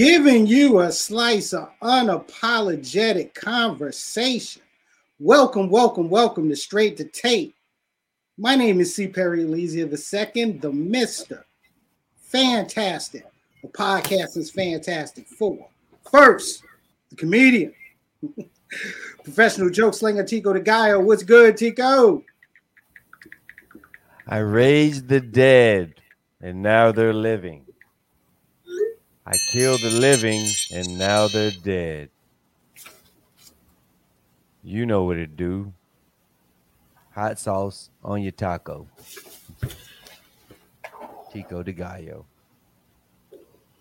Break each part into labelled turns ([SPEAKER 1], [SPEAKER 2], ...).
[SPEAKER 1] giving you a slice of unapologetic conversation. Welcome, welcome, welcome to Straight to Tape. My name is C. Perry Elysia II, the Mister. Fantastic. The podcast is fantastic. Four. First, the comedian, professional joke slinger Tico the Gallo. Oh, what's good, Tico?
[SPEAKER 2] I raised the dead, and now they're living. I killed the living, and now they're dead. You know what it do. Hot sauce on your taco. Tico de Gallo.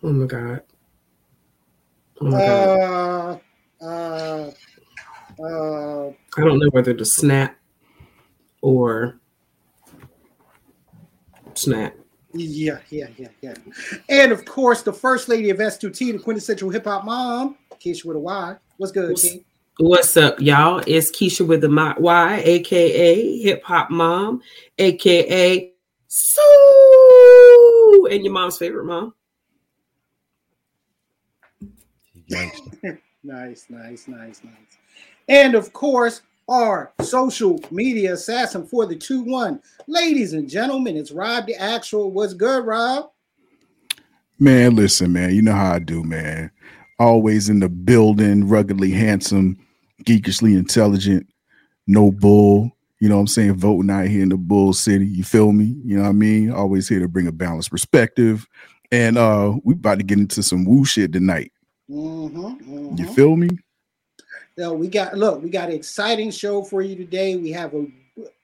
[SPEAKER 3] Oh my god.
[SPEAKER 1] Oh my god. Uh, uh, uh,
[SPEAKER 3] I don't know whether to snap or snap.
[SPEAKER 1] Yeah, yeah, yeah, yeah. And of course, the first lady of S2T, the quintessential hip hop mom, Keisha with a Y. What's good,
[SPEAKER 3] What's,
[SPEAKER 1] King?
[SPEAKER 3] What's up, y'all? It's Keisha with the Y, aka Hip Hop Mom, aka Sue, and your mom's favorite mom.
[SPEAKER 1] nice, nice, nice, nice. And of course, our social media assassin for the 2 1. Ladies and gentlemen, it's Rob the Actual. What's good, Rob?
[SPEAKER 4] Man, listen, man. You know how I do, man. Always in the building, ruggedly handsome, geekishly intelligent, no bull. You know what I'm saying? Voting out here in the Bull City. You feel me? You know what I mean? Always here to bring a balanced perspective. And uh we about to get into some woo shit tonight.
[SPEAKER 1] Mm-hmm, mm-hmm.
[SPEAKER 4] You feel me?
[SPEAKER 1] No, we got look, we got an exciting show for you today. We have a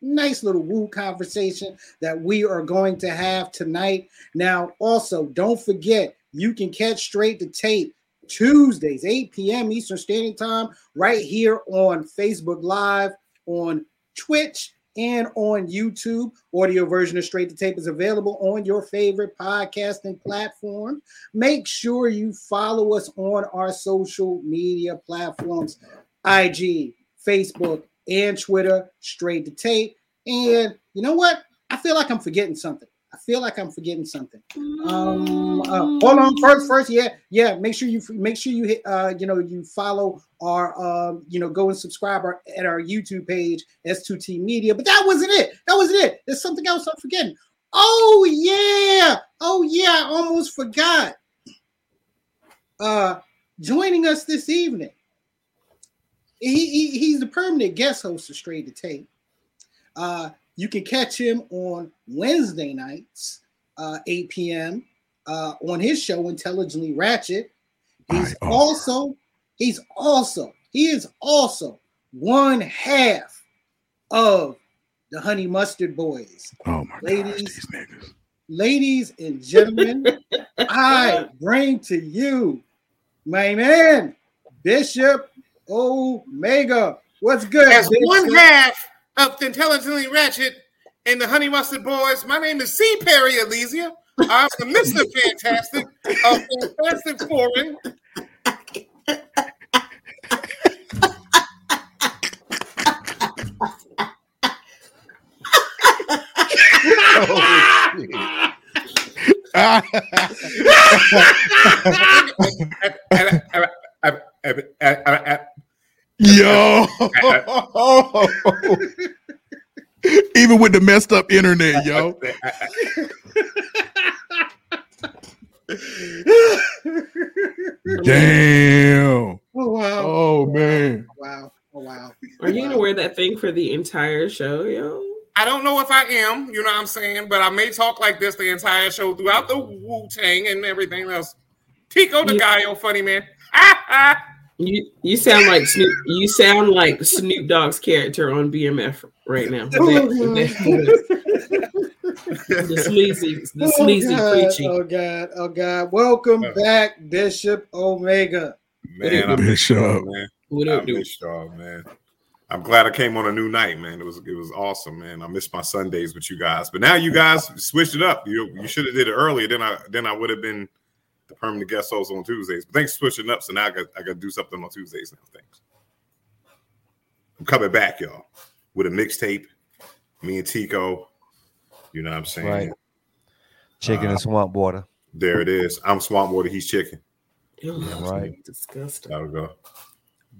[SPEAKER 1] nice little woo conversation that we are going to have tonight. Now, also, don't forget you can catch straight to tape Tuesdays, 8 p.m. Eastern Standard Time, right here on Facebook Live, on Twitch, and on YouTube. Audio version of Straight to Tape is available on your favorite podcasting platform. Make sure you follow us on our social media platforms IG, Facebook, and Twitter, Straight to Tape. And you know what? I feel like I'm forgetting something. I feel like I'm forgetting something. Um, uh, hold on, first, first, yeah, yeah. Make sure you make sure you hit, uh, you know, you follow our, um, you know, go and subscribe our, at our YouTube page, S2T Media. But that wasn't it. That wasn't it. There's something else I'm forgetting. Oh yeah, oh yeah. I almost forgot. Uh, joining us this evening. He, he he's the permanent guest host of Straight to Tape. Uh, you can catch him on Wednesday nights, uh, 8 p.m. Uh, on his show, Intelligently Ratchet. He's also, he's also, he is also one half of the Honey Mustard Boys.
[SPEAKER 4] Oh my
[SPEAKER 1] ladies,
[SPEAKER 4] gosh, these niggas.
[SPEAKER 1] ladies and gentlemen, I bring to you my man, Bishop Omega. What's good?
[SPEAKER 5] As one half of the Intelligently Ratchet and the Honey Mustard Boys, my name is C. Perry Elysia. I'm the Mr. Fantastic of Fantastic Foreign.
[SPEAKER 4] Yo. Even with the messed up internet, yo. Damn.
[SPEAKER 1] Oh wow.
[SPEAKER 4] Oh man.
[SPEAKER 1] Oh, wow. Oh wow.
[SPEAKER 3] Are you gonna wear that thing for the entire show, yo?
[SPEAKER 5] I don't know if I am, you know what I'm saying, but I may talk like this the entire show throughout the Wu Tang and everything else. Tico the
[SPEAKER 3] Yeah.
[SPEAKER 5] guy, funny man.
[SPEAKER 3] You you sound like Snoop. You sound like Snoop Dogg's character on BMF right now. the sleazy, the sleazy
[SPEAKER 1] oh, God,
[SPEAKER 3] preaching.
[SPEAKER 1] Oh God. Oh God. Welcome
[SPEAKER 5] Uh.
[SPEAKER 1] back, Bishop Omega.
[SPEAKER 5] Man, I missed
[SPEAKER 4] Bishop.
[SPEAKER 5] y'all, man.
[SPEAKER 3] What
[SPEAKER 5] I
[SPEAKER 3] up, dude?
[SPEAKER 5] missed y'all, man. I'm glad I came on a new night, man. It was it was awesome, man. I missed my Sundays with you guys, but now you guys switched it up. You you should have did it earlier. Then I then I would have been the permanent guest host on Tuesdays. But thanks for switching up. So now I got I got to do something on Tuesdays now. Thanks. I'm coming back, y'all, with a mixtape. Me and Tico. You know what I'm saying?
[SPEAKER 2] Right. Chicken
[SPEAKER 5] Uh,
[SPEAKER 2] and swamp water.
[SPEAKER 5] There it is. I'm Swamp Water. He's chicken.
[SPEAKER 3] Ugh,
[SPEAKER 2] right.
[SPEAKER 3] Disgusting.
[SPEAKER 5] That'll go.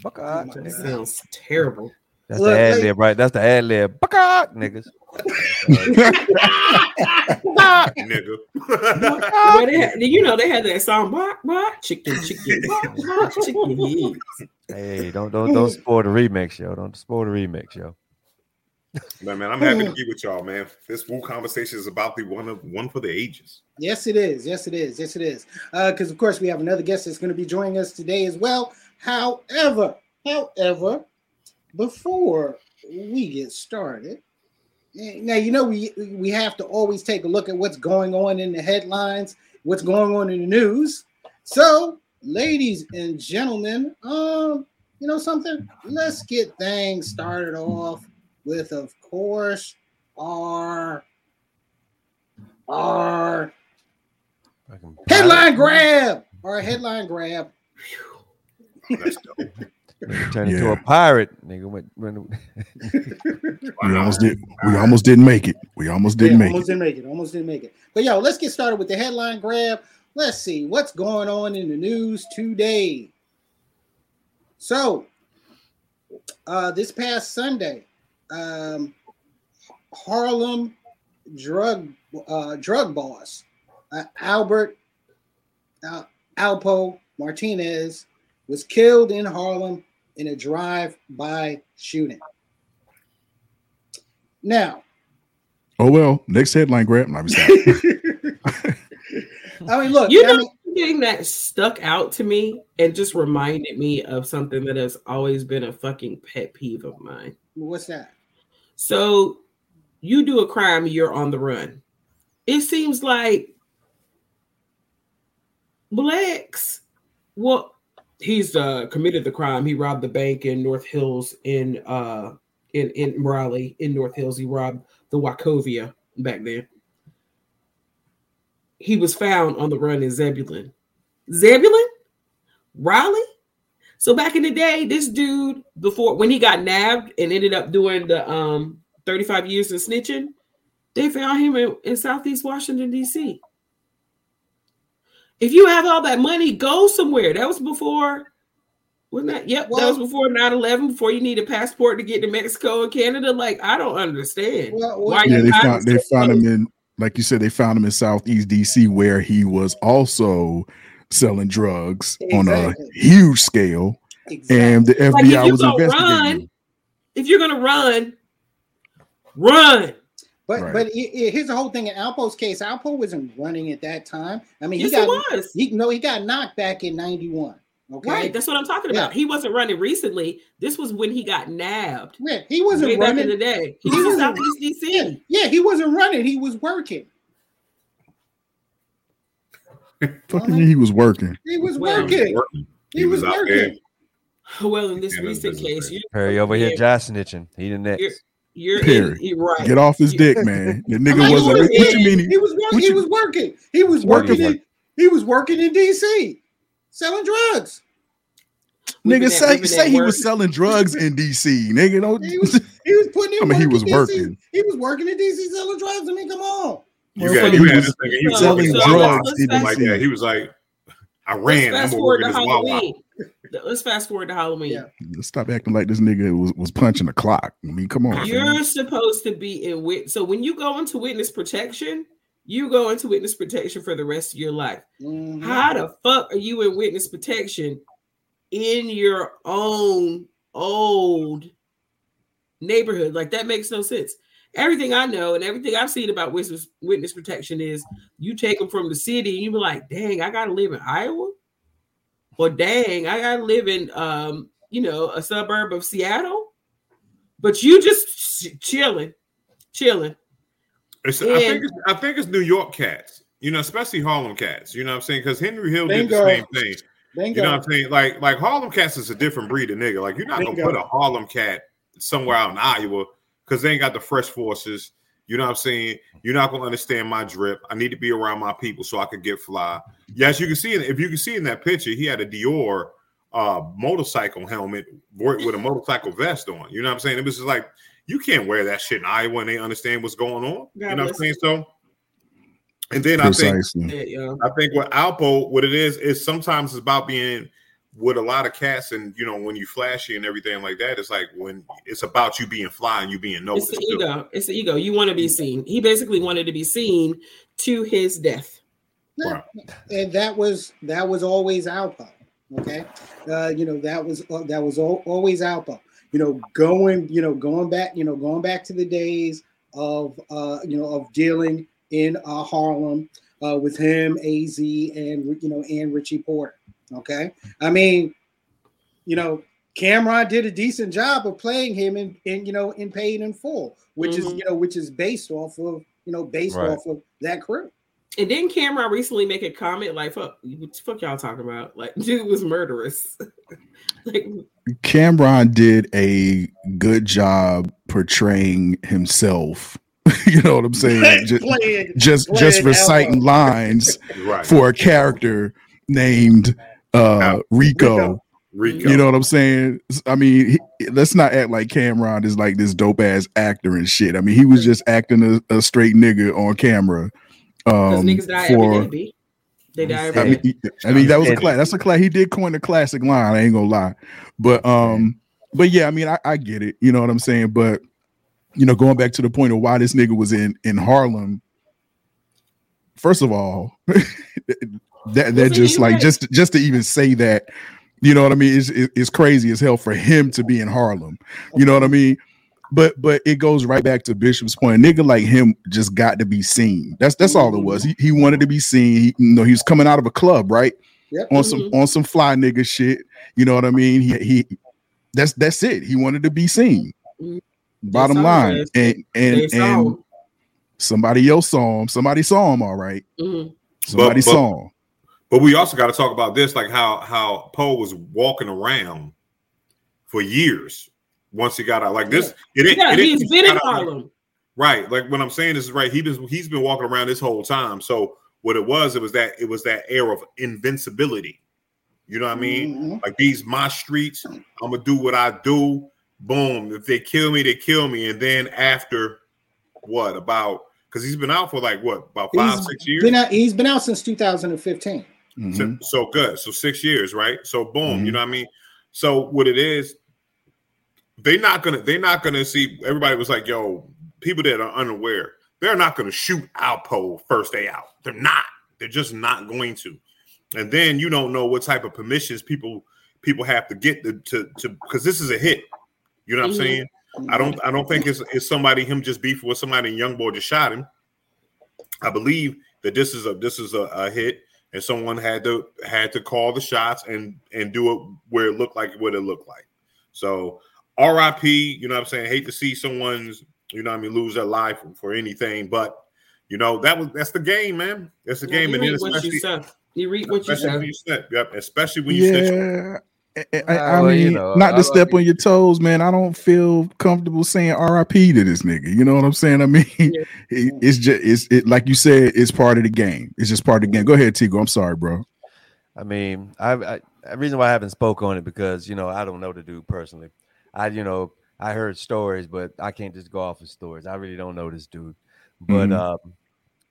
[SPEAKER 2] Buckeye.
[SPEAKER 1] My
[SPEAKER 3] That sounds terrible.
[SPEAKER 2] That's
[SPEAKER 1] Look,
[SPEAKER 2] the ad lib, right? That's the ad lib. Buckeye, niggas.
[SPEAKER 5] Nigga.
[SPEAKER 3] Well, they you know they had that song, bark, bark, chicken, chicken, bark, bark, chicken. heads."
[SPEAKER 2] Hey, don't don't don't spoil the remix, yo. Don't spoil the remix, yo.
[SPEAKER 5] man, man, I'm happy to be with y'all, man. This woo conversation is about the one of one for the ages.
[SPEAKER 1] Yes, it is. Yes, it is. Yes, it is. Uh, because of course we have another guest that's going to be joining us today as well. However, however, before we get started, now you know we we have to always take a look at what's going on in the headlines, what's going on in the news. So, ladies and gentlemen, um, you know something? Let's get things started off with, of course, our our Headline grab or a headline grab.
[SPEAKER 2] Nigga Turned into a pirate, nigga. When, when,
[SPEAKER 4] We almost did. We almost didn't make it. We almost didn't
[SPEAKER 1] Yeah,
[SPEAKER 4] make
[SPEAKER 1] almost
[SPEAKER 4] it.
[SPEAKER 1] didn't make it. Almost didn't make it. But yo, let's get started with the headline grab. Let's see what's going on in the news today. So, uh, this past Sunday, um, Harlem drug uh, drug boss uh, Albert uh, Alpo Martinez was killed in Harlem in a drive-by shooting. Now,
[SPEAKER 4] Oh well. Next headline grab. I'm
[SPEAKER 1] mean, look,
[SPEAKER 3] You
[SPEAKER 1] I
[SPEAKER 3] know,
[SPEAKER 1] mean,
[SPEAKER 3] thing that stuck out to me and just reminded me of something that has always been a fucking pet peeve of mine.
[SPEAKER 1] what's that?
[SPEAKER 3] So you do a crime, you're on the run. It seems like blacks. Well, he's uh committed the crime. He robbed the bank in North Hills in uh in in Raleigh in North Hills. He robbed the Wachovia back then. He was found on the run in Zebulon. Zebulon? Raleigh? So back in the day, this dude before when he got nabbed and ended up doing the um 35 years of snitching, they found him in, in Southeast Washington, D.C. If you have all that money, go somewhere. That was before, wasn't that? Yep, that was before 9 11, before you need a passport to get to Mexico and Canada. Like, I don't understand.
[SPEAKER 1] Well,
[SPEAKER 3] Why
[SPEAKER 4] Yeah, they found they found him in like you said, they found him in Southeast DC where he was also selling drugs on a huge scale,
[SPEAKER 1] exactly.
[SPEAKER 4] and the FBI
[SPEAKER 3] Like,
[SPEAKER 4] was investigating.
[SPEAKER 3] run. If you're gonna run, run.
[SPEAKER 1] But
[SPEAKER 4] Right.
[SPEAKER 1] but i- i- here's the whole thing in Alpo's case. Alpo wasn't running at that time. I mean,
[SPEAKER 3] Yes,
[SPEAKER 1] he
[SPEAKER 3] it
[SPEAKER 1] got
[SPEAKER 3] was.
[SPEAKER 1] he no, he got knocked back in '91. Okay,
[SPEAKER 3] Right, that's what I'm talking
[SPEAKER 1] Yeah.
[SPEAKER 3] about. He wasn't running recently. This was when he got nabbed.
[SPEAKER 1] yeah, he wasn't
[SPEAKER 3] Way back in
[SPEAKER 1] running.
[SPEAKER 3] the day. He
[SPEAKER 1] He
[SPEAKER 3] was in
[SPEAKER 1] wasn't-
[SPEAKER 3] Southeast DC.
[SPEAKER 1] yeah, yeah, he wasn't running. He was working.
[SPEAKER 4] Fucking he was working.
[SPEAKER 1] He was
[SPEAKER 3] Well,
[SPEAKER 1] working.
[SPEAKER 5] Working.
[SPEAKER 1] He was
[SPEAKER 5] out there.
[SPEAKER 1] working.
[SPEAKER 3] Well, in this
[SPEAKER 5] Yeah,
[SPEAKER 3] recent case,
[SPEAKER 5] man.
[SPEAKER 3] you
[SPEAKER 2] Perry over here,
[SPEAKER 3] Yeah.
[SPEAKER 2] Josh snitching. He the next.
[SPEAKER 3] You're, you're
[SPEAKER 4] Perry,
[SPEAKER 3] in, you're right.
[SPEAKER 4] Get off his dick, man. The
[SPEAKER 1] I'm
[SPEAKER 4] nigga
[SPEAKER 1] like,
[SPEAKER 4] wasn't.
[SPEAKER 1] what
[SPEAKER 4] What
[SPEAKER 1] is
[SPEAKER 4] you mean?
[SPEAKER 1] He was working. He was working. He was
[SPEAKER 2] Working
[SPEAKER 1] working. In, he was working in DC, selling drugs.
[SPEAKER 4] Nigga
[SPEAKER 3] that-
[SPEAKER 4] say say he
[SPEAKER 3] work.
[SPEAKER 4] was selling drugs in DC. Nigga, don't.
[SPEAKER 1] He was he was putting in.
[SPEAKER 4] I mean, he was
[SPEAKER 1] in
[SPEAKER 4] working.
[SPEAKER 1] He was working in DC selling drugs. I mean, come on.
[SPEAKER 5] You
[SPEAKER 4] Motherfucker,
[SPEAKER 5] got you had
[SPEAKER 4] was
[SPEAKER 5] this nigga. He was
[SPEAKER 3] selling
[SPEAKER 5] working
[SPEAKER 4] drugs
[SPEAKER 5] drugs
[SPEAKER 4] in
[SPEAKER 5] like
[SPEAKER 4] DC.
[SPEAKER 5] that. He was like, I ran. I'm
[SPEAKER 3] fast
[SPEAKER 5] gonna
[SPEAKER 3] forward
[SPEAKER 5] work
[SPEAKER 3] to
[SPEAKER 5] in this Wawa.
[SPEAKER 3] Halloween. Let's fast forward to Halloween.
[SPEAKER 1] Yeah.
[SPEAKER 4] Stop acting like this nigga was, was punching a clock. I mean, come on.
[SPEAKER 3] You're
[SPEAKER 4] fam.
[SPEAKER 3] supposed to be in wit. So when you go into witness protection, you go into witness protection for the rest of your life.
[SPEAKER 1] Mhm.
[SPEAKER 3] How the fuck are you in witness protection in your own old neighborhood? Like that makes no sense. Everything I know and everything I've seen about witness witness protection is you take them from the city and you be like, dang, I gotta live in Iowa, or dang, I gotta live in um, you know, a suburb of Seattle. But you just ch- chilling, chilling.
[SPEAKER 5] It's, I think it's, I think it's New York cats. You know, especially Harlem cats. You know what I'm saying? Because Henry Hill did
[SPEAKER 1] Bingo.
[SPEAKER 5] the same thing.
[SPEAKER 1] Bingo.
[SPEAKER 5] You know what I'm saying? Like like Harlem cats is a different breed of nigga. Like you're not gonna put a Harlem cat somewhere out in Iowa because they ain't got the fresh forces. You know what I'm saying? You're not gonna understand my drip. I need to be around my people so I could get fly. Yes, you can see it. If you can see in that picture, he had a Dior uh motorcycle helmet with with a motorcycle vest on. You know what I'm saying? It was just like you can't wear that shit in Iowa and they understand what's going on.
[SPEAKER 3] God
[SPEAKER 5] you know what I'm saying? So And then I think
[SPEAKER 4] Precisely.
[SPEAKER 5] I think what Alpo, what it is, is sometimes it's about being with a lot of cats, and you know, when you flashy and everything like that, it's like when it's about you being fly and you being noticed It's
[SPEAKER 3] the
[SPEAKER 5] too.
[SPEAKER 3] ego. It's the ego. You want to be seen. He basically wanted to be seen to his death.
[SPEAKER 1] Yeah. and that was that was always Alpo. Okay, uh, you know that was uh, that was al- always Alpo. You know, going you know going back you know going back to the days of uh, you know of dealing in uh, Harlem uh, with him, Az, and you know and Richie Porter. Okay, I mean, you know, Cam'ron did a decent job of playing him in, in you know in Paid in Full, which is
[SPEAKER 3] Mhm.
[SPEAKER 1] you know which is based off of you know based
[SPEAKER 2] Right.
[SPEAKER 1] off of that crew.
[SPEAKER 3] And then Cam'ron recently make a comment like, "Fuck, what the fuck y'all talking about? Like, dude was murderous." like,
[SPEAKER 4] Cam'ron did a good job portraying himself. you know what I'm saying? just
[SPEAKER 1] Playing-
[SPEAKER 4] just,
[SPEAKER 1] playing
[SPEAKER 4] just
[SPEAKER 1] Alpo.
[SPEAKER 4] reciting lines
[SPEAKER 5] Right.
[SPEAKER 4] for a character named uh Rico.
[SPEAKER 5] Rico.
[SPEAKER 4] You know what I'm saying? I mean, he, let's not act like Cam'ron is like this dope ass actor and shit. I mean, he was just acting a, a straight nigga on camera. Um,
[SPEAKER 3] niggas die
[SPEAKER 4] for
[SPEAKER 3] every day. B. They die every
[SPEAKER 4] I
[SPEAKER 3] day.
[SPEAKER 4] mean, I mean that was a class. That's a class. He did coin a classic line. I ain't gonna lie, but um, but yeah, I mean, I, I get it. You know what I'm saying? But you know, going back to the point of why this nigga was in in Harlem. First of all, that that
[SPEAKER 3] Wasn't
[SPEAKER 4] just like just just to even say that, you know what I mean? Is is crazy as hell for him to be in Harlem. You know what I mean? But but it goes right back to Bishop's point. A nigga like him just got to be seen. That's that's all it was. He, he wanted to be seen. He, you know, he was coming out of a club, right?
[SPEAKER 1] Yep.
[SPEAKER 4] On some
[SPEAKER 3] Mhm.
[SPEAKER 4] on some fly nigga shit. You know what I mean? He he that's that's it. He wanted to be seen.
[SPEAKER 3] Mhm.
[SPEAKER 4] Bottom line.
[SPEAKER 3] was.
[SPEAKER 4] And and and somebody else saw him. Somebody saw him all right.
[SPEAKER 3] Mhm.
[SPEAKER 4] Somebody
[SPEAKER 5] but-
[SPEAKER 4] saw him.
[SPEAKER 5] But we also got to talk about this, like how how Poe was walking around for years once he got out. Like this, it didn't.
[SPEAKER 3] Yeah,
[SPEAKER 5] it didn't
[SPEAKER 3] he's been in
[SPEAKER 5] got
[SPEAKER 3] Harlem.
[SPEAKER 5] Right. Like what I'm saying is right. He been he's been walking around this whole time. So what it was, it was that it was that air of invincibility. You know what I mean?
[SPEAKER 1] Mhm.
[SPEAKER 5] Like these my streets. I'm gonna do what I do. Boom. If they kill me, they kill me. And then after what about? Because he's been out for like what about five,
[SPEAKER 1] He's
[SPEAKER 5] six years?
[SPEAKER 1] Been out, he's been out since 2015.
[SPEAKER 4] Mhm.
[SPEAKER 5] So, so good. So six years, right? So boom,
[SPEAKER 4] Mhm.
[SPEAKER 5] you know what I mean? So what it is, they're not gonna they're not gonna see everybody was like, yo, people that are unaware, they're not gonna shoot Alpo first day out. They're not. They're just not going to. And then you don't know what type of permissions people people have to get to to to because this is a hit. You know what
[SPEAKER 3] Mhm.
[SPEAKER 5] I'm saying? I don't I don't think it's it's somebody him just beefing with somebody and young boy just shot him. I believe that this is a this is a, a hit and someone had to had to call the shots and and do it where it looked like what it looked like. So RIP, you know what I'm saying? Hate to see someone's, you know what I mean, lose their life for anything, but you know, that was that's the game, man. That's the
[SPEAKER 3] Yeah,
[SPEAKER 5] game.
[SPEAKER 3] you
[SPEAKER 5] And then
[SPEAKER 3] reap what you said. You read what you
[SPEAKER 5] said. you snap. Yep, especially when you snitch.
[SPEAKER 4] Yeah. I, I- I
[SPEAKER 2] Well,
[SPEAKER 4] mean,
[SPEAKER 2] you know,
[SPEAKER 4] not
[SPEAKER 2] I-
[SPEAKER 4] to step on your toes, man. I don't feel comfortable saying RIP to this nigga. You know what I'm saying? I mean,
[SPEAKER 3] Yeah.
[SPEAKER 4] it- it's just it's it like you said, it's part of the game. It's just part of the game. Go ahead, Tico. I'm sorry, bro.
[SPEAKER 2] I mean, I, I the reason why I haven't spoke on it because you know I don't know the dude personally. I you know I heard stories, but I can't just go off of stories. I really don't know this dude. But
[SPEAKER 4] Mhm.
[SPEAKER 2] um,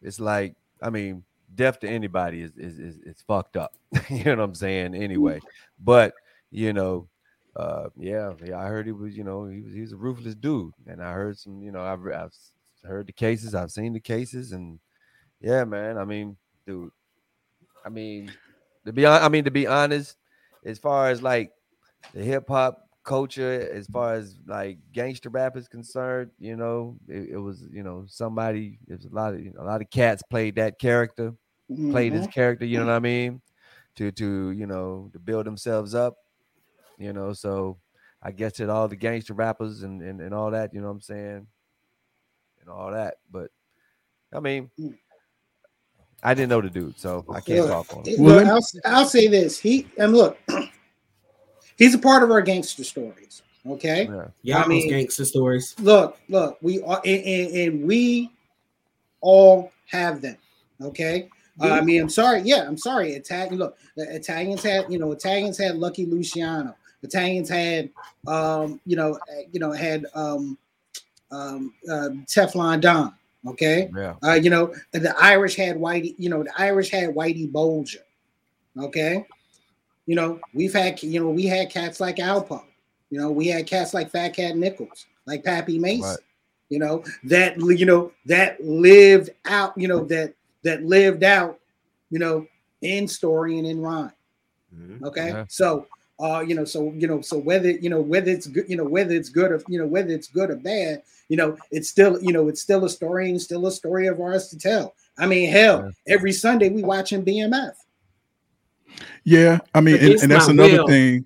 [SPEAKER 2] it's like I mean, death to anybody is is is it's fucked up. you know what I'm saying? Anyway, but you know, uh, yeah, yeah, I heard he was you know he was he was a ruthless dude, and I heard some you know I've I've heard the cases, I've seen the cases, and yeah, man. I mean, dude, I mean, to be hon- I mean to be honest, as far as like the hip hop culture, as far as like gangster rap is concerned, you know, it, it was you know somebody. There's a lot of you know, a lot of cats played that character, played his
[SPEAKER 1] Mhm.
[SPEAKER 2] character. You know what I mean? To to you know to build themselves up. You know, so I guess that all the gangster rappers and, and and all that. You know what I'm saying? And all that, but I mean. I didn't know the dude, so I can't
[SPEAKER 1] Look,
[SPEAKER 2] talk on him.
[SPEAKER 1] Look,
[SPEAKER 4] Well,
[SPEAKER 1] I'll, I'll say this. He and look, he's a part of our gangster stories. Okay.
[SPEAKER 2] Yeah.
[SPEAKER 3] Y'all
[SPEAKER 1] I mean-
[SPEAKER 3] gangster stories.
[SPEAKER 1] Look, look, we are and, and, and we all have them. Okay. Uh, I mean, I'm sorry. Yeah, I'm sorry. Italian. Look, the Italians had, you know, Italians had Lucky Luciano. Italians had, um, you know, uh, you know, had um, um, uh, Teflon Don. Okay,
[SPEAKER 2] Yeah.
[SPEAKER 1] uh, you know the Irish had Whitey. You know the Irish had Whitey Bulger. Okay, you know we've had you know we had cats like Alpo. You know we had cats like Fat Cat Nichols, like Pappy Mason.
[SPEAKER 2] Right.
[SPEAKER 1] You know that you know that lived out. You know that that lived out. You know in story and in rhyme.
[SPEAKER 5] Mhm.
[SPEAKER 1] Okay,
[SPEAKER 2] Yeah.
[SPEAKER 1] so uh, you know, so you know, so whether you know whether it's good, you know, whether it's good or you know whether it's good or bad, you know, it's still you know it's still a story and still a story of ours to tell. I mean, hell, every Sunday we watching BMF.
[SPEAKER 4] Yeah, I mean, and, and that's another
[SPEAKER 3] will.
[SPEAKER 4] thing.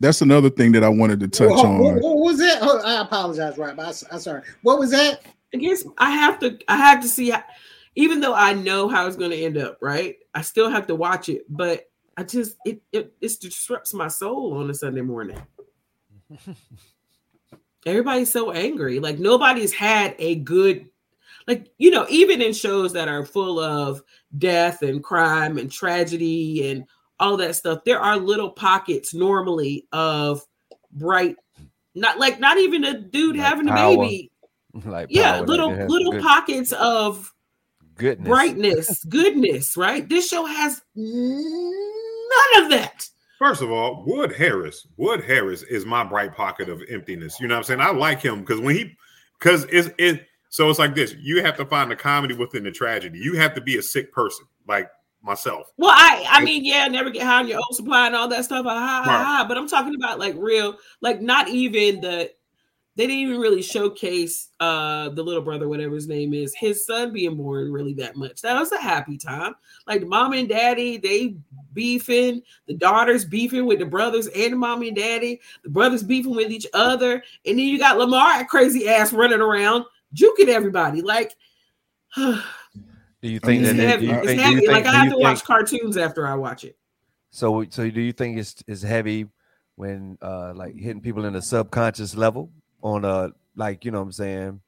[SPEAKER 4] That's another thing that I wanted to touch
[SPEAKER 1] What,
[SPEAKER 4] on.
[SPEAKER 1] what- what was that? Oh, I apologize, Rob. I, am sorry. What was that?
[SPEAKER 3] I guess I have to. I have to see. How, even though I know how it's going to end up, right? I still have to watch it, but I just it it, it disrupts my soul on a Sunday morning. Everybody's so angry. Like nobody's had a good, like you know, even in shows that are full of death and crime and tragedy and all that stuff, there are little pockets normally of bright. Not like not even a dude
[SPEAKER 2] Like
[SPEAKER 3] having a baby
[SPEAKER 2] like
[SPEAKER 3] yeah
[SPEAKER 2] power, like
[SPEAKER 3] little little
[SPEAKER 2] good-
[SPEAKER 3] pockets of
[SPEAKER 2] goodness.
[SPEAKER 3] brightness goodness right this show has none of that
[SPEAKER 5] First of all, Wood Harris, Wood Harris is my bright pocket of emptiness. You know what I'm saying? I like him because when he, because it's it. So it's like this: you have to find the comedy within the tragedy. You have to be a sick person, like myself.
[SPEAKER 3] well i i mean yeah never get high on your own supply and all that stuff ah, ha, ha,
[SPEAKER 5] Right.
[SPEAKER 3] Ah, ah. but i'm talking about like real like not even the they didn't even really showcase uh the little brother whatever his name is his son being born really that much. That was a happy time. Like mom and daddy they beefing the daughters beefing with the brothers and the mommy and daddy the brothers beefing with each other and then you got lamar crazy ass running around juking everybody. Like
[SPEAKER 2] Do you think
[SPEAKER 3] it's
[SPEAKER 2] that?
[SPEAKER 3] heavy. It's
[SPEAKER 2] think,
[SPEAKER 3] heavy.
[SPEAKER 2] think,
[SPEAKER 3] like i have to
[SPEAKER 2] think-
[SPEAKER 3] watch cartoons after i watch it.
[SPEAKER 2] So, so do you think it's it's heavy when uh like hitting people in the subconscious level on a like you know what I'm saying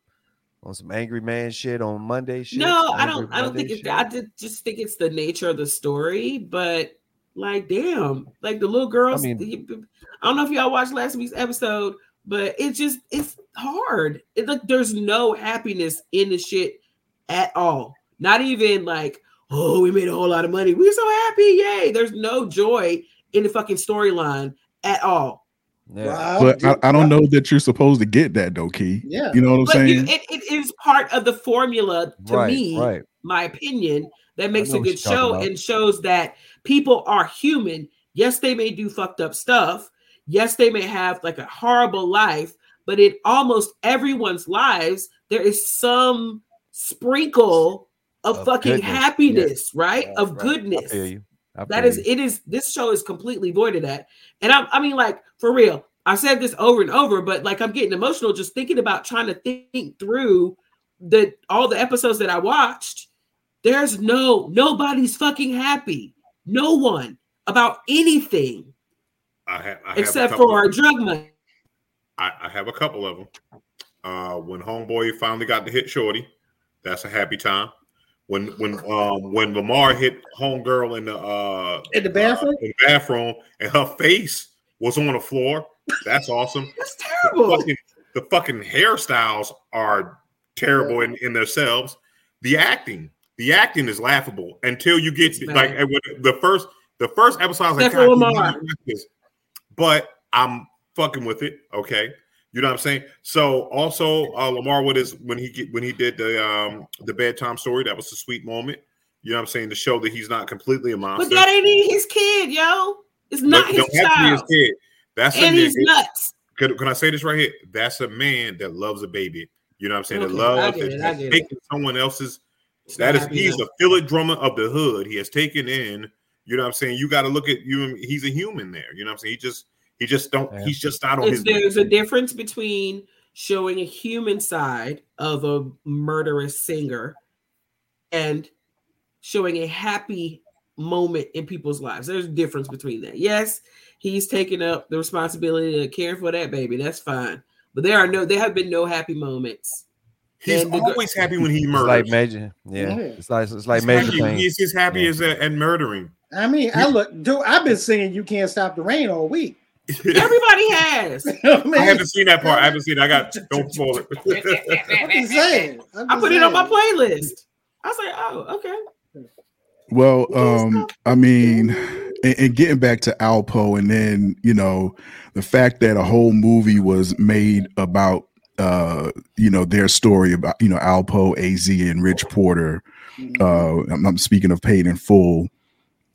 [SPEAKER 2] on some angry man shit on Monday shit?
[SPEAKER 3] No, I don't. I don't think it's. I did just think it's the nature of the story. But like, damn, like the little girls.
[SPEAKER 2] mean-
[SPEAKER 3] the- I don't know if y'all watched last week's episode, but it's just it's hard. It like there's no happiness in the shit at all. Not even like, oh, we made a whole lot of money. We're so happy, yay! There's no joy in the fucking storyline at all.
[SPEAKER 2] Yeah.
[SPEAKER 1] Rob,
[SPEAKER 4] But I, I don't know that you're supposed to get that though, Key.
[SPEAKER 1] Yeah.
[SPEAKER 4] You know what I'm
[SPEAKER 3] But
[SPEAKER 4] saying?
[SPEAKER 3] you, it, it is part of the formula to
[SPEAKER 2] right,
[SPEAKER 3] me.
[SPEAKER 2] right.
[SPEAKER 3] my opinion, that makes a good show and shows that people are human. Yes, they may do fucked up stuff. Yes, they may have like a horrible life, but in almost everyone's lives, there is some sprinkle of,
[SPEAKER 2] Of
[SPEAKER 3] fucking
[SPEAKER 2] goodness,
[SPEAKER 3] happiness, right?
[SPEAKER 2] Right,
[SPEAKER 3] Of
[SPEAKER 2] right.
[SPEAKER 3] goodness.
[SPEAKER 2] I. I
[SPEAKER 3] That is, it is. This show is completely void of that. And I'm, I mean, like for real. I've said this over and over, but like I'm getting emotional just thinking about trying to think through the all the episodes that I watched. There's no nobody's fucking happy. No one about anything
[SPEAKER 5] I, ha- I have
[SPEAKER 3] except for
[SPEAKER 5] our
[SPEAKER 3] drug money.
[SPEAKER 5] I, I have a couple of them. Uh, when Homeboy finally got to hit Shorty, that's a happy time. When when um when Lamar hit Homegirl in the uh
[SPEAKER 1] In the bathroom?
[SPEAKER 5] uh, in the bathroom and her face was on the floor, that's awesome.
[SPEAKER 3] That's
[SPEAKER 5] The
[SPEAKER 3] terrible.
[SPEAKER 5] fucking, the fucking hairstyles are terrible in, in themselves. The acting, the acting is laughable until you get
[SPEAKER 3] to,
[SPEAKER 5] like the first the first episode. I was like, "God,
[SPEAKER 3] Lamar."
[SPEAKER 5] really like this." but I'm fucking with it. Okay, you know what I'm saying. So also uh, Lamar with his when he get, when he did the um the bedtime story, that was a sweet moment. You know what I'm saying to show that he's not completely a monster.
[SPEAKER 3] But that ain't even his kid, yo. It's not
[SPEAKER 5] it
[SPEAKER 3] his
[SPEAKER 5] don't have to be his
[SPEAKER 3] child.
[SPEAKER 5] kid. That's a
[SPEAKER 3] he's
[SPEAKER 5] nigga-
[SPEAKER 3] nuts.
[SPEAKER 5] can, can I say this right here? That's a man that loves a baby. You know what I'm saying?
[SPEAKER 3] Okay,
[SPEAKER 5] that loves that
[SPEAKER 3] it, I
[SPEAKER 5] has
[SPEAKER 3] get it.
[SPEAKER 5] someone else's. That is, he's a Philip Drummond of the hood. He has taken in. You know what I'm saying? You got to look at you. He's a human there. You know what I'm saying? He just, he just don't.
[SPEAKER 2] Yeah.
[SPEAKER 5] He's just not on
[SPEAKER 3] It's-
[SPEAKER 5] his.
[SPEAKER 3] there's a difference between showing a human side of a murderous singer and showing a happy moment in people's lives. There's a difference between that. Yes, he's taking up the responsibility to care for that baby. That's fine. But there are no, there have been no happy moments.
[SPEAKER 5] He's
[SPEAKER 3] and the
[SPEAKER 5] always happy when he
[SPEAKER 2] It's
[SPEAKER 5] murders.
[SPEAKER 2] like major, yeah.
[SPEAKER 1] Yeah.
[SPEAKER 2] It's like it's like
[SPEAKER 5] he's,
[SPEAKER 2] major
[SPEAKER 5] happy,
[SPEAKER 2] thing.
[SPEAKER 5] he's as happy
[SPEAKER 2] Yeah.
[SPEAKER 5] as at, at murdering.
[SPEAKER 1] I mean, I look, dude. I've been singing "You Can't Stop the Rain" all week.
[SPEAKER 3] Everybody has.
[SPEAKER 5] I haven't seen that part. I haven't seen. It. I got. Don't spoil it.
[SPEAKER 1] I'm just saying. I'm
[SPEAKER 3] I
[SPEAKER 1] just
[SPEAKER 3] put it on my playlist. I was like, oh, okay.
[SPEAKER 4] Well, um. I mean, and, and getting back to Alpo, and then you know the fact that a whole movie was made about uh, you know their story about you know Alpo, Az, and Rich Porter. Uh, I'm, I'm speaking of Paid in Full,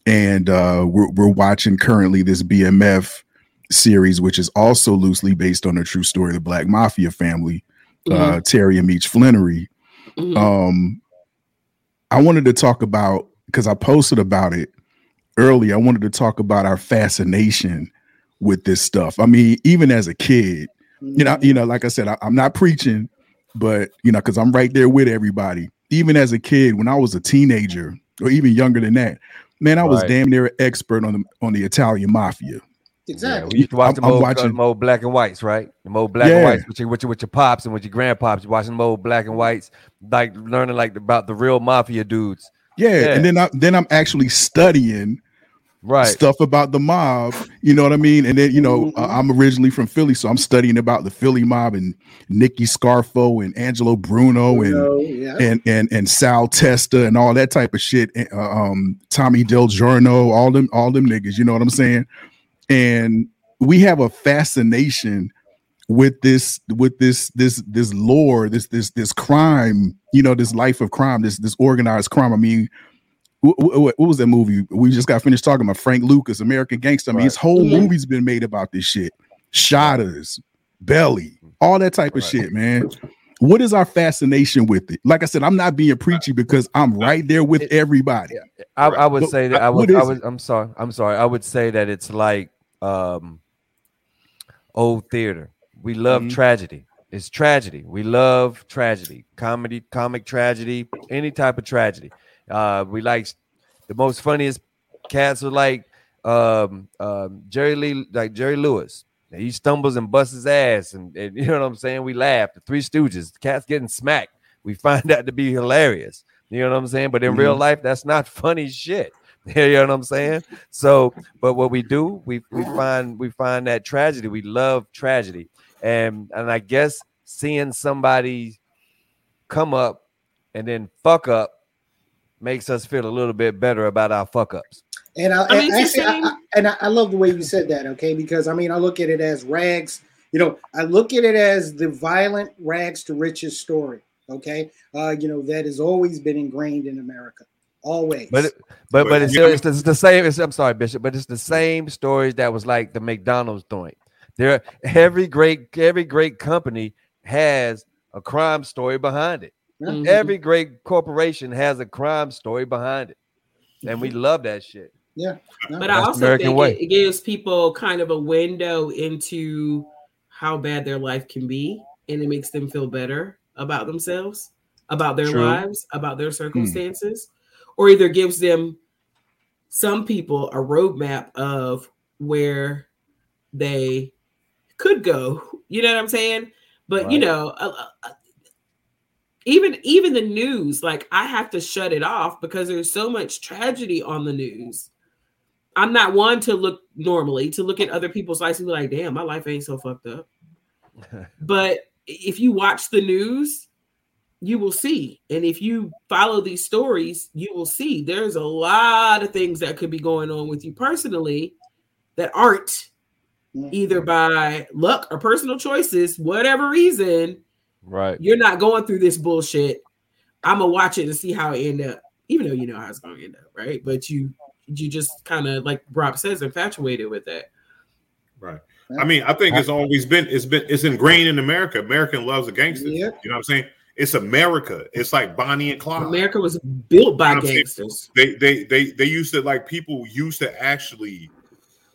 [SPEAKER 4] and uh, we're we're watching currently this BMF series, which is also loosely based on a true story of the Black Mafia family, uh, Terry and Meech Flenory.
[SPEAKER 3] Mhm.
[SPEAKER 4] um i wanted to talk about because i posted about it earlier i wanted to talk about our fascination with this stuff. I mean even as a kid you know you know like i said I, i'm not preaching but you know because i'm right there with everybody. Even as a kid when i was a teenager or even younger than that man i was
[SPEAKER 2] Right.
[SPEAKER 4] damn near an expert on the on the italian mafia
[SPEAKER 2] Yeah,
[SPEAKER 1] Exactly.
[SPEAKER 2] we used to watch
[SPEAKER 4] I'm-
[SPEAKER 2] them
[SPEAKER 4] I'm
[SPEAKER 2] old,
[SPEAKER 4] watching-
[SPEAKER 2] them old black and whites, right? The old black
[SPEAKER 4] Yeah.
[SPEAKER 2] and whites with your, with your with your pops and with your grandpops. You watching them old black and whites, like learning like about the real mafia dudes,
[SPEAKER 4] yeah,
[SPEAKER 2] Yeah.
[SPEAKER 4] and then i then i'm actually studying
[SPEAKER 2] right?
[SPEAKER 4] stuff about the mob. You know what I mean? And then you know, uh, I'm originally from Philly, so I'm studying about the Philly mob and Nicky Scarfo and Angelo Bruno and
[SPEAKER 1] yeah.
[SPEAKER 4] and and and Sal Testa and all that type of shit. and, uh, um, Tommy Del Giorno, all them all them niggas. You know what I'm saying? And we have a fascination with this with this this this lore this this this crime you know this life of crime this this organized crime i mean wh- wh- what, was that movie we just got finished talking about frank lucas american gangster i mean
[SPEAKER 2] Right.
[SPEAKER 4] his whole
[SPEAKER 3] Mhm.
[SPEAKER 4] movie's been made about this shit Shottas belly all that type of
[SPEAKER 2] Right.
[SPEAKER 4] shit man what is our fascination with it like i said i'm not being preachy because i'm right there with
[SPEAKER 2] It-
[SPEAKER 4] everybody
[SPEAKER 2] I, I would
[SPEAKER 4] But
[SPEAKER 2] say that
[SPEAKER 4] I-
[SPEAKER 2] would. I would. I'm sorry. I'm sorry. I would say that it's like um, old theater. We love
[SPEAKER 4] Mhm.
[SPEAKER 2] tragedy. It's tragedy. We love tragedy, comedy, comic tragedy, any type of tragedy. Uh, we like the most funniest cats are like um, um, Jerry Lee, like Jerry Lewis. He stumbles and busts his ass, and, and you know what I'm saying. We laugh. The Three Stooges, the cat's getting smacked. We find that to be hilarious. You know what I'm saying? But in real life, that's not funny shit. You know what I'm saying? So, but what we do, we we find we find that tragedy. We love tragedy, and and I guess seeing somebody come up and then fuck up makes us feel a little bit better about our fuck ups.
[SPEAKER 1] And I,
[SPEAKER 3] I mean,
[SPEAKER 1] and actually, I,
[SPEAKER 3] same-
[SPEAKER 1] I- and I, I love the way you said that. Okay, because I mean, I look at it as rags. You know, I look at it as the violent rags to riches story. Okay, uh, you know that has always been ingrained in America, always.
[SPEAKER 2] But but
[SPEAKER 5] But
[SPEAKER 2] but it's,
[SPEAKER 5] you
[SPEAKER 2] it's, the- it's the same. It's, I'm sorry, Bishop, but it's the same stories that was like the McDonald's joint. There, every great every great company has a crime story behind it.
[SPEAKER 3] Mhm.
[SPEAKER 2] Every great corporation has a crime story behind it, and we love that shit.
[SPEAKER 1] yeah, no,
[SPEAKER 3] But
[SPEAKER 2] That's
[SPEAKER 3] I also
[SPEAKER 2] American
[SPEAKER 3] think
[SPEAKER 2] way.
[SPEAKER 3] it, it gives people kind of a window into how bad their life can be, and it makes them feel better about themselves, about their
[SPEAKER 2] True.
[SPEAKER 3] lives, about their circumstances, or either gives them some people a roadmap of where they could go. You know what I'm saying? But you know, uh, uh, even even the news, like I have to shut it off because there's so much tragedy on the news. I'm not one to look normally to look at other people's lives and be like, damn, my life ain't so fucked up. but if you watch the news, you will see. And if you follow these stories, you will see there's a lot of things that could be going on with you personally that aren't
[SPEAKER 1] Mm.
[SPEAKER 3] either by luck or personal choices, whatever reason,
[SPEAKER 2] Right.
[SPEAKER 3] you're not going through this bullshit. I'm gonna watch it and see how it end up, even though you know how it's gonna end up, right? But you you just kind of like Rob says, infatuated with that.
[SPEAKER 5] Right. I mean, I think it's always been it's been it's ingrained in America. American loves a gangster.
[SPEAKER 1] Yep.
[SPEAKER 5] You know what I'm saying? It's America. It's like Bonnie and Clyde.
[SPEAKER 3] America was built by
[SPEAKER 5] You know what I'm saying?
[SPEAKER 3] gangsters.
[SPEAKER 5] They they they they used to like people used to actually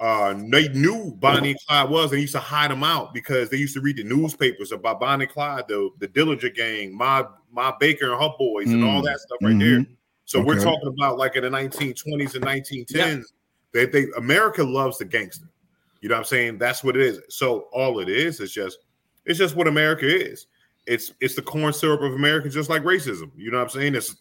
[SPEAKER 5] uh they knew Bonnie and Clyde was and used to hide them out because they used to read the newspapers about Bonnie and Clyde, the the Dillinger gang, my Ma Barker and her boys, and all
[SPEAKER 4] Mm.
[SPEAKER 5] that stuff right there.
[SPEAKER 4] Mhm.
[SPEAKER 5] So we're talking about like in the 1920s and 1910s. They, they America loves the gangster. You know what I'm saying? That's what it is. So all it is is just it's just what America is. It's it's the corn syrup of America, just like racism. You know what I'm saying? It's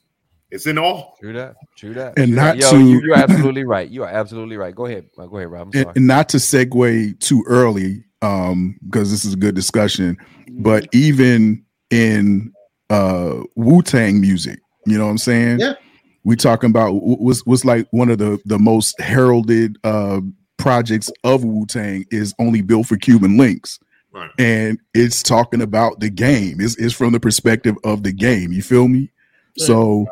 [SPEAKER 5] It's in all.
[SPEAKER 2] True that. True that.
[SPEAKER 4] And
[SPEAKER 2] True
[SPEAKER 4] not
[SPEAKER 2] that. Yo,
[SPEAKER 4] to-
[SPEAKER 2] you, you're absolutely right. You are absolutely right. Go ahead. Go ahead, Rob. I'm
[SPEAKER 4] and,
[SPEAKER 2] sorry.
[SPEAKER 4] and not to segue too early um because this is a good discussion but even in uh wu-tang music you know what i'm saying
[SPEAKER 1] Yeah.
[SPEAKER 4] we talking about wh- what's what's like one of the the most heralded uh projects of wu-tang is only built for Cuban Linx
[SPEAKER 5] Right.
[SPEAKER 4] and it's talking about the game it's, it's from the perspective of the game you feel me so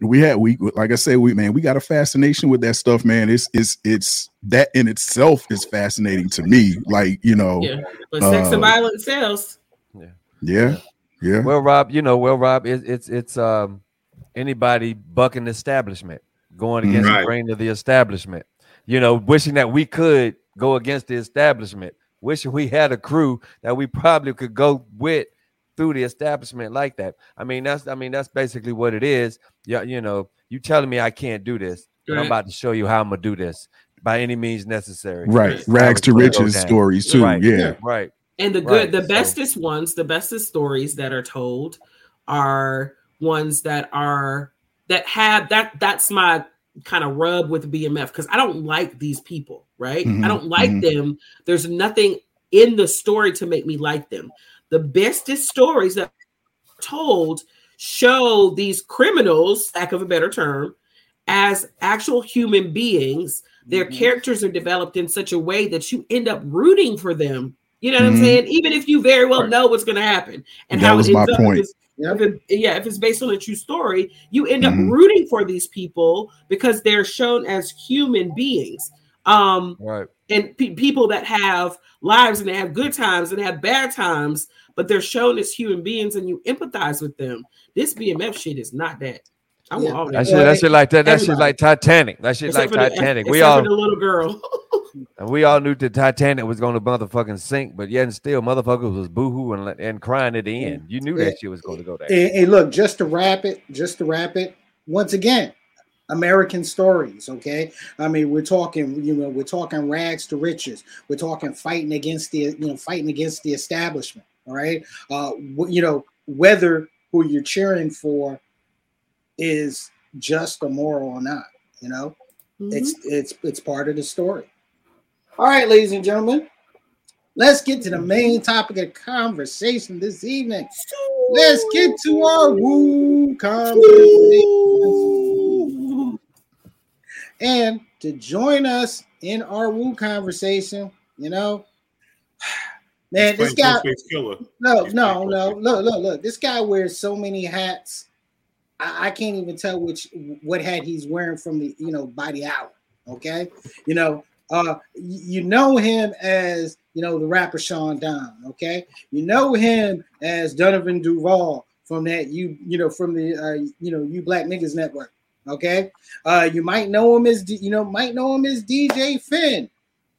[SPEAKER 4] we had we like i said we man we got a fascination with that stuff man it's it's it's that in itself is fascinating to me like you know
[SPEAKER 3] Yeah. But sex and
[SPEAKER 4] Uh,
[SPEAKER 3] violence sells.
[SPEAKER 4] yeah yeah Yeah.
[SPEAKER 2] Well, Rob, you know, well, Rob, it, it's it's um anybody bucking the establishment, going against
[SPEAKER 5] Right.
[SPEAKER 2] the grain of the establishment. You know, wishing that we could go against the establishment, wishing we had a crew that we probably could go with through the establishment like that. I mean, that's I mean that's basically what it is. Yeah, you know, you telling me I can't do this, but I'm about to show you how I'm gonna do this by any means necessary.
[SPEAKER 4] right
[SPEAKER 3] Right.
[SPEAKER 4] rags to
[SPEAKER 2] How it's gonna
[SPEAKER 4] riches stories too
[SPEAKER 2] Right.
[SPEAKER 4] yeah
[SPEAKER 2] Right.
[SPEAKER 3] And the good,
[SPEAKER 2] Right,
[SPEAKER 3] the
[SPEAKER 2] so-
[SPEAKER 3] bestest ones, the bestest stories that are told are ones that are that have that. That's my kind of rub with BMF because I don't like these people, right?
[SPEAKER 4] Mhm,
[SPEAKER 3] I don't like
[SPEAKER 4] mhm.
[SPEAKER 3] them. There's nothing in the story to make me like them. The bestest stories that are told show these criminals, lack of a better term, as actual human beings. Their
[SPEAKER 1] Mhm.
[SPEAKER 3] characters are developed in such a way that you end up rooting for them. You know what. I'm saying? Even if you very well
[SPEAKER 4] Right.
[SPEAKER 3] know what's going to happen and
[SPEAKER 4] That
[SPEAKER 3] how
[SPEAKER 4] was
[SPEAKER 3] it
[SPEAKER 4] my
[SPEAKER 3] ends up,
[SPEAKER 4] point.
[SPEAKER 3] If
[SPEAKER 1] Yep.
[SPEAKER 3] if it- yeah, if it's based on a true story, you end up
[SPEAKER 4] Mhm.
[SPEAKER 3] rooting for these people because they're shown as human beings. Um,
[SPEAKER 2] Right.
[SPEAKER 3] and pe- people that have lives and they have good times and they have bad times, but they're shown as human beings and you empathize with them. This BMF shit is not that. I want
[SPEAKER 1] Yeah.
[SPEAKER 3] all
[SPEAKER 2] That
[SPEAKER 3] that.
[SPEAKER 2] shit, that shit like that. That shit like Titanic. That shit
[SPEAKER 3] Except
[SPEAKER 2] like
[SPEAKER 3] for the-
[SPEAKER 2] Titanic.
[SPEAKER 3] except
[SPEAKER 2] we
[SPEAKER 3] for
[SPEAKER 2] all
[SPEAKER 3] the little girl.
[SPEAKER 2] And we all knew the Titanic was going to motherfucking sink, but yet and still, motherfuckers was boohoo and, and crying at the end. You knew
[SPEAKER 1] Yeah.
[SPEAKER 2] that shit was going to go there.
[SPEAKER 1] And, and look, just to wrap it, just to wrap it, once again, American stories. Okay, I mean, we're talking, you know, we're talking rags to riches. We're talking fighting against the, you know, fighting against the establishment. All right, uh, you know, whether who you're cheering for is just a moral or not. You know, it's it's it's part of the story. All right, ladies and gentlemen, let's get to the main topic of conversation this evening. Let's get to our woo conversation. And to join us in our woo conversation, you know, man, this guy, no, no, no, look, look, look, this guy wears so many hats. I, I can't even tell which what hat he's wearing from the, you know, by the hour. Okay, you know, uh, you know him as you know the rapper Sean Don. Okay, you know him as Donovan Duval from that you you know from the uh, you know you Black Niggas Network. Okay, uh, you might know him as you know might know him as DJ Finn.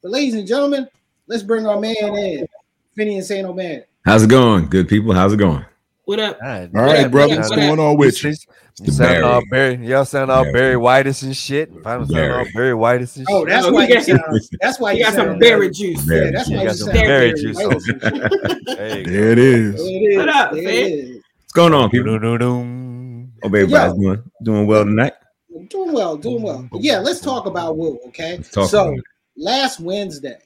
[SPEAKER 1] But ladies and gentlemen, let's bring our man in, Finney and Saint Omer.
[SPEAKER 6] How's it going, good people? How's it going?
[SPEAKER 3] What up?
[SPEAKER 2] God,
[SPEAKER 4] all right
[SPEAKER 3] Yeah,
[SPEAKER 4] brother what's
[SPEAKER 3] what
[SPEAKER 4] going on with you
[SPEAKER 2] You
[SPEAKER 6] The
[SPEAKER 2] sound all
[SPEAKER 6] Barry.
[SPEAKER 2] Barry, y'all sound all
[SPEAKER 6] Barry.
[SPEAKER 2] Barry Whitest and shit. If I don't sound all
[SPEAKER 6] Barry.
[SPEAKER 2] Barry Whitest and
[SPEAKER 1] Oh,
[SPEAKER 2] shit.
[SPEAKER 1] that's
[SPEAKER 3] Oh,
[SPEAKER 1] why
[SPEAKER 3] you
[SPEAKER 1] you sound. That's why
[SPEAKER 3] You
[SPEAKER 1] you
[SPEAKER 3] got some
[SPEAKER 1] sound-
[SPEAKER 3] berry juice.
[SPEAKER 6] Berry
[SPEAKER 1] Yeah, that's
[SPEAKER 2] You
[SPEAKER 1] why
[SPEAKER 2] got
[SPEAKER 1] you
[SPEAKER 2] some
[SPEAKER 1] sound
[SPEAKER 2] berry juice
[SPEAKER 1] white.
[SPEAKER 2] There
[SPEAKER 4] there it is
[SPEAKER 1] There it is.
[SPEAKER 3] What up,
[SPEAKER 1] There
[SPEAKER 3] Finn?
[SPEAKER 1] it is.
[SPEAKER 6] What's going on, people?
[SPEAKER 2] Doo-doo-doo-doo.
[SPEAKER 6] Hope everybody's doing doing well tonight.
[SPEAKER 1] Doing well, doing well. But yeah, let's talk about Woo. Okay, so last Wednesday,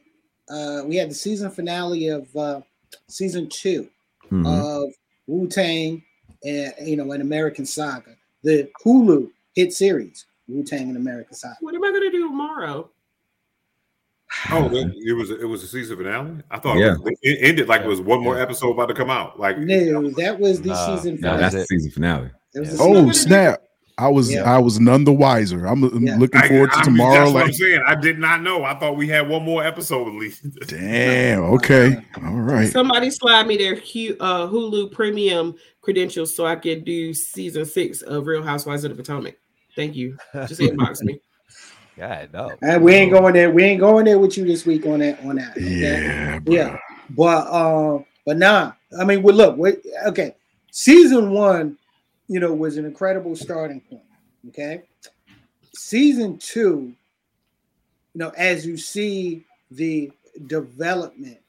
[SPEAKER 1] uh, we had the season finale of uh, season 2
[SPEAKER 6] Mhm.
[SPEAKER 1] of Wu Tang and you know an American Saga, the Hulu hit series Wu Tang and American Saga.
[SPEAKER 3] What am I gonna do tomorrow?
[SPEAKER 5] Oh, that- it was it was a season finale. I thought
[SPEAKER 6] Yeah.
[SPEAKER 5] it, was- it ended like it was one more episode about to come out. Like
[SPEAKER 1] No, that was the
[SPEAKER 2] Nah,
[SPEAKER 1] season
[SPEAKER 6] No,
[SPEAKER 1] finale.
[SPEAKER 6] that's the season finale.
[SPEAKER 2] Yeah.
[SPEAKER 4] oh
[SPEAKER 1] season-
[SPEAKER 4] snap i was
[SPEAKER 1] Yeah.
[SPEAKER 4] i was none the wiser i'm, I'm
[SPEAKER 1] Yeah.
[SPEAKER 4] looking
[SPEAKER 5] I-
[SPEAKER 4] forward to
[SPEAKER 5] I-
[SPEAKER 4] tomorrow
[SPEAKER 5] That's what
[SPEAKER 4] like
[SPEAKER 5] I'm saying. I did not know. I thought we had one more episode at least.
[SPEAKER 4] damn okay all right
[SPEAKER 3] Somebody slide me their uh, Hulu premium credentials so I can do season six of Real Housewives of the Potomac. Thank you. Just inbox me.
[SPEAKER 2] God, no.
[SPEAKER 1] And we ain't going there. We ain't going there with you this week on that. On that. okay?
[SPEAKER 4] yeah
[SPEAKER 1] Yeah. But um, but nah. I mean, well, look, wait, okay. Season one, you know, was an incredible starting point. Okay. Season two, you know, as you see the development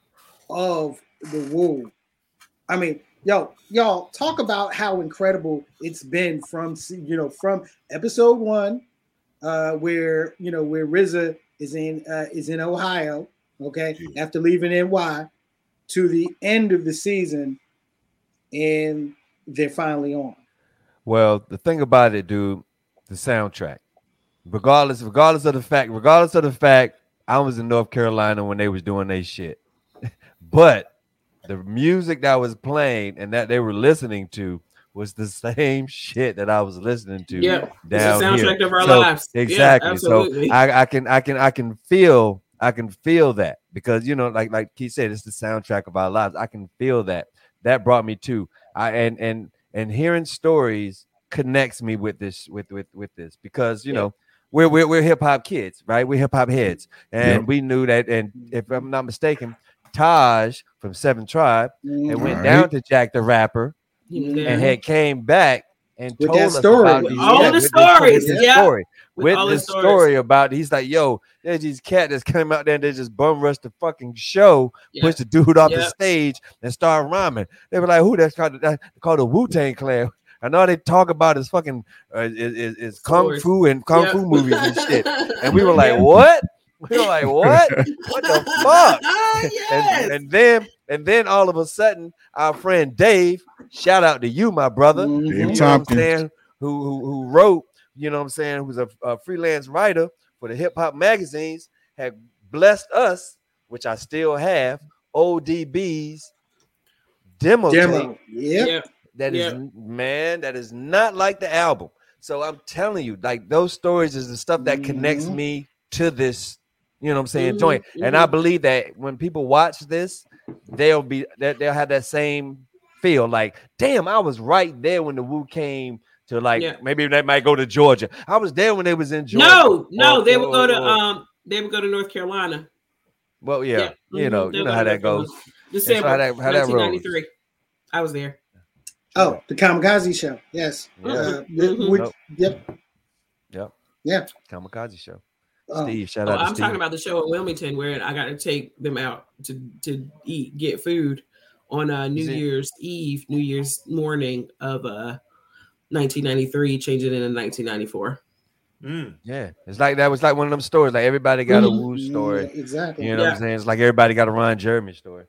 [SPEAKER 1] of the Wu, I mean, yo, y'all talk about how incredible it's been from you know from episode one, uh, where you know where RZA is in uh, is in Ohio, okay, after leaving NY, to the end of the season, and they're finally on.
[SPEAKER 2] Well, the thing about it, dude, the soundtrack. Regardless, regardless of the fact, regardless of the fact, I was in North Carolina when they was doing their shit. but the music that was playing and that they were listening to was the same shit that I was listening to
[SPEAKER 3] Yeah,
[SPEAKER 2] down
[SPEAKER 3] it's the soundtrack
[SPEAKER 2] here.
[SPEAKER 3] of our
[SPEAKER 2] So,
[SPEAKER 3] lives. Yeah,
[SPEAKER 2] Exactly. so. I, I can I can I can feel I can feel that because you know like like Keith said it's the soundtrack of our lives. I can feel that. That brought me to I and and and hearing stories connects me with this with with with this because you
[SPEAKER 3] Yeah.
[SPEAKER 2] know we're we're, we're hip hop kids, right? We're hip hop heads, and
[SPEAKER 4] Yep.
[SPEAKER 2] we knew that. And if I'm not mistaken, Taj from Seven Tribe and
[SPEAKER 1] Mhm.
[SPEAKER 2] went
[SPEAKER 4] Alright.
[SPEAKER 2] down to Jack the Rapper
[SPEAKER 3] was
[SPEAKER 2] and had came back and
[SPEAKER 1] With
[SPEAKER 2] told
[SPEAKER 1] that
[SPEAKER 2] us
[SPEAKER 1] story.
[SPEAKER 2] about these-
[SPEAKER 3] all
[SPEAKER 2] yeah,
[SPEAKER 3] the stories, yeah.
[SPEAKER 2] story,
[SPEAKER 3] With
[SPEAKER 2] with
[SPEAKER 3] all
[SPEAKER 2] the
[SPEAKER 3] the
[SPEAKER 2] story about he's like, yo, there's these cat that's came out there and they just bum rushed the fucking show,
[SPEAKER 3] Yeah.
[SPEAKER 2] pushed the dude off the stage and started rhyming. They were like, who that's called that called the Wu Tang Clan. And all they talk about is fucking uh, is, is, is kung
[SPEAKER 3] Stories.
[SPEAKER 2] fu and kung
[SPEAKER 3] Yeah.
[SPEAKER 2] fu movies and shit. And we were like, what? We were like, what? What the fuck?
[SPEAKER 3] yes.
[SPEAKER 2] And, and then and then all of a sudden, our friend Dave, shout out to you, my brother.
[SPEAKER 4] Dave
[SPEAKER 2] you know what I'm
[SPEAKER 4] Tompkins.
[SPEAKER 2] saying, who, who who wrote, you know what I'm saying, who's a, a freelance writer for the hip hop magazines, had blessed us, which I still have, ODB's demo,
[SPEAKER 1] Demo. Yep.
[SPEAKER 3] Yeah.
[SPEAKER 2] that is
[SPEAKER 3] Yeah.
[SPEAKER 2] man, that is not like the album. So I'm telling you, like those stories is the stuff that connects
[SPEAKER 1] Mhm.
[SPEAKER 2] me to this, you know what I'm saying,
[SPEAKER 3] Mhm,
[SPEAKER 2] joint. And I
[SPEAKER 3] mhm.
[SPEAKER 2] believe that when people watch this, they'll be that they'll have that same feel like, damn, I was right there when the Wu came to like
[SPEAKER 3] Yeah.
[SPEAKER 2] maybe they might go to Georgia. I was there when they was in Georgia.
[SPEAKER 3] No, no,
[SPEAKER 2] Or-
[SPEAKER 3] they would go to
[SPEAKER 2] or-
[SPEAKER 3] um, they would go to North Carolina.
[SPEAKER 2] well, yeah, you
[SPEAKER 3] mhm,
[SPEAKER 2] know,
[SPEAKER 3] they
[SPEAKER 2] you know how that goes.
[SPEAKER 3] Carolina.
[SPEAKER 2] so how that- how that rolls.
[SPEAKER 3] 1993. I was there.
[SPEAKER 1] Oh, the Kamikaze Show. Yes.
[SPEAKER 2] Yeah.
[SPEAKER 1] Uh,
[SPEAKER 3] Mhm.
[SPEAKER 1] which-
[SPEAKER 2] Nope.
[SPEAKER 1] Yep.
[SPEAKER 2] Yep.
[SPEAKER 1] Yeah.
[SPEAKER 2] Kamikaze show.
[SPEAKER 1] Oh,
[SPEAKER 2] Steve, shout
[SPEAKER 3] Oh,
[SPEAKER 2] out to
[SPEAKER 3] I'm
[SPEAKER 2] Steve.
[SPEAKER 3] talking about the show in Wilmington where I got to take them out to to eat, get food on uh, New Year's Eve, New Year's morning of uh 1993, changing it in 1994.
[SPEAKER 5] Mm.
[SPEAKER 2] Yeah, it's like that was like one of them stories. Like everybody got a
[SPEAKER 3] Mhm.
[SPEAKER 2] Wu story.
[SPEAKER 1] Yeah, exactly.
[SPEAKER 2] You know what I'm saying? It's like everybody got a Ron Jeremy story.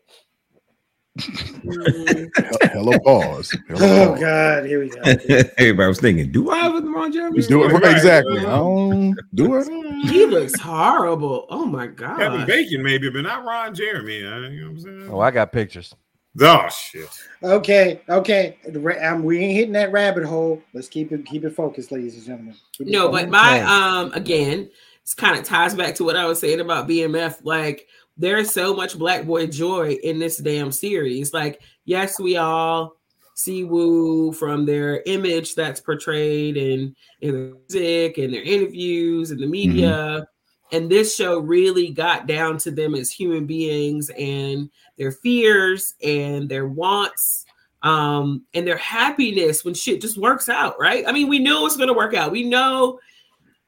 [SPEAKER 3] Mm,
[SPEAKER 4] Hello, pause. Hello,
[SPEAKER 1] Oh
[SPEAKER 4] pause.
[SPEAKER 1] God, here we go.
[SPEAKER 6] Everybody was thinking, do I have a Ron Jeremy?
[SPEAKER 4] Do it
[SPEAKER 5] Right,
[SPEAKER 4] right, exactly.
[SPEAKER 5] right.
[SPEAKER 4] I don't do it.
[SPEAKER 3] he looks horrible. Oh my
[SPEAKER 5] Kevin
[SPEAKER 3] god.
[SPEAKER 5] Bacon, maybe, but not Ron Jeremy. You know what I'm saying?
[SPEAKER 2] Oh, I got pictures.
[SPEAKER 5] Oh, shit.
[SPEAKER 1] Okay, okay. The ra- um, we ain't hitting that rabbit hole. Let's keep it keep it focused, ladies and gentlemen. Keep
[SPEAKER 3] No, but my um again, it's kind of ties back to what I was saying about BMF. Like there's so much black boy joy in this damn series. Like, yes, we all see Wu from their image that's portrayed in in the music and their interviews and the media. And this show really got down to them as human beings and their fears and their wants um and their happiness when shit just works out right? I mean we know it's going to work out. We know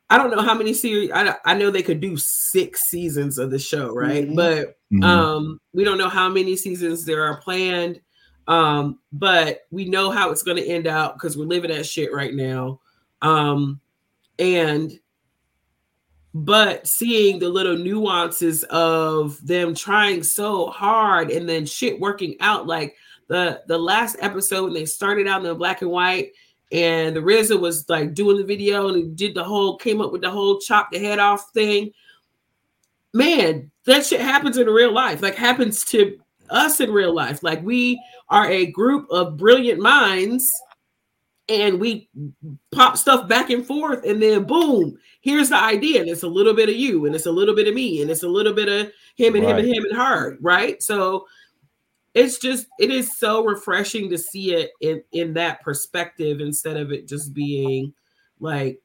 [SPEAKER 3] i don't know how many series i, I know they could do six seasons of the show right?
[SPEAKER 1] Mhm.
[SPEAKER 3] but
[SPEAKER 4] Mhm.
[SPEAKER 3] um we don't know how many seasons there are planned. Um but we know how it's going to end out because we're living that shit right now. Um and but seeing the little nuances of them trying so hard and then shit working out like the the last episode when they started out in the black and white and the RZA was like doing the video and he did the whole came up with the whole chop the head off thing. Man that shit happens in real life like happens to us in real life. Like we are a group of brilliant minds and we pop stuff back and forth and then boom here's the idea and it's a little bit of you and it's a little bit of me and it's a little bit of him and him and him and her right so it's just it is so refreshing to see it in in that perspective instead of it just being like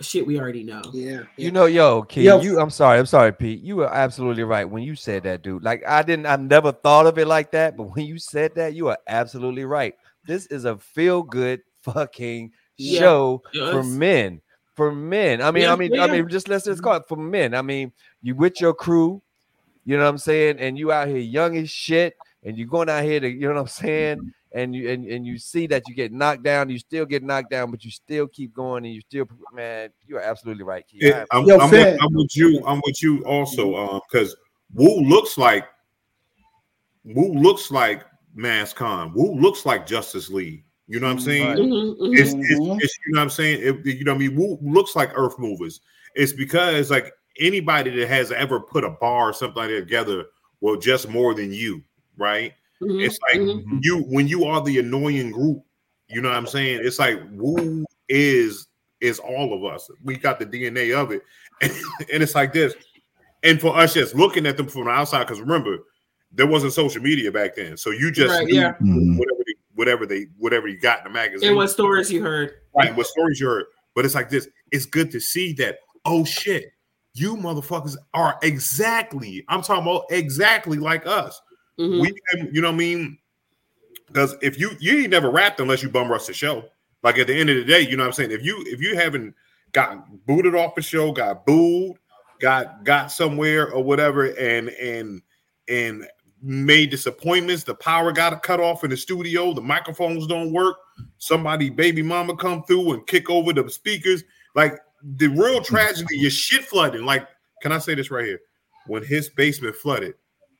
[SPEAKER 3] shit we already know
[SPEAKER 1] yeah,
[SPEAKER 2] You know, yo, Key,
[SPEAKER 1] Yo.
[SPEAKER 2] you I'm sorry, I'm sorry, Pete. You were absolutely right when you said that, dude. Like I didn't I never thought of it like that, but when you said that, you are absolutely right. This is a feel-good fucking
[SPEAKER 3] Yeah.
[SPEAKER 2] show
[SPEAKER 3] Yes.
[SPEAKER 2] for men. For men. I mean,
[SPEAKER 3] Yeah,
[SPEAKER 2] I mean, I mean, just let's just call it for men. I mean, you with your crew, you know what I'm saying, and you out here young as shit. and you're going out here to, you know what I'm saying? And you and, and you see that you get knocked down, you still get knocked down, but you still keep going and you still man, you are absolutely right. Key.
[SPEAKER 5] It- I'm,
[SPEAKER 1] Yo,
[SPEAKER 5] I'm with, I'm with you. I'm with you also. Um, because Wu looks like Wu looks like Mass Con. Wu looks like Justice League. You know what I'm saying?
[SPEAKER 2] Right.
[SPEAKER 3] Mhm, mhm.
[SPEAKER 5] It's,
[SPEAKER 1] Mhm.
[SPEAKER 5] it's, it's you know what I'm saying. It- you know what I mean. Wu looks like Earth Movers. It's because like anybody that has ever put a bar or something like that together, well, just more than you, right?
[SPEAKER 3] Mhm,
[SPEAKER 5] It's like
[SPEAKER 3] mhm.
[SPEAKER 5] you when you are the annoying group. You know what I'm saying? It's like Wu is is all of us. We got the DNA of it, and, it's like this. And for us, just looking at them from the outside, because remember, there wasn't social media back then, so you just
[SPEAKER 3] Right,
[SPEAKER 5] knew
[SPEAKER 3] yeah.
[SPEAKER 5] Whatever they, whatever they whatever you got in the magazine
[SPEAKER 3] And what stories you heard?
[SPEAKER 5] right? What stories you heard, but it's like this. It's good to see that. Oh shit, you motherfuckers are exactly. I'm talking about exactly like us.
[SPEAKER 3] Mhm.
[SPEAKER 5] We, you know what I mean? Because if you you ain't never rapped unless you bum rush the show. Like at the end of the day, you know what I'm saying. If you if you haven't got booted off the show, got booed, got got somewhere or whatever, and and and made disappointments, the power got cut off in the studio, the microphones don't work, somebody baby mama come through and kick over the speakers. Like the real tragedy, your shit flooding. Like, can I say this right here? When his basement flooded,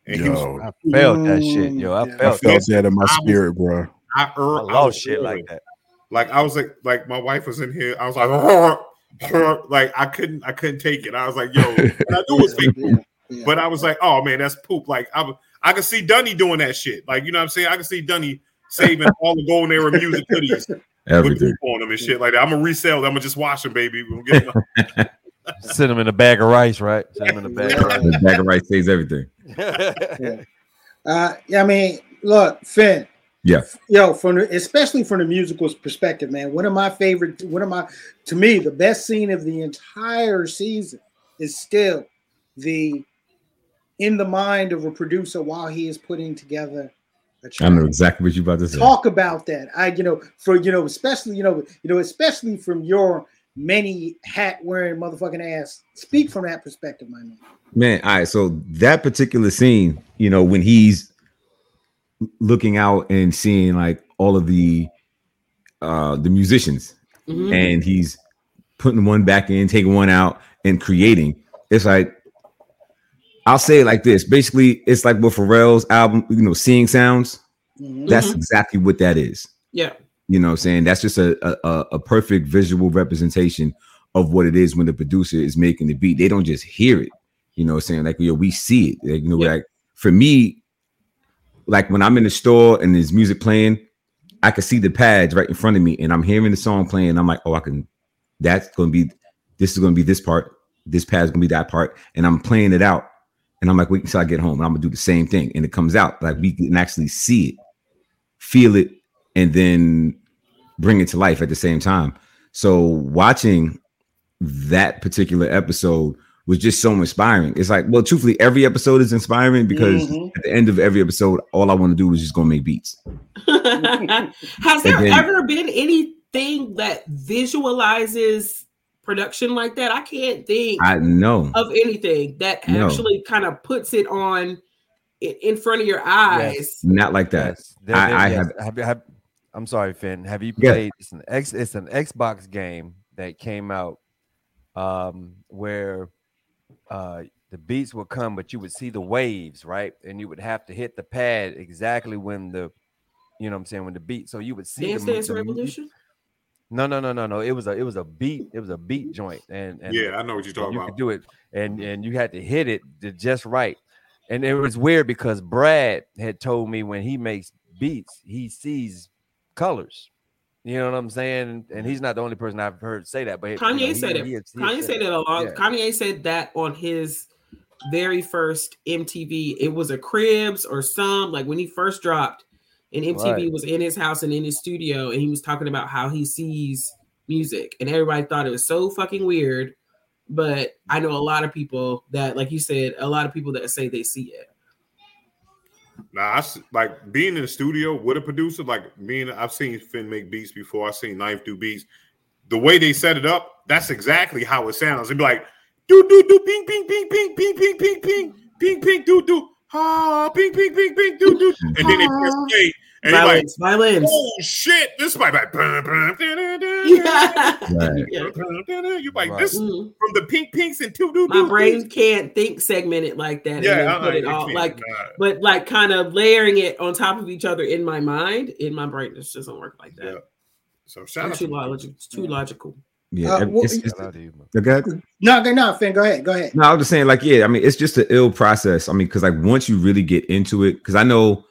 [SPEAKER 5] and he was
[SPEAKER 2] I felt that shit, yo. I
[SPEAKER 1] Yeah.
[SPEAKER 4] I
[SPEAKER 2] felt,
[SPEAKER 4] felt that in my
[SPEAKER 5] I was-
[SPEAKER 4] spirit, bro.
[SPEAKER 5] I,
[SPEAKER 2] I
[SPEAKER 5] er, I
[SPEAKER 2] lost
[SPEAKER 5] was
[SPEAKER 2] shit like that.
[SPEAKER 5] Like I was like, like my wife was in here. I was like, like I couldn't, I couldn't take it. I was like, yo, I knew it was fake
[SPEAKER 1] Yeah,
[SPEAKER 5] poop,
[SPEAKER 1] yeah.
[SPEAKER 5] but I was like, oh man, that's poop. Like I, I can see Dunny doing that shit. Like you know what I'm saying? I can see Dunny saving all the golden era music hoodies with
[SPEAKER 6] Everything.
[SPEAKER 5] poop on them and shit like that. I'm gonna resell them. I'm gonna just wash them, baby. We'll get them.
[SPEAKER 2] Send them in a bag of rice, right? Send them in a bag of
[SPEAKER 6] The bag of rice saves everything.
[SPEAKER 2] rice.
[SPEAKER 1] Uh, yeah, I mean, look, Finn.
[SPEAKER 6] Yeah.
[SPEAKER 1] Yo, from the, especially from the musical perspective, man. One of my favorite, one of my, to me, the best scene of the entire season is still the in the mind of a producer while he is putting together a
[SPEAKER 6] I
[SPEAKER 1] track.
[SPEAKER 6] know exactly what you about to say.
[SPEAKER 1] Talk about that. I, you know, for you know, especially you know, you know, especially from your many hat wearing motherfucking ass. Speak from that perspective, my man.
[SPEAKER 6] Man, all right. So that particular scene, you know, when he's looking out and seeing like all of the uh the musicians
[SPEAKER 3] Mhm.
[SPEAKER 6] and he's putting one back in, taking one out, and creating. It's like I'll say it like this. Basically, it's like with Pharrell's album, you know, Seeing Sounds.
[SPEAKER 1] Mhm.
[SPEAKER 6] That's
[SPEAKER 3] Mhm.
[SPEAKER 6] exactly what that is.
[SPEAKER 3] Yeah.
[SPEAKER 6] You know what I'm saying? That's just a, a a- a perfect visual representation of what it is when the producer is making the beat. They don't just hear it. You know what I'm saying? Like yo, we see it. Like, you know,
[SPEAKER 3] Yeah.
[SPEAKER 6] like for me, like when I'm in the store and there's music playing, I can see the pads right in front of me and I'm hearing the song playing. I'm like, oh, I can that's gonna be this is gonna be this part, this pad's gonna be that part, and I'm playing it out. And I'm like, wait until I get home, and I'm gonna do the same thing. And it comes out like we can actually see it, feel it, and then bring it to life at the same time. So watching that particular episode was just so inspiring. It's like, well, truthfully, every episode is inspiring because
[SPEAKER 1] Mhm.
[SPEAKER 6] at the end of every episode, all I want to do is just go make beats.
[SPEAKER 3] Has there
[SPEAKER 6] then-
[SPEAKER 3] ever been anything that visualizes production like that? I can't think
[SPEAKER 6] I know.
[SPEAKER 3] of anything that
[SPEAKER 6] No.
[SPEAKER 3] actually kind of puts it on in, in front of your eyes.
[SPEAKER 6] Not like that.
[SPEAKER 2] Yes. There-
[SPEAKER 6] I-
[SPEAKER 2] there-
[SPEAKER 6] I
[SPEAKER 2] yes.
[SPEAKER 6] have-
[SPEAKER 2] have, have- I'm sorry, Finn. Have you
[SPEAKER 6] Yeah.
[SPEAKER 2] played? It's an X. It's an Xbox game that came out um, where uh, the beats would come, but you would see the waves, right? And you would have to hit the pad exactly when the, you know, what I'm saying when the beat. So you would see
[SPEAKER 3] Dance
[SPEAKER 2] the,
[SPEAKER 3] Dance
[SPEAKER 2] the-
[SPEAKER 3] Revolution.
[SPEAKER 2] No, no, no, no, no. It was a it was a beat. It was a beat joint, and, and
[SPEAKER 5] yeah, I know what you're
[SPEAKER 2] and
[SPEAKER 5] talking
[SPEAKER 2] you
[SPEAKER 5] about.
[SPEAKER 2] could do it and mm-hmm. and you had to hit it just right and it was weird because brad had told me when he makes beats he sees colors you know what i'm saying and he's not the only person i've heard say that but you
[SPEAKER 3] Kanye
[SPEAKER 2] know, he-
[SPEAKER 3] said it.
[SPEAKER 2] he had- he had
[SPEAKER 3] Kanye said it a lot.
[SPEAKER 2] Yeah.
[SPEAKER 3] Kanye said that on his very first MTV. It was a Cribs or some like when he first dropped, and MTV
[SPEAKER 2] Right.
[SPEAKER 3] was in his house and in his studio, and he was talking about how he sees music, and everybody thought it was so fucking weird. But I know a lot of people that, like you said, a lot of people that say they see it.
[SPEAKER 5] Now, I s- like being in the studio with a producer. Like being, I've seen Finn make beats before. I've seen Knife do beats. The way they set it up, that's exactly how it sounds. It'd be like do do do ping ping ping ping ping ping ping ping ping ping do do. ah, ping, ping, ping, ping, do, do, and then they press play, and you're like,
[SPEAKER 3] Violence, violence.
[SPEAKER 5] oh shit, this might like,
[SPEAKER 3] Yeah.
[SPEAKER 6] Right.
[SPEAKER 3] Yeah.
[SPEAKER 5] bum, da, da. you're like
[SPEAKER 2] Right.
[SPEAKER 5] this
[SPEAKER 3] Mm.
[SPEAKER 5] from the pink pinks and two do
[SPEAKER 3] My brain can't think segmented like that. and then
[SPEAKER 5] Yeah,
[SPEAKER 3] put it all like
[SPEAKER 5] nah.
[SPEAKER 3] but like kind of layering it on top of each other in my mind, in my brain, this doesn't work like that.
[SPEAKER 5] Yeah. So shout out
[SPEAKER 3] too
[SPEAKER 5] to
[SPEAKER 3] logical. It's too logical.
[SPEAKER 6] Yeah.
[SPEAKER 1] Uh, well,
[SPEAKER 6] it's, it's,
[SPEAKER 2] Shout you, man.
[SPEAKER 1] No, go no, Finn, go ahead. Go ahead.
[SPEAKER 6] No, I was just saying, like, yeah, I mean, it's just an ill process. I mean, because like once you really get into it, because I know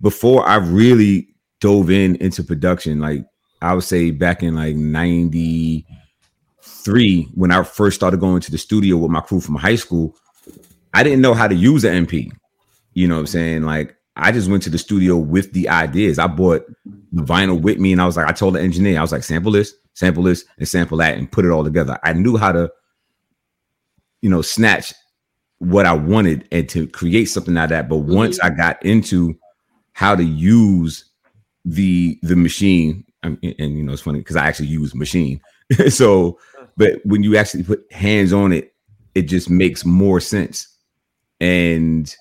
[SPEAKER 6] before I really dove in into production, like I would say back in like 93, when I first started going to the studio with my crew from high school, I didn't know how to use an MP. You know what I'm saying? Like I just went to the studio with the ideas. I bought the vinyl with me, and I was like, I told the engineer, I was like, sample this, sample this, and sample that, and put it all together. I knew how to, you know, snatch what I wanted and to create something out of that. But once mm-hmm. I got into how to use the the machine, and, and, you know, it's funny because I actually use machine. so, but when you actually put hands on it, it just makes more sense. And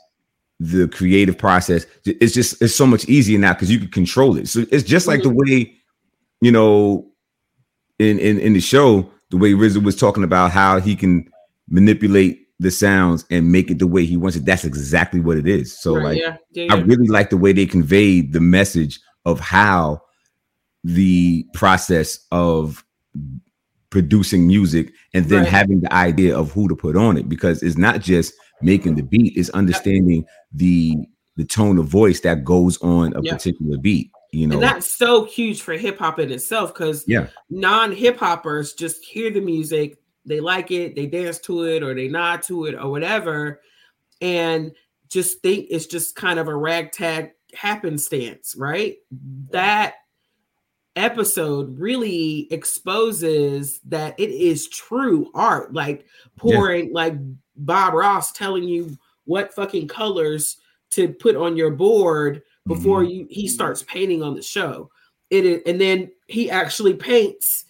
[SPEAKER 6] the creative process, it's just it's so much easier now because you can control it. So it's just like the mm-hmm. way, you know, in in in the show, the way RZA was talking about how he can manipulate the sounds and make it the way he wants it. That's exactly what it is. So
[SPEAKER 3] Right,
[SPEAKER 6] like
[SPEAKER 3] yeah, yeah,
[SPEAKER 6] I really like the way they conveyed the message of how the process of producing music and then
[SPEAKER 3] Right.
[SPEAKER 6] having the idea of who to put on it because it's not just making the beat it's understanding the the tone of voice that goes on a
[SPEAKER 3] Yep.
[SPEAKER 6] particular beat you know
[SPEAKER 3] and that's so huge for hip hop in itself because
[SPEAKER 6] yeah
[SPEAKER 3] non hip hoppers just hear the music, they like it, they dance to it, or they nod to it, or whatever, and just think it's just kind of a ragtag happenstance, right? That episode really exposes that it is true art, like pouring, like Bob Ross telling you what fucking colors to put on your board before mm-hmm. you he starts painting on the show. It is, and then he actually paints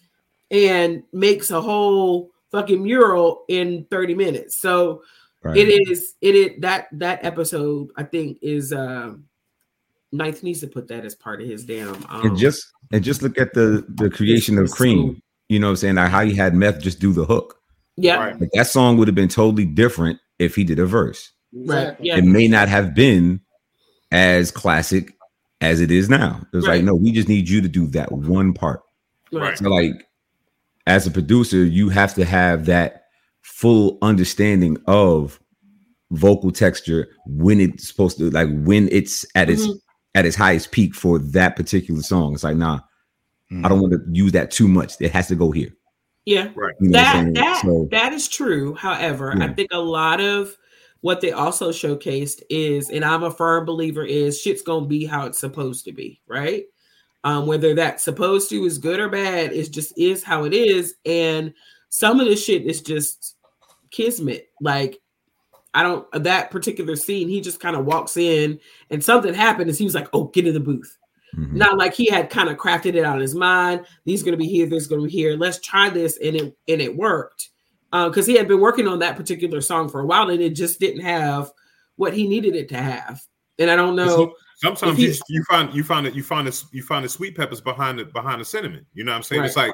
[SPEAKER 3] and makes a whole fucking mural in 30 minutes. So
[SPEAKER 6] right.
[SPEAKER 3] it is it is that that episode I think is uh Ninth needs to put that as part of his damn um,
[SPEAKER 6] and just and just look at the the creation of cream
[SPEAKER 3] cool.
[SPEAKER 6] you know what i'm saying like how he had meth just do the hook
[SPEAKER 3] yeah
[SPEAKER 5] Right.
[SPEAKER 6] like that song would have been totally different if he did a verse
[SPEAKER 3] right yeah
[SPEAKER 6] it may not have been as classic as it is now. It was
[SPEAKER 3] Right.
[SPEAKER 6] like, no, we just need you to do that one part.
[SPEAKER 5] Right.
[SPEAKER 6] So, like, as a producer, you have to have that full understanding of vocal texture when it's supposed to, like, when it's at its
[SPEAKER 3] Mhm.
[SPEAKER 6] at its highest peak for that particular song. It's like, nah, I don't want to use that too much. It has to go here.
[SPEAKER 3] yeah
[SPEAKER 5] Right.
[SPEAKER 6] You know
[SPEAKER 3] that that
[SPEAKER 6] So-
[SPEAKER 3] that is true. However, I think a lot of what they also showcased is, and I'm a firm believer, is shit's gonna be how it's supposed to be, right? Um, whether that supposed to is good or bad, it just is how it is. And some of the shit is just kismet. Like, I don't that particular scene, he just kind of walks in and something happened, and he was like, Oh, get in the booth.
[SPEAKER 6] Mhm.
[SPEAKER 3] Not like he had kind of crafted it out in his mind. These gonna be here, this is gonna be here. Let's try this, and it and it worked. Because he had been working on that particular song for a while, and it just didn't have what he needed it to have. And I don't know.
[SPEAKER 5] Sometimes
[SPEAKER 3] he-
[SPEAKER 5] you, you find you find it you find it you find the sweet peppers behind the behind the cinnamon. You know what I'm saying? It's like,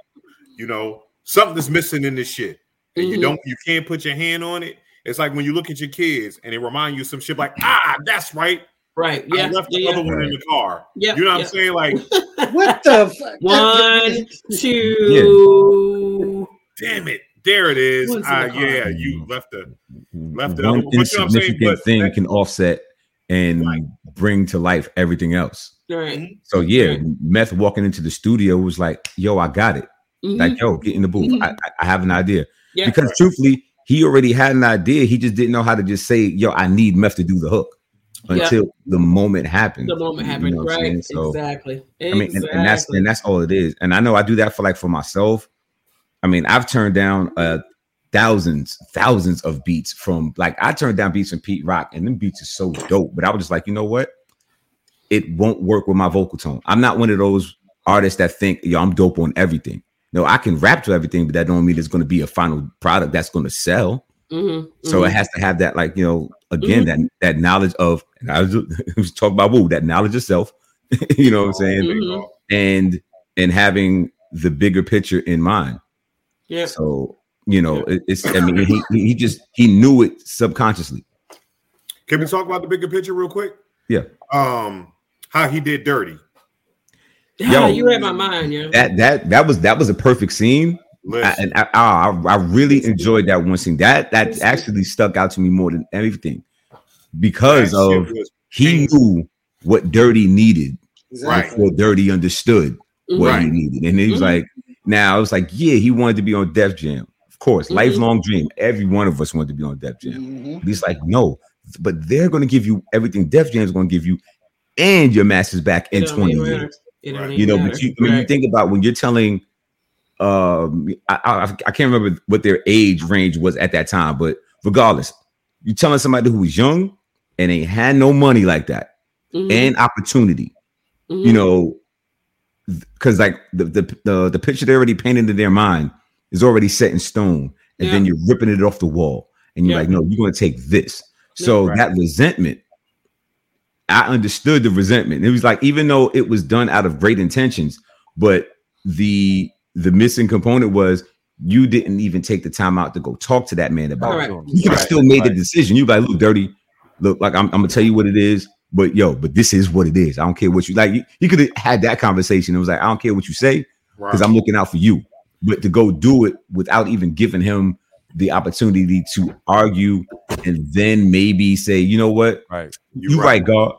[SPEAKER 5] you know, something's missing in this shit. And you
[SPEAKER 3] Mhm.
[SPEAKER 5] don't you can't put your hand on it. It's like when you look at your kids and they remind you of some shit like, ah, that's right.
[SPEAKER 3] Right?
[SPEAKER 5] I
[SPEAKER 3] Yeah.
[SPEAKER 5] left the
[SPEAKER 3] yeah,
[SPEAKER 5] other
[SPEAKER 3] yeah.
[SPEAKER 5] one in the car.
[SPEAKER 3] Yeah,
[SPEAKER 5] You know what
[SPEAKER 3] yeah.
[SPEAKER 5] I'm saying? Like,
[SPEAKER 1] What the fuck?
[SPEAKER 3] One, two.
[SPEAKER 5] damn it, there it is.
[SPEAKER 3] What's in
[SPEAKER 5] Ah, yeah, you left the Left the other
[SPEAKER 6] one
[SPEAKER 5] one. But you know what I'm saying?
[SPEAKER 6] insignificant thing
[SPEAKER 5] that-
[SPEAKER 6] can offset and
[SPEAKER 5] Right.
[SPEAKER 6] bring to life everything else.
[SPEAKER 3] Right.
[SPEAKER 6] So yeah,
[SPEAKER 3] Right.
[SPEAKER 6] Meth walking into the studio was like, "Yo, I got it."
[SPEAKER 3] Mhm.
[SPEAKER 6] Like, "Yo, get in the booth.
[SPEAKER 3] Mhm.
[SPEAKER 6] I, I- I have an idea."
[SPEAKER 3] Yeah.
[SPEAKER 6] Because truthfully, he already had an idea. He just didn't know how to just say, "Yo, I need Meth to do the hook."
[SPEAKER 3] Yeah.
[SPEAKER 6] Until the moment happened.
[SPEAKER 3] the moment
[SPEAKER 6] You
[SPEAKER 3] happened.
[SPEAKER 6] know
[SPEAKER 3] right.
[SPEAKER 6] So
[SPEAKER 3] exactly.
[SPEAKER 6] I mean, and, and that's and that's all it is. And I know I do that for like for myself. I mean, I've turned down uh thousands, thousands of beats from like I turned down beats from Pete Rock, and them beats are so dope. But I was just like, you know what? It won't work with my vocal tone. I'm not one of those artists that think, yo, I'm dope on everything. No, I can rap to everything, but that don't mean it's going to be a final product that's going to sell.
[SPEAKER 3] Mhm,
[SPEAKER 6] So
[SPEAKER 3] mhm.
[SPEAKER 6] it has to have that like you know again that that knowledge of and I was, I was talking about Wu that knowledge of self. you know what I'm saying?
[SPEAKER 3] Mhm.
[SPEAKER 6] And and having the bigger picture in mind.
[SPEAKER 3] Yeah.
[SPEAKER 6] So you know, it- it's I mean he he just he knew it subconsciously.
[SPEAKER 5] Can we talk about the bigger picture real quick?
[SPEAKER 6] Yeah.
[SPEAKER 5] Um, how he did dirty.
[SPEAKER 3] Yeah,
[SPEAKER 6] Yo.
[SPEAKER 3] you read my mind, yeah.
[SPEAKER 6] That that that was that was a perfect scene. I, and I, I, I really enjoyed that one scene. That that actually stuck out to me more than anything because of he knew what Dirty needed
[SPEAKER 5] Right.
[SPEAKER 6] before Dirty understood what
[SPEAKER 5] Right.
[SPEAKER 6] he needed, and he was
[SPEAKER 3] Mhm.
[SPEAKER 6] like, "Now I was like, yeah, he wanted to be on Def Jam, of course,
[SPEAKER 3] Mhm.
[SPEAKER 6] lifelong dream. Every one of us wanted to be on Def Jam.
[SPEAKER 1] Mhm.
[SPEAKER 6] But he's like, no, but they're going to give you everything Def Jam is going to give you, and your master's back in
[SPEAKER 3] It don't
[SPEAKER 6] twenty
[SPEAKER 3] even
[SPEAKER 6] years."
[SPEAKER 3] matter. It don't
[SPEAKER 5] Right.
[SPEAKER 6] you know
[SPEAKER 3] matter.
[SPEAKER 6] but you, when you
[SPEAKER 3] Right.
[SPEAKER 6] think about when you're telling um I, I i can't remember what their age range was at that time but regardless you're telling somebody who was young and they had no money like that
[SPEAKER 3] Mhm.
[SPEAKER 6] and opportunity
[SPEAKER 3] Mhm.
[SPEAKER 6] you know because like the, the the the picture they already painted in their mind is already set in stone and then you're ripping it off the wall and you're
[SPEAKER 3] Yeah.
[SPEAKER 6] like no you're going to take this. So
[SPEAKER 2] right.
[SPEAKER 6] that resentment i understood the resentment. It was like even though it was done out of great intentions but the the missing component was you didn't even take the time out to go talk to that man about
[SPEAKER 3] Correct.
[SPEAKER 6] it you could have
[SPEAKER 2] Right,
[SPEAKER 6] still made the decision. You be like look dirty look like I'm, I'm gonna tell you what it is but yo but this is what it is. I don't care what you like you, you could have had that conversation. It was like i don't care what you say
[SPEAKER 5] right.
[SPEAKER 6] because i'm looking out for you but to go do it without even giving him the opportunity to argue and then maybe say you know what
[SPEAKER 2] Right.
[SPEAKER 6] you right, God.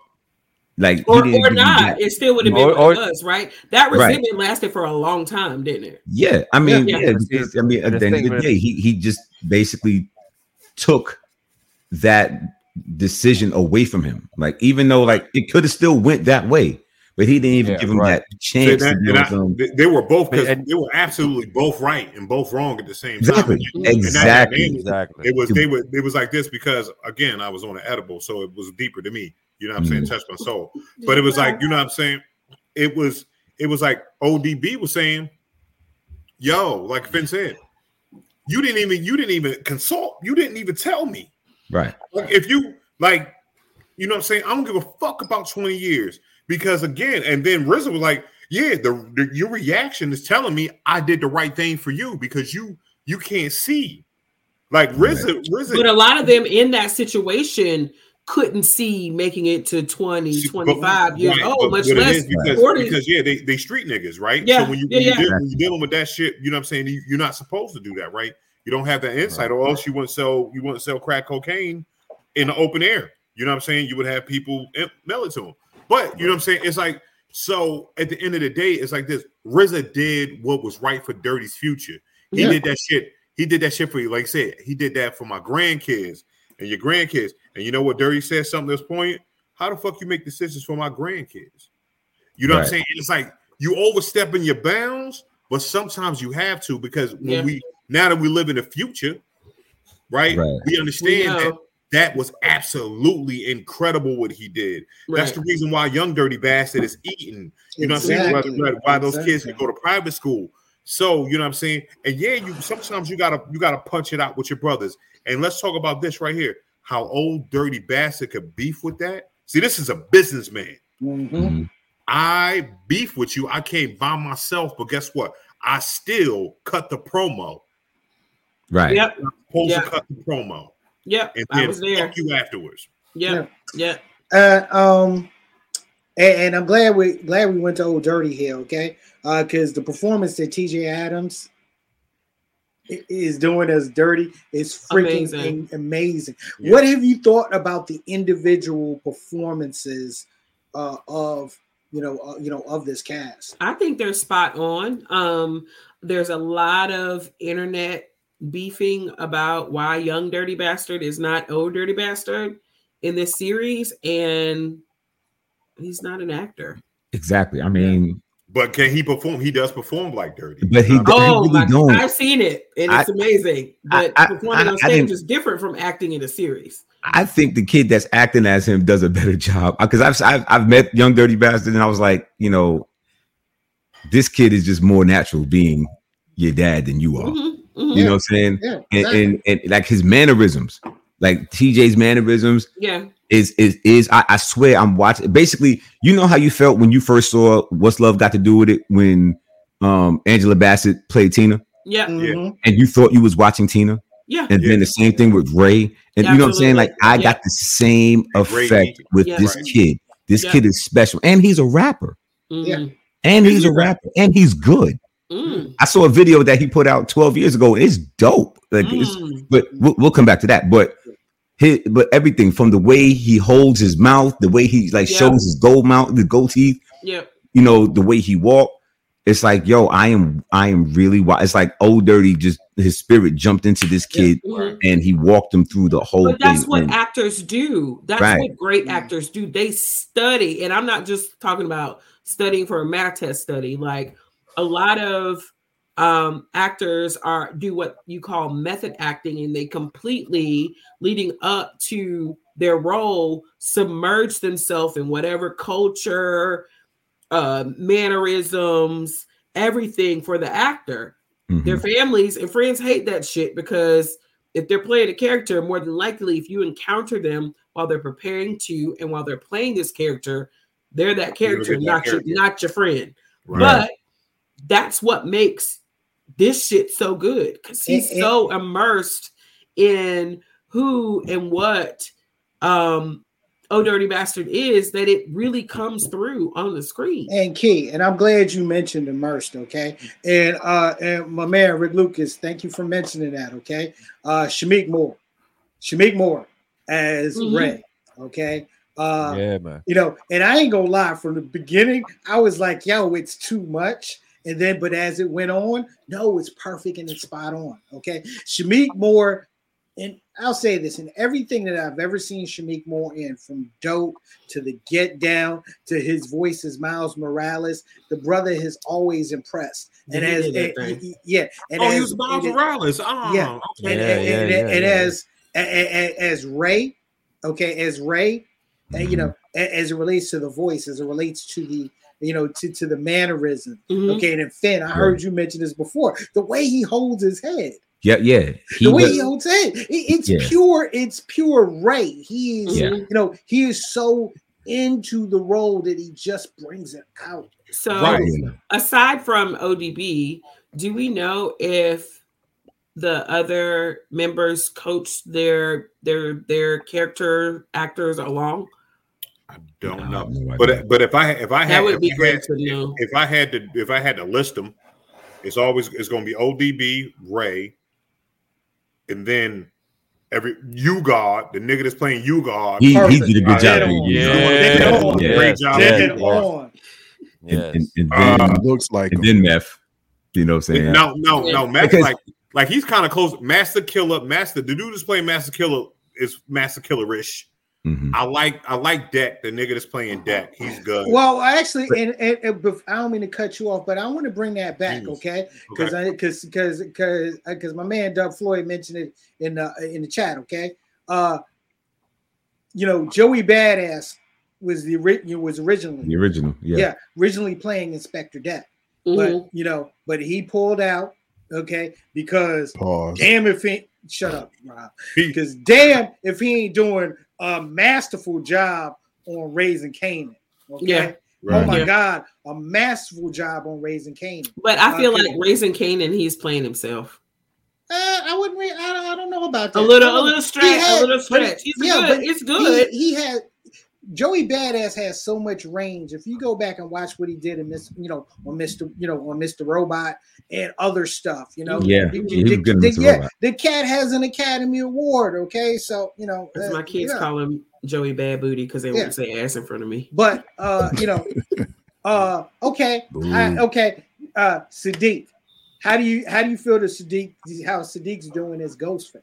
[SPEAKER 6] Like
[SPEAKER 3] or,
[SPEAKER 6] didn't
[SPEAKER 3] or not, it still would have been
[SPEAKER 2] Or-
[SPEAKER 3] what
[SPEAKER 2] or-
[SPEAKER 3] was, right? That
[SPEAKER 6] Right.
[SPEAKER 3] resentment lasted for a long time, didn't it?
[SPEAKER 6] Yeah, I mean,
[SPEAKER 3] Yeah.
[SPEAKER 6] yeah, because, I mean, at
[SPEAKER 2] The
[SPEAKER 6] the end of the day, he he just basically took that decision away from him. Like, even though like it could have still went that way, but he didn't even
[SPEAKER 2] Yeah,
[SPEAKER 6] give him
[SPEAKER 2] right.
[SPEAKER 6] that
[SPEAKER 5] See,
[SPEAKER 6] chance
[SPEAKER 5] that-
[SPEAKER 6] to be
[SPEAKER 5] and I-
[SPEAKER 6] some.
[SPEAKER 5] they, they were both 'cause
[SPEAKER 2] And-
[SPEAKER 5] they were absolutely both right and both wrong at the same
[SPEAKER 6] Exactly,
[SPEAKER 5] time.
[SPEAKER 6] Exactly.
[SPEAKER 5] And
[SPEAKER 2] Exactly.
[SPEAKER 5] It was they were it was like this because again I was on an edible, so it was deeper to me. You know what I'm saying?
[SPEAKER 6] Mhm.
[SPEAKER 5] Touched my soul. But it was like, you know what I'm saying? It was it was like ODB was saying, yo, like Finn said, you didn't even you didn't even consult, you didn't even tell me.
[SPEAKER 6] Right,
[SPEAKER 5] Like if you like, you know what I'm saying? I don't give a fuck about 20 years because again, and then RZA was like, yeah, the, the your reaction is telling me I did the right thing for you because you you can't see. Like RZA, RZA
[SPEAKER 3] But a lot of them in that situation couldn't see making it to 20, 25
[SPEAKER 5] but-
[SPEAKER 3] years
[SPEAKER 5] right,
[SPEAKER 3] old,
[SPEAKER 5] but-
[SPEAKER 3] much less
[SPEAKER 5] because,
[SPEAKER 3] 40.
[SPEAKER 5] because yeah, they, they street niggas, right?
[SPEAKER 3] Yeah,
[SPEAKER 5] So when you
[SPEAKER 3] yeah,
[SPEAKER 5] when, you
[SPEAKER 3] yeah.
[SPEAKER 5] deal, when you're dealing with that shit, you know what I'm saying? You, you're not supposed to do that, right? You don't have that insight, or else you wouldn't sell you wouldn't sell crack cocaine in the open air. You know what I'm saying? You would have people im- mail it to them. But you know what I'm saying? It's like so at the end of the day, it's like this. RZA did what was right for Dirty's future. He
[SPEAKER 1] Yeah.
[SPEAKER 5] did that shit. He did that shit for you. Like I said, he did that for my grandkids and your grandkids. And you know what? Dirty said something at this point. How the fuck you make decisions for my grandkids? You know what I'm saying? It's like you overstepping your bounds, but sometimes you have to because when
[SPEAKER 3] Yeah.
[SPEAKER 5] we now that we live in the future, right?
[SPEAKER 6] Right.
[SPEAKER 5] We
[SPEAKER 3] We
[SPEAKER 5] understand that
[SPEAKER 3] know.
[SPEAKER 5] That was absolutely incredible what he did. That's the reason why Young Dirty Bastard is eating. You know what I'm saying? Why, why- why those kids
[SPEAKER 1] Exactly.
[SPEAKER 5] can go to private school. So you know what I'm saying? And yeah, you sometimes you gotta you gotta punch it out with your brothers. And let's talk about this right here. How old dirty bastard could beef with that. See, this is a businessman.
[SPEAKER 1] Mhm.
[SPEAKER 6] Mhm.
[SPEAKER 5] I beef with you. I came by myself, but guess what? I still cut the promo.
[SPEAKER 6] right.
[SPEAKER 3] Yep.
[SPEAKER 5] Supposed
[SPEAKER 3] Yeah.
[SPEAKER 5] to cut the promo.
[SPEAKER 3] Yep.
[SPEAKER 5] And
[SPEAKER 3] I was there.
[SPEAKER 5] fuck you afterwards.
[SPEAKER 3] Yeah, yeah.
[SPEAKER 1] Uh, um, and, and I'm glad we glad we went to Old Dirty here, okay? Uh, because the performance that T.J. Atoms is doing as Dirty is freaking
[SPEAKER 3] Amazing.
[SPEAKER 1] amazing. amazing.
[SPEAKER 5] Yeah.
[SPEAKER 1] What have you thought about the individual performances uh, of you know uh, you know of this cast?
[SPEAKER 3] I think they're spot on. Um, there's a lot of internet beefing about why young dirty bastard is not old dirty bastard in this series, and he's not an actor.
[SPEAKER 6] Exactly. I mean,
[SPEAKER 5] But can he perform? He does perform like dirty.
[SPEAKER 6] but he,
[SPEAKER 3] Oh,
[SPEAKER 6] he really
[SPEAKER 3] my,
[SPEAKER 6] don't.
[SPEAKER 3] I've seen it, and it's amazing. But
[SPEAKER 6] I-
[SPEAKER 3] performing
[SPEAKER 6] I-
[SPEAKER 3] on stage is different from acting in a series.
[SPEAKER 6] I think the kid that's acting as him does a better job because I've, I've I've met young dirty bastard and I was like, you know, this kid is just more natural being your dad than you are.
[SPEAKER 3] Mhm, mhm.
[SPEAKER 6] You know what I'm saying?
[SPEAKER 1] Yeah,
[SPEAKER 6] And, and and like his mannerisms Like TJ's mannerisms
[SPEAKER 3] Yeah.
[SPEAKER 6] is is is I, I swear I'm watching. Basically, you know how you felt when you first saw What's Love Got to Do with It when um Angela Bassett played Tina,
[SPEAKER 3] Yeah.
[SPEAKER 1] Mhm.
[SPEAKER 6] and you thought you was watching Tina,
[SPEAKER 3] Yeah.
[SPEAKER 6] and then the same thing with Ray, and you know what I'm saying? Like I
[SPEAKER 3] Absolutely.
[SPEAKER 6] got the same
[SPEAKER 5] And Ray
[SPEAKER 6] effect with
[SPEAKER 3] Yeah.
[SPEAKER 6] this
[SPEAKER 5] Right.
[SPEAKER 6] kid. This
[SPEAKER 3] Yeah.
[SPEAKER 6] kid is special, and he's a rapper,
[SPEAKER 3] Mhm.
[SPEAKER 6] and he's a
[SPEAKER 5] a rapper?
[SPEAKER 6] rapper, and he's good.
[SPEAKER 3] Mm.
[SPEAKER 6] I saw a video that he put out 12 years ago. It's dope. Like, it's,
[SPEAKER 3] Mm.
[SPEAKER 6] but we'll, we'll come back to that. But his, but everything from the way he holds his mouth, the way he like
[SPEAKER 3] Yeah.
[SPEAKER 6] shows his gold mouth, the gold teeth,
[SPEAKER 3] Yeah.
[SPEAKER 6] you know, the way he walked. It's like, yo, I am, I am really. It's like old dirty. Just his spirit jumped into this kid,
[SPEAKER 3] Mhm.
[SPEAKER 6] and he walked him through the whole
[SPEAKER 3] But that's
[SPEAKER 6] thing.
[SPEAKER 3] what
[SPEAKER 6] and-
[SPEAKER 3] actors do. That's
[SPEAKER 6] Right.
[SPEAKER 3] what great actors do. They study, and I'm not just talking about studying for a math test study. Like a lot of um actors are do what you call method acting and they completely leading up to their role submerge themselves in whatever culture uh mannerisms everything for the actor
[SPEAKER 6] Mhm.
[SPEAKER 3] their families and friends hate that shit because if they're playing a character, more than likely, if you encounter them while they're preparing to and while they're playing this character, they're that character,
[SPEAKER 5] that
[SPEAKER 3] not
[SPEAKER 5] character.
[SPEAKER 3] your not your friend.
[SPEAKER 5] Right.
[SPEAKER 3] But that's what makes this shit so good because he's
[SPEAKER 1] And- and-
[SPEAKER 3] so immersed in who and what um Oh Dirty Bastard is that it really comes through on the screen.
[SPEAKER 1] And Key, and I'm glad you mentioned immersed, okay? And uh and my man Rick Lucas, thank you for mentioning that, okay? Uh Shameik Moore. Shameik Moore as
[SPEAKER 3] Mhm.
[SPEAKER 1] Ray, okay? Uh
[SPEAKER 2] yeah, man.
[SPEAKER 1] you know, and I ain't gonna lie, from the beginning, I was like, yo, it's too much. And then, but as it went on, no, it's perfect and it's spot on. Okay. Shameik Moore, and I'll say this in everything that I've ever seen Shameik Moore in, from Dope to the Get Down to his voice as Miles Morales, the brother has always impressed. And as
[SPEAKER 3] did
[SPEAKER 1] and- yeah, and
[SPEAKER 5] oh,
[SPEAKER 1] as,
[SPEAKER 5] he was Miles
[SPEAKER 1] and-
[SPEAKER 5] Morales. Oh,
[SPEAKER 1] Yeah.
[SPEAKER 5] okay.
[SPEAKER 1] and,
[SPEAKER 2] Yeah,
[SPEAKER 1] and,
[SPEAKER 2] yeah,
[SPEAKER 1] and,
[SPEAKER 2] yeah,
[SPEAKER 1] and
[SPEAKER 2] yeah.
[SPEAKER 1] as a- a- a- as Ray, okay, as Ray, and you know, as it relates to the voice, as it relates to the you know to, to the mannerism,
[SPEAKER 3] Mhm.
[SPEAKER 1] okay, and then Finn, I heard you mention this before, the way he holds his head,
[SPEAKER 6] yeah, yeah. He
[SPEAKER 1] the way
[SPEAKER 6] does-
[SPEAKER 1] he holds his head, it- it's
[SPEAKER 6] Yeah.
[SPEAKER 1] pure, it's pure Ray. He is,
[SPEAKER 6] Yeah.
[SPEAKER 1] you know, he is so into the role that he just brings it out.
[SPEAKER 3] So
[SPEAKER 5] Right.
[SPEAKER 3] aside from ODB, do we know if the other members coach their their their character actors along?
[SPEAKER 5] I don't
[SPEAKER 6] I
[SPEAKER 5] know,
[SPEAKER 6] no
[SPEAKER 5] but but if I if I had
[SPEAKER 3] That would be great
[SPEAKER 5] had-
[SPEAKER 3] to know.
[SPEAKER 5] if I had to if I had to list them, it's always it's going to be ODB Ray, and then every U-God, the nigga that's playing U-God.
[SPEAKER 6] he, he did a good job.
[SPEAKER 1] Dead
[SPEAKER 6] doing
[SPEAKER 1] on.
[SPEAKER 6] it.
[SPEAKER 1] Dead
[SPEAKER 2] Yeah,
[SPEAKER 6] yeah,
[SPEAKER 5] Great job.
[SPEAKER 2] yeah,
[SPEAKER 1] Dead
[SPEAKER 2] yeah.
[SPEAKER 1] on.
[SPEAKER 6] And,
[SPEAKER 2] Yes.
[SPEAKER 6] and, and then,
[SPEAKER 5] Uh,
[SPEAKER 4] looks like
[SPEAKER 6] and
[SPEAKER 4] him.
[SPEAKER 6] then meth. You know what I'm saying?
[SPEAKER 5] No, no, no. Master
[SPEAKER 6] Because-
[SPEAKER 5] like like he's kind of close. Masta Killa, Master the dude that's playing Masta Killa is Masta Killa-ish.
[SPEAKER 6] Mhm.
[SPEAKER 5] I like I like Deck, the nigga that's playing Deck. He's good.
[SPEAKER 1] Well, actually, and, and, and I don't mean to cut you off, but I want to bring that back, okay? Because
[SPEAKER 5] Okay.
[SPEAKER 1] I because because because because my man Doug Floyd mentioned it in the in the chat, okay? Uh, you know, Joey Badass was the ori- was originally
[SPEAKER 6] The original. Yeah.
[SPEAKER 1] yeah. originally playing Inspectah Deck,
[SPEAKER 3] Mhm.
[SPEAKER 1] but you know, but he pulled out, okay? Because
[SPEAKER 4] Pause.
[SPEAKER 1] damn if he shut up, Rob. Because damn if he ain't doing a masterful job on Raising Kanan. Okay.
[SPEAKER 3] Yeah.
[SPEAKER 1] Oh my
[SPEAKER 3] Yeah.
[SPEAKER 1] God, a masterful job on Raising Kanan.
[SPEAKER 3] But I feel
[SPEAKER 1] Okay.
[SPEAKER 3] like Raising Kanan, he's playing himself.
[SPEAKER 1] Uh, I wouldn't. Re- I, don't, I don't know about that.
[SPEAKER 3] A little, a little
[SPEAKER 1] he
[SPEAKER 3] stretch,
[SPEAKER 1] had-
[SPEAKER 3] a little
[SPEAKER 1] but-
[SPEAKER 3] stretch. He's
[SPEAKER 1] yeah,
[SPEAKER 3] good.
[SPEAKER 1] but
[SPEAKER 3] It's good.
[SPEAKER 1] He, he had Joey Badass has so much range. If you go back and watch what he did in this, you know, on Mister, you know, on Mister Robot and other stuff, you know,
[SPEAKER 6] Yeah,
[SPEAKER 1] the,
[SPEAKER 6] he was
[SPEAKER 1] the- the- yeah,
[SPEAKER 6] Robot.
[SPEAKER 1] the cat has an Academy Award. Okay, so you know, uh,
[SPEAKER 3] my kids
[SPEAKER 1] yeah.
[SPEAKER 3] call him Joey Bad Booty because they
[SPEAKER 1] Yeah.
[SPEAKER 3] won't say ass in front of me.
[SPEAKER 1] But uh, you know, uh, okay, I, okay, uh, Siddiq, how do you how do you feel that Siddiq how Siddiq's doing as Ghostface?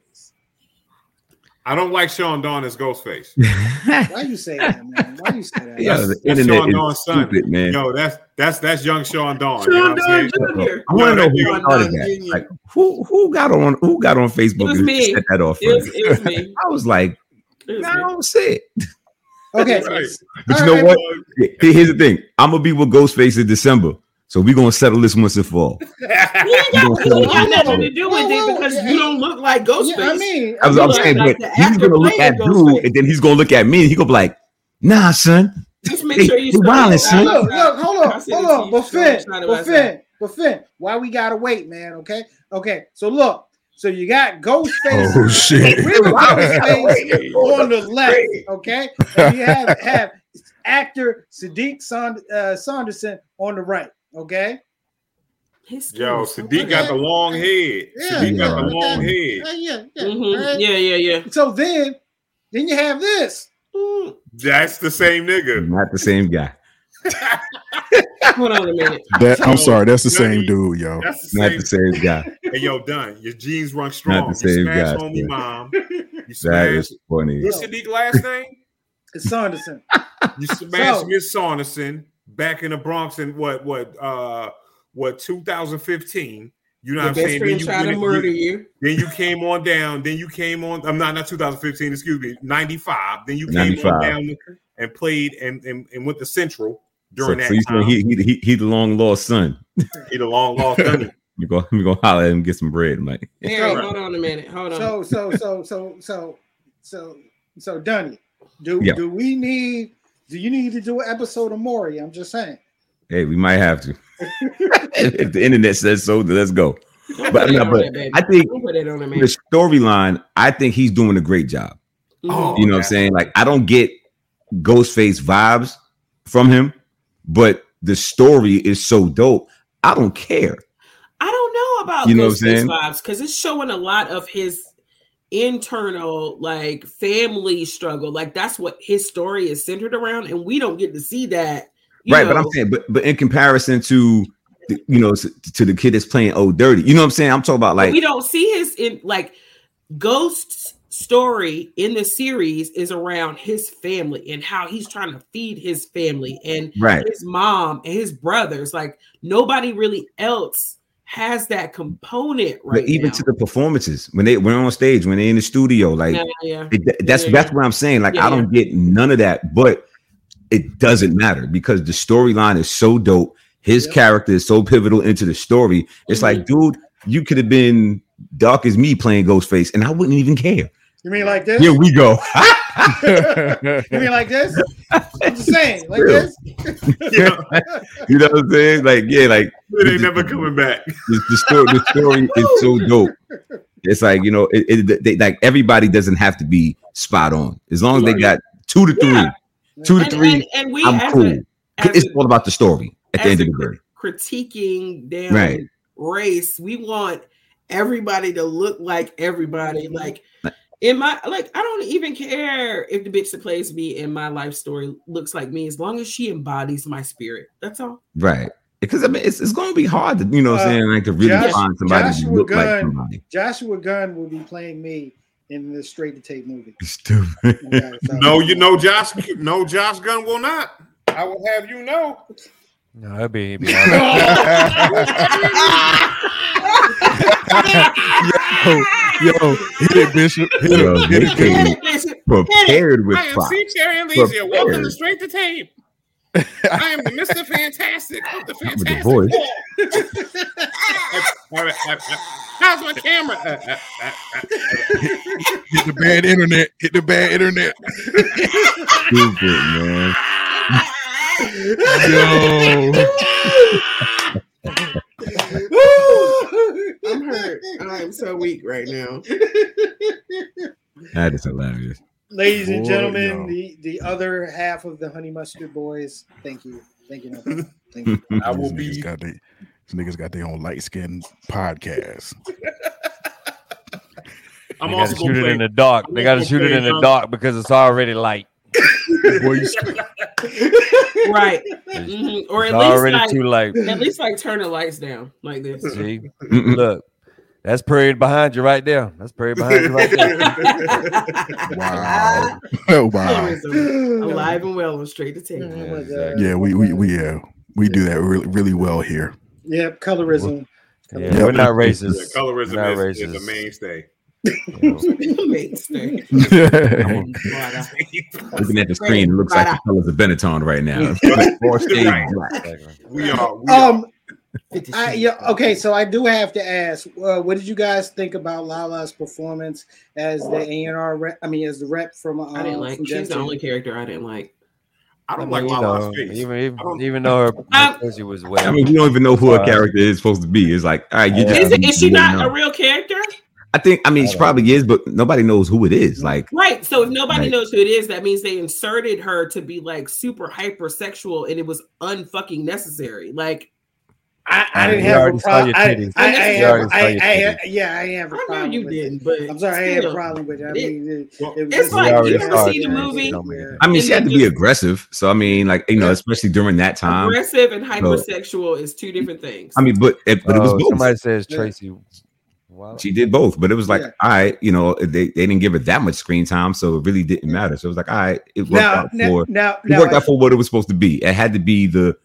[SPEAKER 5] I don't like Sean Dawn as Ghostface.
[SPEAKER 1] Why you say that, man? Why you say that?
[SPEAKER 6] Yeah,
[SPEAKER 5] That's-
[SPEAKER 6] the
[SPEAKER 5] that's
[SPEAKER 6] internet
[SPEAKER 5] Sean
[SPEAKER 6] is
[SPEAKER 5] Dawn's son.
[SPEAKER 6] stupid, man.
[SPEAKER 5] Yo, that's that's that's young Sean Dawn. you know
[SPEAKER 3] Sean
[SPEAKER 5] what I'm
[SPEAKER 3] Dawn? Jr.
[SPEAKER 6] I want to know who started that. Like, who who got on who got on Facebook
[SPEAKER 3] was
[SPEAKER 6] and
[SPEAKER 3] me.
[SPEAKER 6] set that off?
[SPEAKER 3] It was, it was me.
[SPEAKER 6] I was like,
[SPEAKER 3] It was
[SPEAKER 6] nah, I don't see it.
[SPEAKER 1] Okay,
[SPEAKER 5] Right.
[SPEAKER 6] But you know
[SPEAKER 1] right,
[SPEAKER 6] what? Here- Here's the thing. I'm gonna be with Ghostface in December. So we're gonna settle this once and for all.
[SPEAKER 3] You ain't got, you ain't nothing to do with
[SPEAKER 1] Whoa, whoa,
[SPEAKER 3] it because
[SPEAKER 1] yeah.
[SPEAKER 3] you don't look like Ghostface.
[SPEAKER 1] Yeah, I mean,
[SPEAKER 6] I was, I'm saying,
[SPEAKER 3] like
[SPEAKER 6] but he's gonna look
[SPEAKER 3] playing
[SPEAKER 6] at dude, and then he's gonna look at me, and he gonna be like, "Nah, son,
[SPEAKER 3] Just make sure you
[SPEAKER 6] Hey,
[SPEAKER 3] spell
[SPEAKER 6] son.
[SPEAKER 1] look, look, hold on, hold on, but Finn, but Finn, but Finn, why we gotta wait, man? Okay, okay. So look, so you got Ghostface,
[SPEAKER 4] Oh shit.
[SPEAKER 1] real Ghostface on the left, okay, and you have have actor Siddiq Sand, uh, Saunderson on the right, okay.
[SPEAKER 3] His
[SPEAKER 5] Yo,
[SPEAKER 3] is
[SPEAKER 5] Siddiq got the long head.
[SPEAKER 1] Yeah,
[SPEAKER 5] Siddiq got the
[SPEAKER 6] yeah.
[SPEAKER 5] long head.
[SPEAKER 1] Yeah, yeah, yeah. Right?
[SPEAKER 3] Yeah, yeah, yeah.
[SPEAKER 1] So then, then you have this.
[SPEAKER 3] Mm,
[SPEAKER 5] That's the same nigga.
[SPEAKER 6] not the same guy,
[SPEAKER 3] Hold on a minute.
[SPEAKER 4] That I'm sorry, that's the same
[SPEAKER 5] you-
[SPEAKER 4] dude, yo.
[SPEAKER 5] That's the
[SPEAKER 6] not
[SPEAKER 5] same.
[SPEAKER 6] the same guy."
[SPEAKER 5] Hey, yo, done. Your jeans run strong.
[SPEAKER 6] Not the same
[SPEAKER 5] you
[SPEAKER 6] guy,
[SPEAKER 5] on me, mom. You
[SPEAKER 6] That
[SPEAKER 5] smash.
[SPEAKER 6] is funny.
[SPEAKER 5] What's Siddiq last name?
[SPEAKER 1] It's Saunderson.
[SPEAKER 5] You smashed
[SPEAKER 1] So-
[SPEAKER 5] Miss Saunderson back in the Bronx in what what uh what 2015. You know
[SPEAKER 3] Your
[SPEAKER 5] what I'm saying?
[SPEAKER 3] friend
[SPEAKER 5] you,
[SPEAKER 3] tried to murder
[SPEAKER 5] you-
[SPEAKER 3] you.
[SPEAKER 5] then you came on down. Then you came on. I'm not not 2015. Excuse me, 95. Then you came
[SPEAKER 6] 95.
[SPEAKER 5] on down and played and, and, and went to Central during
[SPEAKER 6] so
[SPEAKER 5] that
[SPEAKER 6] you
[SPEAKER 5] time.
[SPEAKER 6] saying he, he he he the long lost son?
[SPEAKER 5] he the long lost dunny.
[SPEAKER 6] You go, let me go holler at him, get some bread. I'm like,
[SPEAKER 3] hold on a minute. Hold on.
[SPEAKER 1] So so so so so so so Dunny, do
[SPEAKER 6] Yeah.
[SPEAKER 1] do we need do you need to do an episode of Maury? I'm just saying.
[SPEAKER 6] hey, we might have to. if the internet says so, then let's go. But, no, but
[SPEAKER 3] that.
[SPEAKER 6] I think
[SPEAKER 3] it the
[SPEAKER 6] storyline, I think he's doing a great job.
[SPEAKER 5] Oh,
[SPEAKER 6] You know what I'm oh, saying? Like, I don't get Ghostface vibes from him, but the story is so dope. I don't care.
[SPEAKER 3] I don't know about
[SPEAKER 6] You know what I'm
[SPEAKER 3] Ghostface
[SPEAKER 6] saying?
[SPEAKER 3] vibes because it's showing a lot of his internal like family struggle. Like that's what his story is centered around, and we don't get to see that.
[SPEAKER 6] right, but I'm saying, but but in comparison to the- you know to, the kid that's playing old dirty, you know what I'm saying? I'm talking about
[SPEAKER 3] But
[SPEAKER 6] like
[SPEAKER 3] we don't see his in like Ghost's story in the series is around his family and how he's trying to feed his family and
[SPEAKER 6] right.
[SPEAKER 3] his mom and his brothers. Like nobody really else has that component right
[SPEAKER 6] but even
[SPEAKER 3] now.
[SPEAKER 6] to the performances when they were on stage, when they're in the studio, like
[SPEAKER 3] yeah, yeah.
[SPEAKER 6] it, that's
[SPEAKER 3] Yeah,
[SPEAKER 6] that's what I'm saying. Like
[SPEAKER 3] Yeah,
[SPEAKER 6] I don't get none of that, but it doesn't matter because the storyline is so dope. His
[SPEAKER 1] Yep.
[SPEAKER 6] character is so pivotal into the story. It's like, mm-hmm. dude, you could have been dark as me playing Ghostface, and I wouldn't even care.
[SPEAKER 1] You mean like this?
[SPEAKER 6] Here we go.
[SPEAKER 1] You mean like this? I'm just saying, like
[SPEAKER 6] Real.
[SPEAKER 1] this.
[SPEAKER 5] Yeah,
[SPEAKER 6] you know what I'm saying? Like, yeah, like
[SPEAKER 5] it ain't never coming back.
[SPEAKER 6] the, the story. The story is so dope. It's like you know, it, it they, like everybody doesn't have to be spot on as long as they got two to three,
[SPEAKER 3] Yeah.
[SPEAKER 6] two to
[SPEAKER 3] And,
[SPEAKER 6] three.
[SPEAKER 3] and, and we
[SPEAKER 6] I'm cool.
[SPEAKER 3] a,
[SPEAKER 6] it's
[SPEAKER 3] a-
[SPEAKER 6] all about the story at the end of the day.
[SPEAKER 3] critiquing damn
[SPEAKER 6] Right.
[SPEAKER 3] race. We want everybody to look like everybody. Like in my like, I don't even care if the bitch that plays me in my life story looks like me, as long as she embodies my spirit. That's all.
[SPEAKER 6] Right. Because I mean, it's, it's going to be hard to, you know, what I'm
[SPEAKER 1] Uh,
[SPEAKER 6] saying, like to really
[SPEAKER 1] Josh-
[SPEAKER 6] find somebody
[SPEAKER 1] Joshua
[SPEAKER 6] to look like somebody.
[SPEAKER 1] Joshua Gunn will be playing me in the straight to tape movie.
[SPEAKER 6] Stupid.
[SPEAKER 1] Okay, so-
[SPEAKER 5] No, you know, Josh. No, Josh Gunn will not. I will have you know.
[SPEAKER 2] No, it'd be, be all right.
[SPEAKER 4] yo, yo, hit it, Bishop. Hit
[SPEAKER 6] Yo,
[SPEAKER 4] it, hit it,
[SPEAKER 6] they
[SPEAKER 4] Bishop.
[SPEAKER 6] came prepared with
[SPEAKER 5] I am
[SPEAKER 6] props.
[SPEAKER 5] C. Cherry Elysia. Welcome to
[SPEAKER 6] Prepared.
[SPEAKER 5] Straight to Tape. I am the Mr. Fantastic of the
[SPEAKER 6] With the
[SPEAKER 5] Fantastic
[SPEAKER 6] voice.
[SPEAKER 5] Four. How's my camera? Uh, uh, uh, uh,
[SPEAKER 4] Hit the bad internet. Hit the bad internet.
[SPEAKER 6] Stupid, man.
[SPEAKER 4] Yo.
[SPEAKER 3] I'm hurt. I'm so weak right now.
[SPEAKER 6] That is hilarious.
[SPEAKER 1] Ladies and
[SPEAKER 4] Boy,
[SPEAKER 1] gentlemen,
[SPEAKER 4] yo.
[SPEAKER 1] the, the other half of the Honey Mustard Boys. Thank you. Thank you. Nova. Thank you.
[SPEAKER 5] I will
[SPEAKER 4] These niggas
[SPEAKER 5] be.
[SPEAKER 4] got they, these niggas got their own light skin podcast.
[SPEAKER 5] I'm
[SPEAKER 2] they
[SPEAKER 5] also
[SPEAKER 2] gotta
[SPEAKER 5] gonna
[SPEAKER 2] shoot it in the dark. They gotta
[SPEAKER 5] also
[SPEAKER 2] shoot it in the dark because it's already light.
[SPEAKER 4] Boy,
[SPEAKER 3] Right.
[SPEAKER 2] It's,
[SPEAKER 3] Mhm. Or
[SPEAKER 2] it's
[SPEAKER 3] at least like
[SPEAKER 2] too light.
[SPEAKER 3] at least like turn the lights down like this.
[SPEAKER 2] See,
[SPEAKER 6] Mm-mm.
[SPEAKER 2] look, that's parade behind you right there. That's parade behind you right there.
[SPEAKER 4] wow. oh, wow.
[SPEAKER 3] Colorism, alive and well and straight to tape.
[SPEAKER 1] Oh my
[SPEAKER 2] Exactly.
[SPEAKER 1] God.
[SPEAKER 4] Yeah, we we we yeah we do that really really well here.
[SPEAKER 1] Yep, colorism.
[SPEAKER 2] Yeah,
[SPEAKER 4] Yep.
[SPEAKER 2] we're not
[SPEAKER 5] Yeah,
[SPEAKER 2] racist.
[SPEAKER 5] colorism
[SPEAKER 2] We're not
[SPEAKER 5] is, is
[SPEAKER 2] racist.
[SPEAKER 5] mainstay.
[SPEAKER 2] You know.
[SPEAKER 3] Mainstay.
[SPEAKER 6] Looking at the screen, it looks like the colors of Benetton right now. Four shades
[SPEAKER 5] Right. We are. We.
[SPEAKER 1] Um,
[SPEAKER 3] Fifty
[SPEAKER 1] I, yeah, okay, so I do have to ask, uh, what did you guys think about Lala's performance as the A and R rep? I mean, as the rep from uh,
[SPEAKER 3] I didn't like. She's
[SPEAKER 1] Def
[SPEAKER 3] the only character I didn't like.
[SPEAKER 5] I
[SPEAKER 2] I
[SPEAKER 5] don't
[SPEAKER 2] mean,
[SPEAKER 5] like Lala's
[SPEAKER 2] know,
[SPEAKER 5] face.
[SPEAKER 2] even even, even though her, her
[SPEAKER 3] Um,
[SPEAKER 2] pussy was
[SPEAKER 6] I mean, we don't even know who her
[SPEAKER 2] Uh,
[SPEAKER 6] character is supposed to be. It's like, all right, you just
[SPEAKER 3] Is, it, is she
[SPEAKER 6] don't
[SPEAKER 3] not
[SPEAKER 6] know.
[SPEAKER 3] a real character?
[SPEAKER 6] I think. I mean,
[SPEAKER 2] I
[SPEAKER 6] she
[SPEAKER 2] don't
[SPEAKER 6] probably is, but nobody knows who it is. Like,
[SPEAKER 3] Right. So if nobody
[SPEAKER 6] Right.
[SPEAKER 3] knows who it is, that means they inserted her to be like super hypersexual and it was unfucking necessary. Like,
[SPEAKER 1] I, I didn't have a
[SPEAKER 2] already saw
[SPEAKER 1] problem.
[SPEAKER 2] your
[SPEAKER 1] I,
[SPEAKER 2] titties.
[SPEAKER 1] I, I,
[SPEAKER 3] We
[SPEAKER 1] have,
[SPEAKER 2] saw
[SPEAKER 1] I,
[SPEAKER 2] your
[SPEAKER 1] I,
[SPEAKER 2] titties.
[SPEAKER 1] yeah, I have a
[SPEAKER 3] I know
[SPEAKER 1] problem.
[SPEAKER 3] you
[SPEAKER 1] with it.
[SPEAKER 3] didn't, but
[SPEAKER 1] I'm sorry, I had a problem with it. I mean, it,
[SPEAKER 5] Well,
[SPEAKER 1] it was
[SPEAKER 3] It's like, you ever
[SPEAKER 2] saw
[SPEAKER 3] seen
[SPEAKER 2] it,
[SPEAKER 3] the movie?
[SPEAKER 2] Don't make it
[SPEAKER 1] Yeah.
[SPEAKER 6] I mean,
[SPEAKER 3] And
[SPEAKER 6] she had
[SPEAKER 3] then
[SPEAKER 6] to be aggressive. So I mean, like, you know, especially during that time.
[SPEAKER 3] aggressive and hypersexual is two different things.
[SPEAKER 6] I mean, but it, but it was
[SPEAKER 2] Oh,
[SPEAKER 6] both.
[SPEAKER 2] somebody says
[SPEAKER 1] Yeah.
[SPEAKER 2] Tracy. Wow.
[SPEAKER 6] She did both, but it was like,
[SPEAKER 1] Yeah.
[SPEAKER 6] all right, you know, they, they didn't give her that much screen time, so it really didn't matter. So it was like, all right, it worked
[SPEAKER 1] now,
[SPEAKER 6] out
[SPEAKER 1] now,
[SPEAKER 6] for
[SPEAKER 1] now,
[SPEAKER 6] it
[SPEAKER 1] now,
[SPEAKER 6] worked out for what it was supposed to be. It had to be the,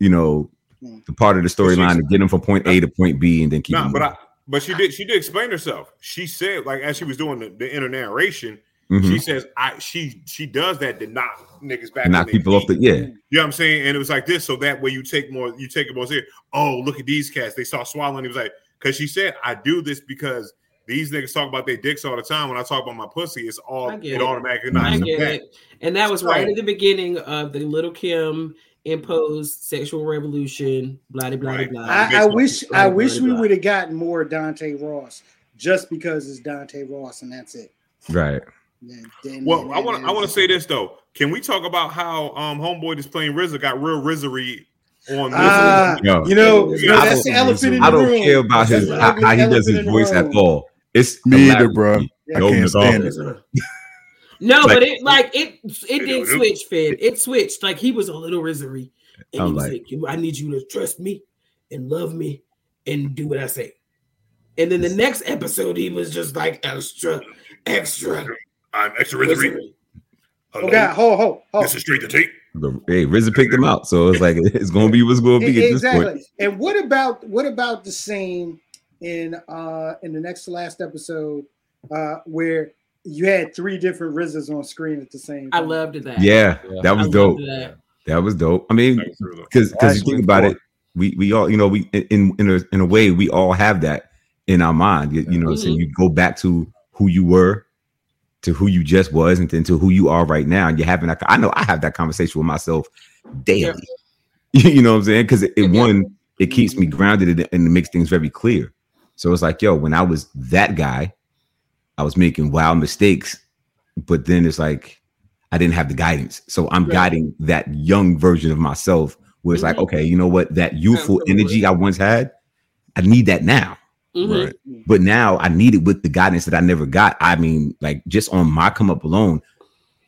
[SPEAKER 6] you know,
[SPEAKER 1] Hmm.
[SPEAKER 6] the part of the storyline to get them from point A to point B and then keep.
[SPEAKER 5] Nah,
[SPEAKER 6] them
[SPEAKER 5] but I but she did she did explain herself. She said like as she was doing the, the inner narration,
[SPEAKER 6] Mhm.
[SPEAKER 5] she says I she she does that to knock niggas back.
[SPEAKER 6] knock
[SPEAKER 5] on their
[SPEAKER 6] people off the
[SPEAKER 5] feet.
[SPEAKER 6] yeah.
[SPEAKER 5] You know what I'm saying? And it was like this, so that way you take more, you take it more serious. Oh, look at these cats. They saw swallowing. He was like, because she said, I do this because these niggas talk about their dicks all the time. When I talk about my pussy, it's all
[SPEAKER 3] I
[SPEAKER 5] it,
[SPEAKER 3] get it.
[SPEAKER 5] automatically
[SPEAKER 6] I
[SPEAKER 3] I
[SPEAKER 5] knocks them
[SPEAKER 3] get it. And that was
[SPEAKER 5] So-
[SPEAKER 3] right at the beginning of the Little Kim imposed sexual revolution, blah blah blah
[SPEAKER 5] Right.
[SPEAKER 3] blah.
[SPEAKER 1] I, I
[SPEAKER 5] Baseball.
[SPEAKER 1] wish,
[SPEAKER 3] Blah,
[SPEAKER 1] I
[SPEAKER 3] blah,
[SPEAKER 1] wish we
[SPEAKER 3] blah.
[SPEAKER 1] would have gotten more Dante Ross, just because it's Dante Ross and that's it.
[SPEAKER 6] Right.
[SPEAKER 1] Then- then-
[SPEAKER 5] Well,
[SPEAKER 1] then-
[SPEAKER 5] I want
[SPEAKER 1] then-
[SPEAKER 5] to I want to say this though. Can we talk about how um Homeboy that's playing RZA got real RZA on this?
[SPEAKER 1] Ah,
[SPEAKER 6] Yo,
[SPEAKER 1] you know, you know,
[SPEAKER 5] I
[SPEAKER 1] that's the
[SPEAKER 6] don't-
[SPEAKER 1] elephant in the room.
[SPEAKER 6] I don't
[SPEAKER 1] room.
[SPEAKER 6] care about
[SPEAKER 1] That's
[SPEAKER 6] his how, how he does his voice at all. It's
[SPEAKER 4] Me either,
[SPEAKER 6] hilarious.
[SPEAKER 4] bro.
[SPEAKER 1] Yeah.
[SPEAKER 4] I can't stand it.
[SPEAKER 3] No,
[SPEAKER 6] Like-
[SPEAKER 3] but it like it it did
[SPEAKER 5] It-
[SPEAKER 3] switch, Fed. It switched. Like he was a little rizery. And he
[SPEAKER 6] I'm
[SPEAKER 3] was
[SPEAKER 6] like-
[SPEAKER 3] like, I need you to trust me and love me and do what I say. And then the next episode, he was just like extra, extra
[SPEAKER 5] I'm extra RZA.
[SPEAKER 1] Oh God, ho, ho, ho.
[SPEAKER 5] this is straight to tape.
[SPEAKER 6] But, Hey, RZA picked him out, so it's like it's gonna be what's gonna be at this
[SPEAKER 1] exactly.
[SPEAKER 6] point.
[SPEAKER 1] And what about what about the scene in uh in the next to last episode uh where you had three different RZAs on screen at the same
[SPEAKER 3] I loved that.
[SPEAKER 6] Yeah,
[SPEAKER 2] Yeah.
[SPEAKER 6] that was
[SPEAKER 3] loved
[SPEAKER 6] dope.
[SPEAKER 3] that.
[SPEAKER 6] That was dope. I mean,
[SPEAKER 5] That was real.
[SPEAKER 6] because because you think about
[SPEAKER 2] four.
[SPEAKER 6] it, we we all you know we in in a in a way we all have that in our mind. You, you know, so
[SPEAKER 3] Mhm.
[SPEAKER 6] you go back to who you were, to who you just was, and then to who you are right now. And you're having that. I know I have that conversation with myself daily. you know what I'm saying? Because it, it
[SPEAKER 3] Yeah.
[SPEAKER 6] one it keeps me grounded and, it makes things very clear. So it's like, yo, when I was that guy, I was making wild mistakes, but then it's like I didn't have the guidance. So I'm
[SPEAKER 3] Right.
[SPEAKER 6] guiding that young version of myself where it's like,
[SPEAKER 3] Mhm.
[SPEAKER 6] okay, you know what? That youthful
[SPEAKER 3] Absolutely.
[SPEAKER 6] energy I once had, I need that now.
[SPEAKER 3] Mhm.
[SPEAKER 4] Right.
[SPEAKER 6] But now I need it with the guidance that I never got. I mean, like just on my come up alone,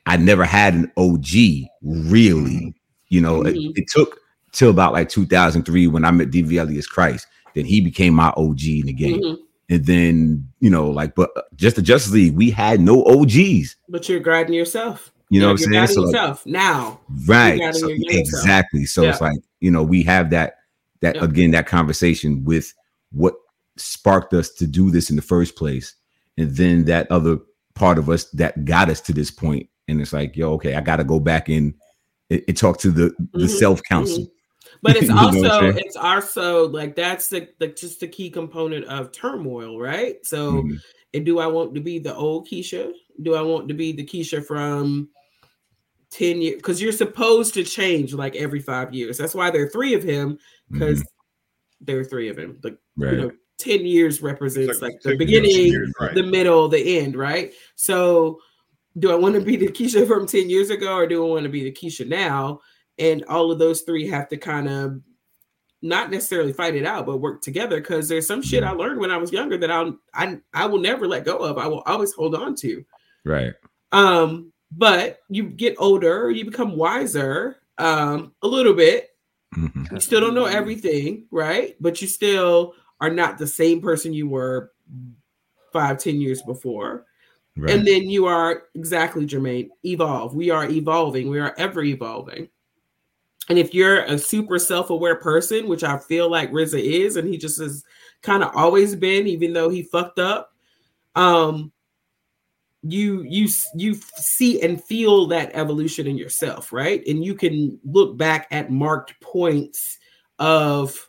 [SPEAKER 6] I never had an OG really. You know, it-
[SPEAKER 3] Mhm.
[SPEAKER 6] it, took till about like 2003 when I met DV Alias Khryst. Then he became my OG in the game.
[SPEAKER 3] Mhm.
[SPEAKER 6] And then, you know, like, but uh, just the Justus League, we had no OGs.
[SPEAKER 3] But you're guiding yourself.
[SPEAKER 6] You know
[SPEAKER 3] You're-
[SPEAKER 6] what I'm saying? So, like,
[SPEAKER 3] yourself now.
[SPEAKER 6] right. So-
[SPEAKER 3] your young self.
[SPEAKER 6] exactly. So it's like, you know, we have that, that
[SPEAKER 3] Yeah.
[SPEAKER 6] again, that conversation with what sparked us to do this in the first place. And then that other part of us that got us to this. And it's like, yo, okay, I got to go back and, and, talk to the, the
[SPEAKER 3] Mhm,
[SPEAKER 6] self counsel.
[SPEAKER 3] But it's
[SPEAKER 6] You know what I'm
[SPEAKER 3] also it's also like that's the, the just the key component of turmoil, right? So
[SPEAKER 6] Mhm.
[SPEAKER 3] and do I want to be the old Keisha? Do I want to be the Keisha from 10 years? Because you're supposed to change like every five years. That's why there are three of him, because
[SPEAKER 6] Mhm.
[SPEAKER 3] there are three of him. Like
[SPEAKER 6] Right.
[SPEAKER 3] you know, 10 years represents like,
[SPEAKER 5] like
[SPEAKER 3] the beginning,
[SPEAKER 5] years, right.
[SPEAKER 3] the middle, the end, right? So do I want to be the Keisha from 10 years ago or do I want to be the Keisha now? And all of those three have to kind of not necessarily fight it out, but work together because there's some shit I learned when I was younger that I'll I I will never let go of. I will always hold on to.
[SPEAKER 6] right.
[SPEAKER 3] Um, but you get older, you become wiser um a little bit.
[SPEAKER 6] Mhm.
[SPEAKER 3] You still don't know everything, right? But you still are not the same person you were five, ten years before.
[SPEAKER 6] Right.
[SPEAKER 3] And then you are exactly Jermaine, evolve. We are evolving, we are ever evolving. And if you're a super self-aware person, which I feel like RZA is, and he just has kind of always been, even though he fucked up, um, you you you see and feel that evolution in yourself, right? And you can look back at marked points of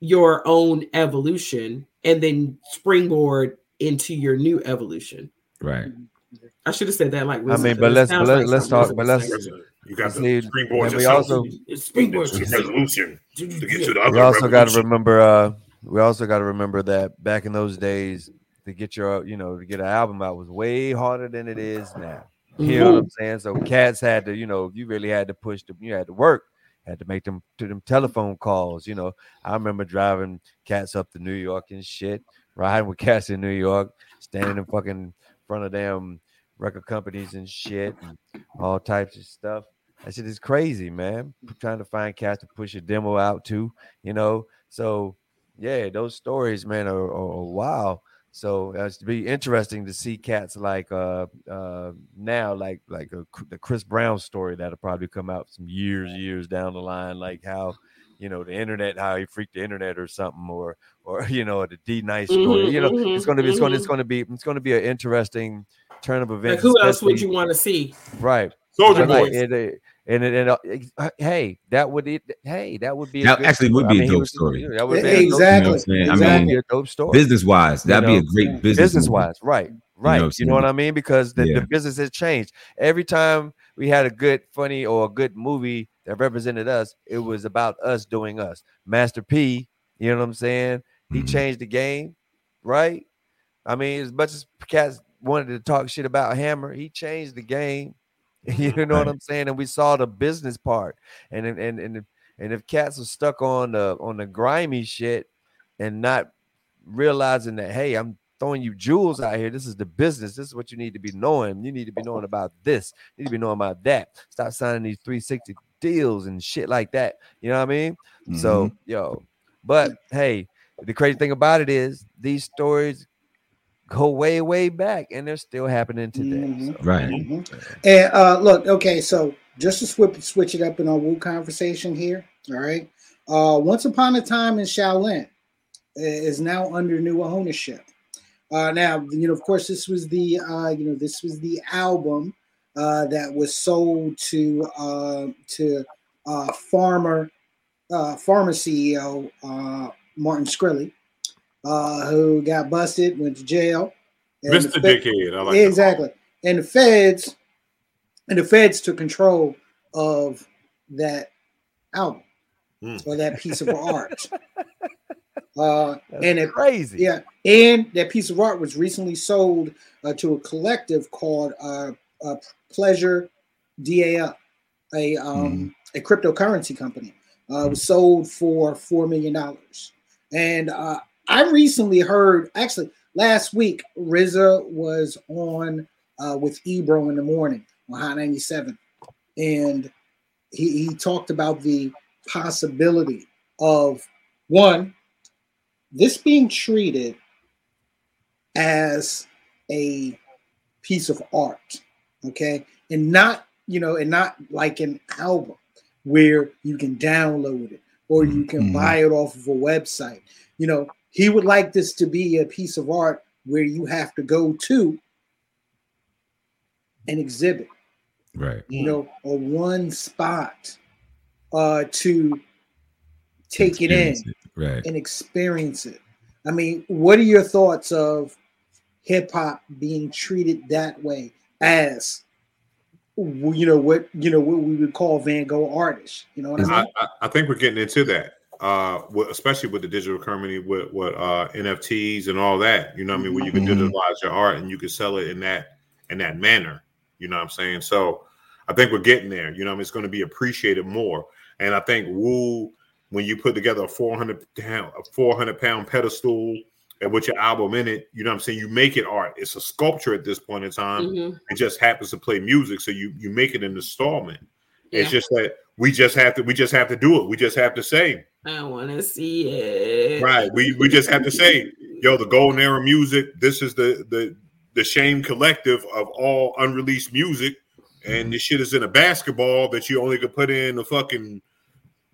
[SPEAKER 3] your own evolution and then springboard into your new evolution.
[SPEAKER 6] Right.
[SPEAKER 3] I should have said that like
[SPEAKER 2] I mean, but let's but let, let's talk. But let's
[SPEAKER 5] You got
[SPEAKER 2] See,
[SPEAKER 5] to springboard
[SPEAKER 2] and we also-
[SPEAKER 3] springboard
[SPEAKER 5] to resolution to get to the other.
[SPEAKER 2] we also got to remember. Uh, we also got to remember that back in those days, to get your you know to get an album out was way harder than it is now. You know what I'm saying? So cats had to, you know, you really had to push them. You had to work, had to make them to them telephone calls. You know, I remember driving cats up to New York and shit, riding with cats in New York, standing in fucking front of them record companies and shit, and all types of stuff. That shit is crazy, man. Trying to find cats to push a demo out to, you know. So yeah, those stories, man, are, are, are wow. So it's to be interesting to see cats like uh uh now like like a, the Chris Brown story that'll probably come out some years years down the line, like how you know the internet how he freaked the internet or something or or you know the D nice story.
[SPEAKER 3] Mhm,
[SPEAKER 2] you know
[SPEAKER 3] mhm,
[SPEAKER 2] it's gonna be it's gonna it's gonna be it's gonna be an interesting turn of
[SPEAKER 3] Like
[SPEAKER 2] events.
[SPEAKER 3] who else would you want to see?
[SPEAKER 2] right?
[SPEAKER 5] Soldier
[SPEAKER 2] Like,
[SPEAKER 5] Boy.
[SPEAKER 2] It, it- and it, and uh, hey, that would it. Hey, that would be a
[SPEAKER 6] That
[SPEAKER 2] good
[SPEAKER 6] actually would
[SPEAKER 2] story.
[SPEAKER 6] be a dope
[SPEAKER 2] was-
[SPEAKER 6] story.
[SPEAKER 2] That would be a dope
[SPEAKER 1] Exactly.
[SPEAKER 6] You know what I'm saying? I
[SPEAKER 2] story. That would
[SPEAKER 6] mean,
[SPEAKER 2] a dope story.
[SPEAKER 6] business wise, that'd be
[SPEAKER 2] know,
[SPEAKER 6] a great business.
[SPEAKER 2] Business wise, right, right. You
[SPEAKER 6] I'm
[SPEAKER 2] know, what? I mean? Because the,
[SPEAKER 6] Yeah.
[SPEAKER 2] the business has changed. Every time we had a good, funny, or a good movie that represented us, it was about us doing us. Master P, you know what I'm saying? He
[SPEAKER 6] Mhm.
[SPEAKER 2] changed the game, right? I mean, as much as cats wanted to talk shit about Hammer, he changed the game. You know what I'm saying? And we saw the business part. And and and and if, and if cats are stuck on the on the grimy shit and not realizing that, hey, I'm throwing you jewels out here. This is the business. This is what you need to be knowing. You need to be knowing about this. You need to be knowing about that. Stop signing these 360 deals and shit like that. You know what I mean? So, mm-hmm. yo, but hey, the crazy thing about it is these stories go way, way back and they're still happening today.
[SPEAKER 1] Mhm.
[SPEAKER 2] So,
[SPEAKER 6] Right.
[SPEAKER 1] Mhm. And uh, look, okay, so just to switch switch it up in our Wu conversation here. All right. Uh, Once Upon a Time in Shaolin is now under new ownership. Uh, now, you know, of course, this was the uh, you know this was the album uh, that was sold to uh, to uh, farmer uh, pharma CEO uh, Martin Shkreli, uh, who got busted, went to jail. and the
[SPEAKER 5] Mr.
[SPEAKER 1] Fed-
[SPEAKER 5] Dickhead. I like that.
[SPEAKER 1] exactly. And the feds and the feds took control of that album
[SPEAKER 5] Hmm.
[SPEAKER 1] or that piece of art. Uh,
[SPEAKER 2] that's
[SPEAKER 1] and it,
[SPEAKER 2] crazy.
[SPEAKER 1] yeah, and that piece of art was recently sold uh, to a collective called uh, uh, Pleasure DAL, a um, a cryptocurrency company. Uh, it was sold for four million dollars, and uh, I recently heard, actually last week, RZA was on uh, with Ebro in the morning on Hot 97, and he, he talked about the possibility of one this being treated as a piece of art okay? And not you know and not like an album where you can download it or you can
[SPEAKER 4] Mhm.
[SPEAKER 1] buy it off of a website. You know he would like this to be a piece of art where you have to go to an exhibit
[SPEAKER 6] Right.
[SPEAKER 1] you know, or one spot uh to take it in
[SPEAKER 6] Experience Right.
[SPEAKER 1] and experience it. I mean, what are your thoughts of hip hop being treated that way as you know what you know what we would call Van Gogh artists? You know what I
[SPEAKER 5] I,
[SPEAKER 1] mean?
[SPEAKER 5] I, I think we're getting into that, uh, with, especially with the digital currency, with with uh, NFTs and all that. You know, what I mean, where you can
[SPEAKER 4] Mhm.
[SPEAKER 5] digitalize your art and you can sell it in that in that manner. You know what I'm saying? So I think we're getting there. You know, what I mean, it's going to be appreciated more. And I think Wu, when you put together a 400 pound, a 400 pound pedestal and with your album in it, you know what I'm saying? You make it art. It's a sculpture at this point in time.
[SPEAKER 3] Mhm.
[SPEAKER 5] It just happens to play music, so you you make it an installment. It's just that we just have to we just have to do it. We just have to say,
[SPEAKER 3] I want to see it.
[SPEAKER 5] right? We we just have to say, yo, the golden era music. This is the the the shame collective of all unreleased music, and this shit is in a basketball that you only could put in a fucking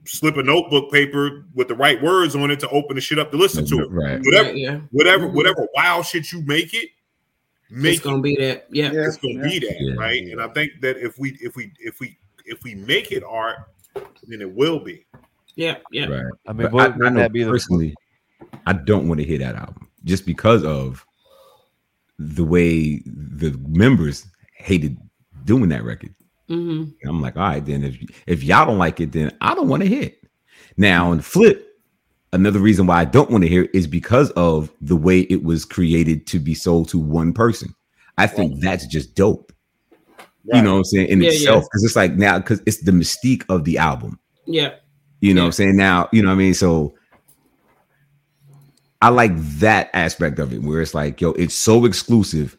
[SPEAKER 5] slip of notebook paper with the right words on it to open the shit up to listen to it.
[SPEAKER 6] Right.
[SPEAKER 5] Whatever,
[SPEAKER 3] Right, yeah.
[SPEAKER 5] whatever,
[SPEAKER 3] Mhm.
[SPEAKER 5] whatever wild shit you make it, make
[SPEAKER 3] It's gonna be that. Yeah.
[SPEAKER 1] Yeah,
[SPEAKER 5] it's gonna
[SPEAKER 1] yeah.
[SPEAKER 5] be that,
[SPEAKER 6] Yeah.
[SPEAKER 5] right? And I think that if we if we if we if we make it art, then it will be.
[SPEAKER 3] Yeah, yeah.
[SPEAKER 6] Right.
[SPEAKER 2] I mean,
[SPEAKER 6] But
[SPEAKER 2] would,
[SPEAKER 6] I, I know
[SPEAKER 2] that be the
[SPEAKER 6] personally, I don't want to hear that album just because of the way the members hated doing that record.
[SPEAKER 3] hmm
[SPEAKER 6] I'm like, all right, then if if y'all don't like it, then I don't want to hear it. Now, on the flip, another reason why I don't want to hear it is because of the way it was created to be sold to one person. I think that's just dope. You know what I'm saying? In
[SPEAKER 3] Yeah,
[SPEAKER 6] itself,
[SPEAKER 3] yeah.
[SPEAKER 6] because it's like now, because it's the mystique of the album.
[SPEAKER 3] Yeah.
[SPEAKER 6] You know
[SPEAKER 3] Yeah.
[SPEAKER 6] what I'm saying? Now, you know what I mean? So I like that aspect of it where it's like, yo, it's so exclusive.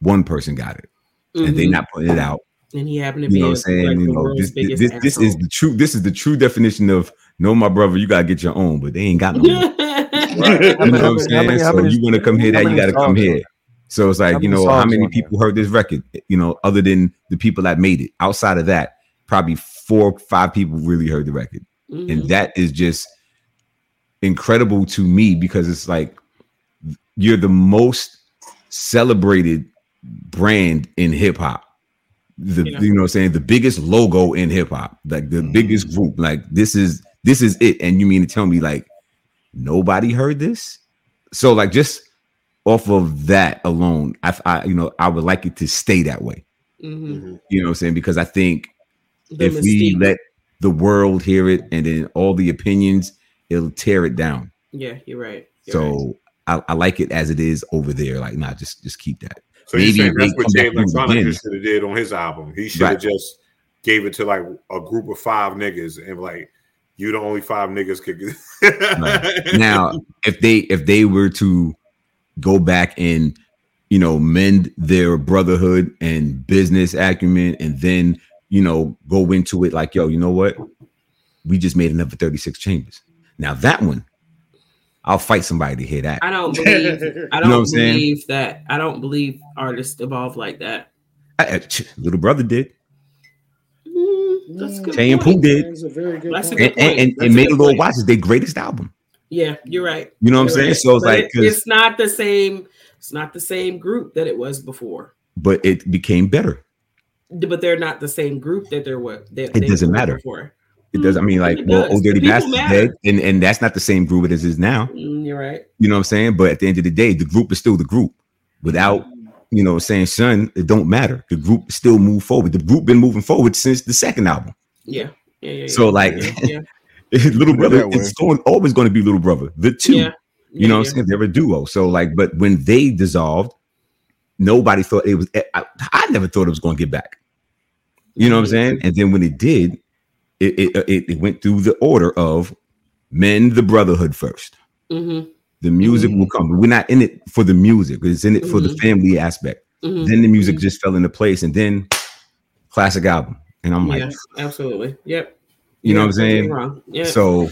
[SPEAKER 6] One person got it, and they
[SPEAKER 3] Mhm.
[SPEAKER 6] not putting it out.
[SPEAKER 3] and he happened to
[SPEAKER 6] You
[SPEAKER 3] be
[SPEAKER 6] know what I'm saying?
[SPEAKER 3] like
[SPEAKER 6] you know,
[SPEAKER 3] world's
[SPEAKER 6] this, this, this is the true. This is the true definition of no, my brother. You gotta get your own, but they ain't got no. More.
[SPEAKER 2] How
[SPEAKER 6] You know what I'm saying?
[SPEAKER 2] many-
[SPEAKER 6] so
[SPEAKER 2] many-
[SPEAKER 6] you want to come here, that you got to come here. So it's like you know how many
[SPEAKER 2] on there?
[SPEAKER 6] people heard this record? You know, other than the people that made it. Outside of that, probably four, five people really heard the record,
[SPEAKER 3] Mhm.
[SPEAKER 6] and that is just incredible to me because it's like you're the most celebrated brand in hip hop. The
[SPEAKER 3] Yeah.
[SPEAKER 6] you know what I'm saying the biggest logo in hip hop, like the
[SPEAKER 4] Mhm.
[SPEAKER 6] biggest group. Like this is this is it. And you mean to tell me like nobody heard this? So like just off of that alone, I, I you know I would like it to stay that way.
[SPEAKER 3] Mhm.
[SPEAKER 6] You know what I'm saying? Because I think
[SPEAKER 3] The
[SPEAKER 6] if we let the world hear it and then all the opinions, it'll tear it down.
[SPEAKER 3] yeah, you're right. You're right.
[SPEAKER 6] So I, I like it as it is over there. Like, nah, just just keep that.
[SPEAKER 5] So
[SPEAKER 6] Maybe
[SPEAKER 5] you saying that's what Jay
[SPEAKER 6] back from the
[SPEAKER 5] Electronica should have did on his album. He should have
[SPEAKER 6] Right.
[SPEAKER 5] just gave it to like a group of five niggas and like you the only five niggas could get
[SPEAKER 6] Right. Now, if they if they were to go back and you know mend their brotherhood and business acumen, and then you know go into it like, yo, you know what? We just made another 36 chambers. Now that one, I'll fight somebody to hear that.
[SPEAKER 3] I don't believe. I don't
[SPEAKER 6] know what I'm saying?
[SPEAKER 3] believe that. I don't believe artists evolve like that.
[SPEAKER 6] I- I- ch- little brother did.
[SPEAKER 3] Mm, that's good.
[SPEAKER 6] Tay and. Pooh did.
[SPEAKER 1] That's a very good
[SPEAKER 3] That's a good
[SPEAKER 6] and, and, and, and made a little
[SPEAKER 3] point.
[SPEAKER 6] watch is their greatest album.
[SPEAKER 3] Yeah, you're right.
[SPEAKER 6] You know what I'm
[SPEAKER 3] You're
[SPEAKER 6] saying? So it's
[SPEAKER 3] But
[SPEAKER 6] like,
[SPEAKER 3] it's not the same. It's not the same group that it was before.
[SPEAKER 6] but it became better.
[SPEAKER 3] But they're not the same group that they're what. They,
[SPEAKER 6] It
[SPEAKER 3] they
[SPEAKER 6] doesn't matter.
[SPEAKER 3] Before.
[SPEAKER 6] It does. I mean, like,
[SPEAKER 3] It
[SPEAKER 6] well,
[SPEAKER 3] does.
[SPEAKER 6] Old Dirty
[SPEAKER 3] People
[SPEAKER 6] Bastard's dead, and and that's not the same group as it is now.
[SPEAKER 3] Mm, you're right.
[SPEAKER 6] You know what I'm saying? But at the end of the day, the group is still the group. Without you know saying son, it don't matter. The group still move forward. The group been moving forward since the second album.
[SPEAKER 3] Yeah. Yeah. yeah,
[SPEAKER 6] So,
[SPEAKER 3] yeah.
[SPEAKER 6] like,
[SPEAKER 3] yeah, yeah,
[SPEAKER 6] little brother, it's going always going to be little brother. The two.
[SPEAKER 3] yeah.
[SPEAKER 6] You know
[SPEAKER 3] yeah,
[SPEAKER 6] what I'm saying? They're a duo. So like, but when they dissolved, nobody thought it was. I, I never thought it was going to get back. You know what I'm saying? And then when it did, it it, it, it went through the order of mend the brotherhood first.
[SPEAKER 3] Mhm,
[SPEAKER 6] The music will come. We're not in it for the music. It's in it for the
[SPEAKER 3] Mhm.
[SPEAKER 6] family aspect.
[SPEAKER 3] mhm.
[SPEAKER 6] Then the music just fell into place, and then classic album. And I'm like,
[SPEAKER 3] absolutely. Yep.
[SPEAKER 6] you know what I'm saying?
[SPEAKER 3] Yeah.
[SPEAKER 6] So,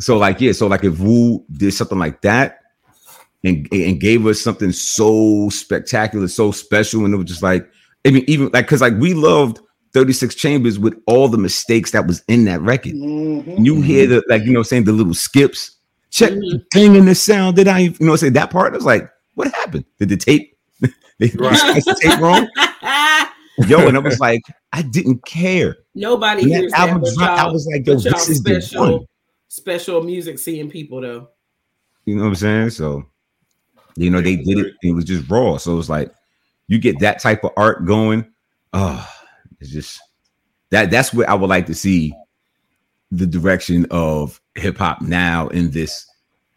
[SPEAKER 6] so like yeah, so like if Wu did something like that and and gave us something so spectacular, so special, and it was just like I mean, even like because like we loved 36 Chambers with all the mistakes that was in that record.
[SPEAKER 1] Mhm.
[SPEAKER 6] And you hear the like you know what saying the little skips, check
[SPEAKER 3] Mhm.
[SPEAKER 6] the thing in the sound Did I you know say that part. I was like, what happened? Did the tape? they
[SPEAKER 5] Right.
[SPEAKER 6] the tape wrong, yo, and I was like, I didn't care.
[SPEAKER 3] Nobody
[SPEAKER 6] When
[SPEAKER 3] hears
[SPEAKER 6] that
[SPEAKER 3] that.
[SPEAKER 6] album
[SPEAKER 3] but
[SPEAKER 6] dropped, I was like, yo, this is the one.
[SPEAKER 3] special, special music seeing people though.
[SPEAKER 6] You know what I'm saying? So, you know, they did it. It was just raw. So it's like you get that type of art going. Oh, it's just that. That's what I would like to see the direction of hip hop now in this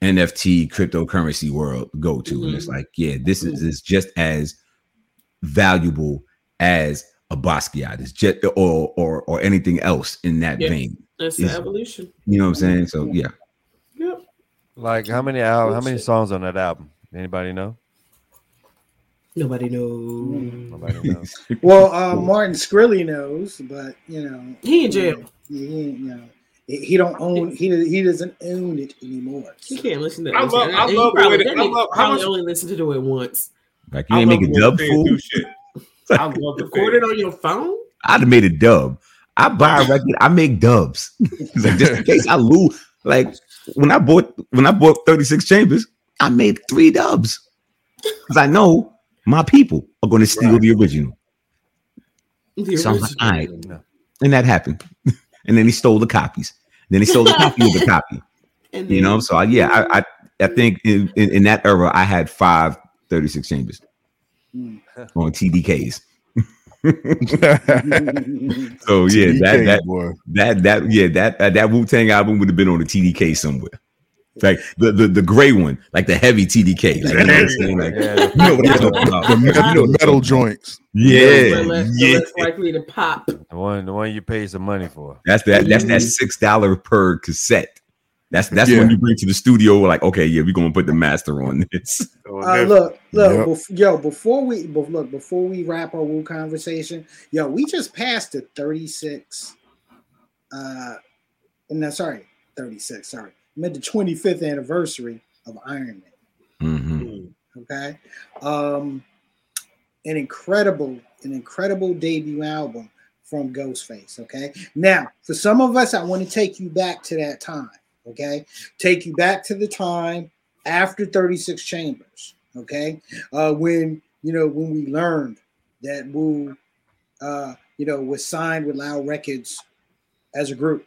[SPEAKER 6] NFT cryptocurrency world go to. And it's mm-hmm. like, yeah, this is, mm-hmm. is just as valuable as a Basquiat, it's just or or or anything else in that
[SPEAKER 3] Yeah.
[SPEAKER 6] vein.
[SPEAKER 3] That's the evolution.
[SPEAKER 6] You know what I'm saying? So yeah.
[SPEAKER 3] Yep.
[SPEAKER 2] Like how many al- how many songs on that album? Anybody know?
[SPEAKER 3] Nobody knows.
[SPEAKER 2] Nobody knows.
[SPEAKER 1] Well, uh, Martin Shkreli knows, but you know
[SPEAKER 3] He in jail.
[SPEAKER 1] He, he, you know, he he don't own. He he doesn't own it anymore.
[SPEAKER 3] He can't listen to. It.
[SPEAKER 5] I
[SPEAKER 3] that.
[SPEAKER 5] love- I love the
[SPEAKER 3] probably,
[SPEAKER 5] way that-
[SPEAKER 3] that
[SPEAKER 5] I love- how
[SPEAKER 3] probably
[SPEAKER 5] much-
[SPEAKER 3] only listened to it once.
[SPEAKER 6] Like you
[SPEAKER 5] I
[SPEAKER 6] ain't
[SPEAKER 5] love
[SPEAKER 6] make a dub
[SPEAKER 5] fans
[SPEAKER 6] fool.
[SPEAKER 5] shit. I love the
[SPEAKER 3] Record it on your phone.
[SPEAKER 6] I'd have made a dub. I buy a record. I make dubs. Like just in case I lose. Like when I bought when I bought 36 chambers, I made three dubs. Because I know my people are going to steal
[SPEAKER 5] Right.
[SPEAKER 6] the original.
[SPEAKER 3] The
[SPEAKER 6] So I'm like, all right.
[SPEAKER 2] No.
[SPEAKER 6] And that happened. and then he stole the copies. Then he stole the copy of the copy.
[SPEAKER 3] And
[SPEAKER 6] You know, so I, yeah, I, I I think in, in in that era I had five 36 chambers
[SPEAKER 1] Mm.
[SPEAKER 6] on TDKs. So yeah, that
[SPEAKER 4] TDK,
[SPEAKER 6] that
[SPEAKER 4] boy.
[SPEAKER 6] that that yeah that uh, that Wu Tang album would have been on the TDK somewhere. Like the, the the gray one, like the heavy TDK. Like, you know what I'm saying? Like,
[SPEAKER 2] Yeah.
[SPEAKER 6] you know what I'm talking about.
[SPEAKER 4] The, me-
[SPEAKER 6] You know
[SPEAKER 4] the metal joints.
[SPEAKER 6] about. Yeah,
[SPEAKER 3] the less,
[SPEAKER 6] yeah.
[SPEAKER 3] less likely to pop.
[SPEAKER 2] The one, the one you pay some money for.
[SPEAKER 6] That's that. That's that
[SPEAKER 3] Mhm.
[SPEAKER 6] six dollar per cassette. That's that's
[SPEAKER 4] Yeah.
[SPEAKER 6] when you bring to the studio. Like, okay, yeah, we're gonna put the master on this.
[SPEAKER 1] Uh, look, look,
[SPEAKER 4] Yep.
[SPEAKER 1] bef- yo, before we bef- look, before we wrap our Wu conversation, yo, we just passed the 36. Uh, no, sorry, 36. Sorry, I meant the 25th anniversary of Iron Man.
[SPEAKER 6] Mhm.
[SPEAKER 1] Okay, um, an incredible, an incredible debut album from Ghostface. Okay, now for some of us, I want to take you back to that time. Okay, take you back to the time after 36 Chambers. Okay, uh, when you know when we learned that Wu, uh, you know, was signed with Loud Records as a group,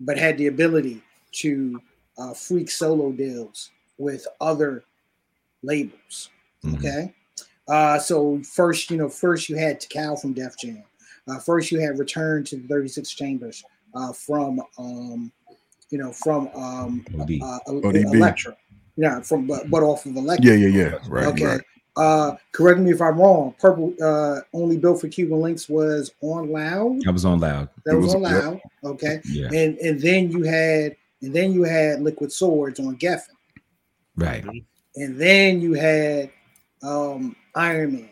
[SPEAKER 1] but had the ability to uh, freak solo deals with other labels.
[SPEAKER 6] Mhm.
[SPEAKER 1] Okay. Uh, so first, you know, first you had Tical from Def Jam. Uh, first you had Return to the 36 Chambers uh, from, um, you know, from um,
[SPEAKER 6] OD.
[SPEAKER 1] uh, Elektra. Yeah, from but, but off of Elektra.
[SPEAKER 4] Yeah, yeah, yeah. Right,
[SPEAKER 1] okay.
[SPEAKER 4] right.
[SPEAKER 1] Uh, correct me if I'm wrong. Purple, uh, only built for Cuban Linx was on Loud.
[SPEAKER 6] I was on loud.
[SPEAKER 1] That was,
[SPEAKER 4] was-
[SPEAKER 1] on
[SPEAKER 4] yep.
[SPEAKER 1] Loud. Okay,
[SPEAKER 6] Yeah,
[SPEAKER 1] and and then you had and then you had Liquid Swords on Geffen.
[SPEAKER 6] right.
[SPEAKER 1] and then you had um Iron Man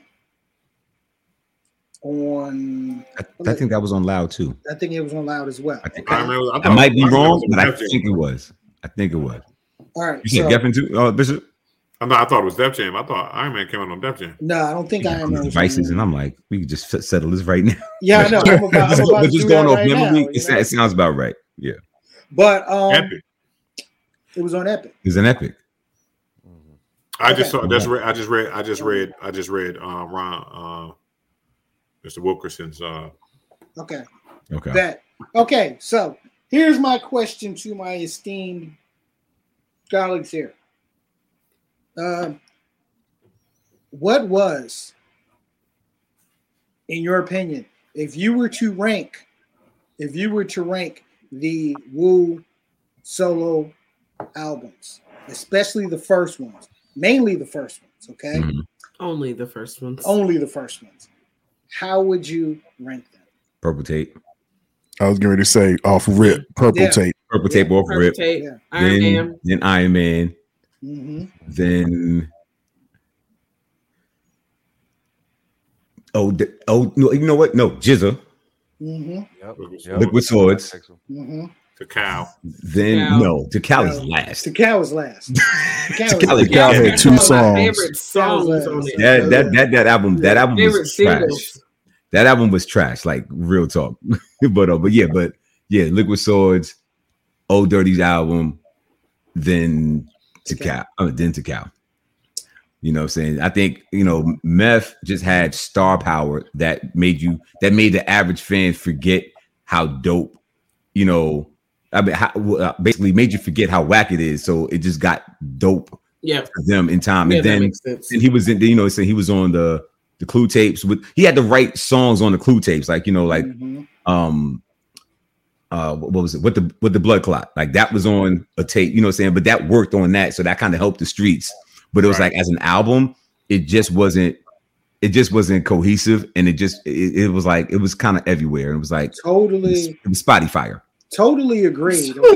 [SPEAKER 1] on.
[SPEAKER 6] I, I think that was on loud too.
[SPEAKER 1] I think it was on Loud as well.
[SPEAKER 6] I think
[SPEAKER 5] I,
[SPEAKER 6] I,
[SPEAKER 5] remember, I,
[SPEAKER 6] I might be
[SPEAKER 5] I
[SPEAKER 6] wrong, but I think it was. I think it was.
[SPEAKER 1] All right,
[SPEAKER 6] You said
[SPEAKER 1] so
[SPEAKER 6] Geffen too, uh, Bishop.
[SPEAKER 5] I, know, I thought it was Def Jam. I thought Iron Man came out on Def Jam.
[SPEAKER 1] no, I don't think Iron Man. was
[SPEAKER 6] devices,
[SPEAKER 1] on-
[SPEAKER 6] and I'm like, we could just settle this right now.
[SPEAKER 1] yeah, I know. I'm about, I'm
[SPEAKER 6] just,
[SPEAKER 1] about
[SPEAKER 6] just going off
[SPEAKER 1] right
[SPEAKER 6] memory,
[SPEAKER 1] now,
[SPEAKER 6] it,
[SPEAKER 1] know?
[SPEAKER 6] it sounds about right. Yeah,
[SPEAKER 1] But um,
[SPEAKER 5] Epic.
[SPEAKER 1] it was on Epic.
[SPEAKER 6] it's an epic.
[SPEAKER 5] I just saw. That's read. I just read. I just read. I just read. Uh, Ron. Uh, Mr. Wilkerson's. Uh,
[SPEAKER 1] Okay,
[SPEAKER 6] Okay.
[SPEAKER 1] that okay. So here's my question to my esteemed colleagues here. Um, what was, in your opinion, if you were to rank, if you were to rank the Wu solo albums, especially the first ones, mainly the first ones, okay,
[SPEAKER 6] Mhm.
[SPEAKER 3] Only the first ones.
[SPEAKER 1] only the first ones, how would you rank them?
[SPEAKER 6] Purple tape.
[SPEAKER 4] I was going to say off rip, purple
[SPEAKER 1] Yeah.
[SPEAKER 4] tape.
[SPEAKER 6] Purple tape off
[SPEAKER 3] Purple
[SPEAKER 6] rip.
[SPEAKER 3] Tape,
[SPEAKER 1] Yeah.
[SPEAKER 3] Iron
[SPEAKER 6] then,
[SPEAKER 3] Man.
[SPEAKER 6] then Iron Man.
[SPEAKER 1] hmm
[SPEAKER 6] Then oh oh no you know what no GZA.
[SPEAKER 1] Hmm
[SPEAKER 2] Yep.
[SPEAKER 5] Liquid
[SPEAKER 2] yep.
[SPEAKER 6] Liquid Swords.
[SPEAKER 1] hmm
[SPEAKER 5] Tical.
[SPEAKER 6] Then
[SPEAKER 3] Cal.
[SPEAKER 6] no Tical is last.
[SPEAKER 1] The cow was last.
[SPEAKER 6] Tical
[SPEAKER 1] Cal
[SPEAKER 6] is last.
[SPEAKER 4] had two
[SPEAKER 3] One of my
[SPEAKER 4] songs.
[SPEAKER 3] Songs
[SPEAKER 1] That
[SPEAKER 3] on
[SPEAKER 1] was-
[SPEAKER 3] it.
[SPEAKER 6] That that that that album that album
[SPEAKER 3] Favorite
[SPEAKER 6] was trash.
[SPEAKER 3] singles.
[SPEAKER 6] That album was trash, like real talk. but uh, but yeah, but yeah, Liquid Swords, Old Dirty's album, then Tical, uh, then Tical. You know what I'm saying? I think, you know, Meth just had star power that made you that made the average fan forget how dope, you know, I mean, how, uh, basically made you forget how whack it is. So it just got dope
[SPEAKER 3] Yeah,
[SPEAKER 6] for them in time.
[SPEAKER 3] yeah
[SPEAKER 6] and then and he was in, you know, so he was on the the clue tapes with he had to write songs on the clue tapes, like you know, like
[SPEAKER 1] Mhm.
[SPEAKER 6] um uh what was it? What the with the blood clot? Like that was on a tape, you know what I'm saying? But that worked on that, so that kind of helped the streets. But it was
[SPEAKER 5] Right.
[SPEAKER 6] like as an album, it just wasn't it just wasn't cohesive and it just it, it was like it was kind of everywhere. It was like
[SPEAKER 1] Totally,
[SPEAKER 6] it was spotty fire.
[SPEAKER 1] totally agreed.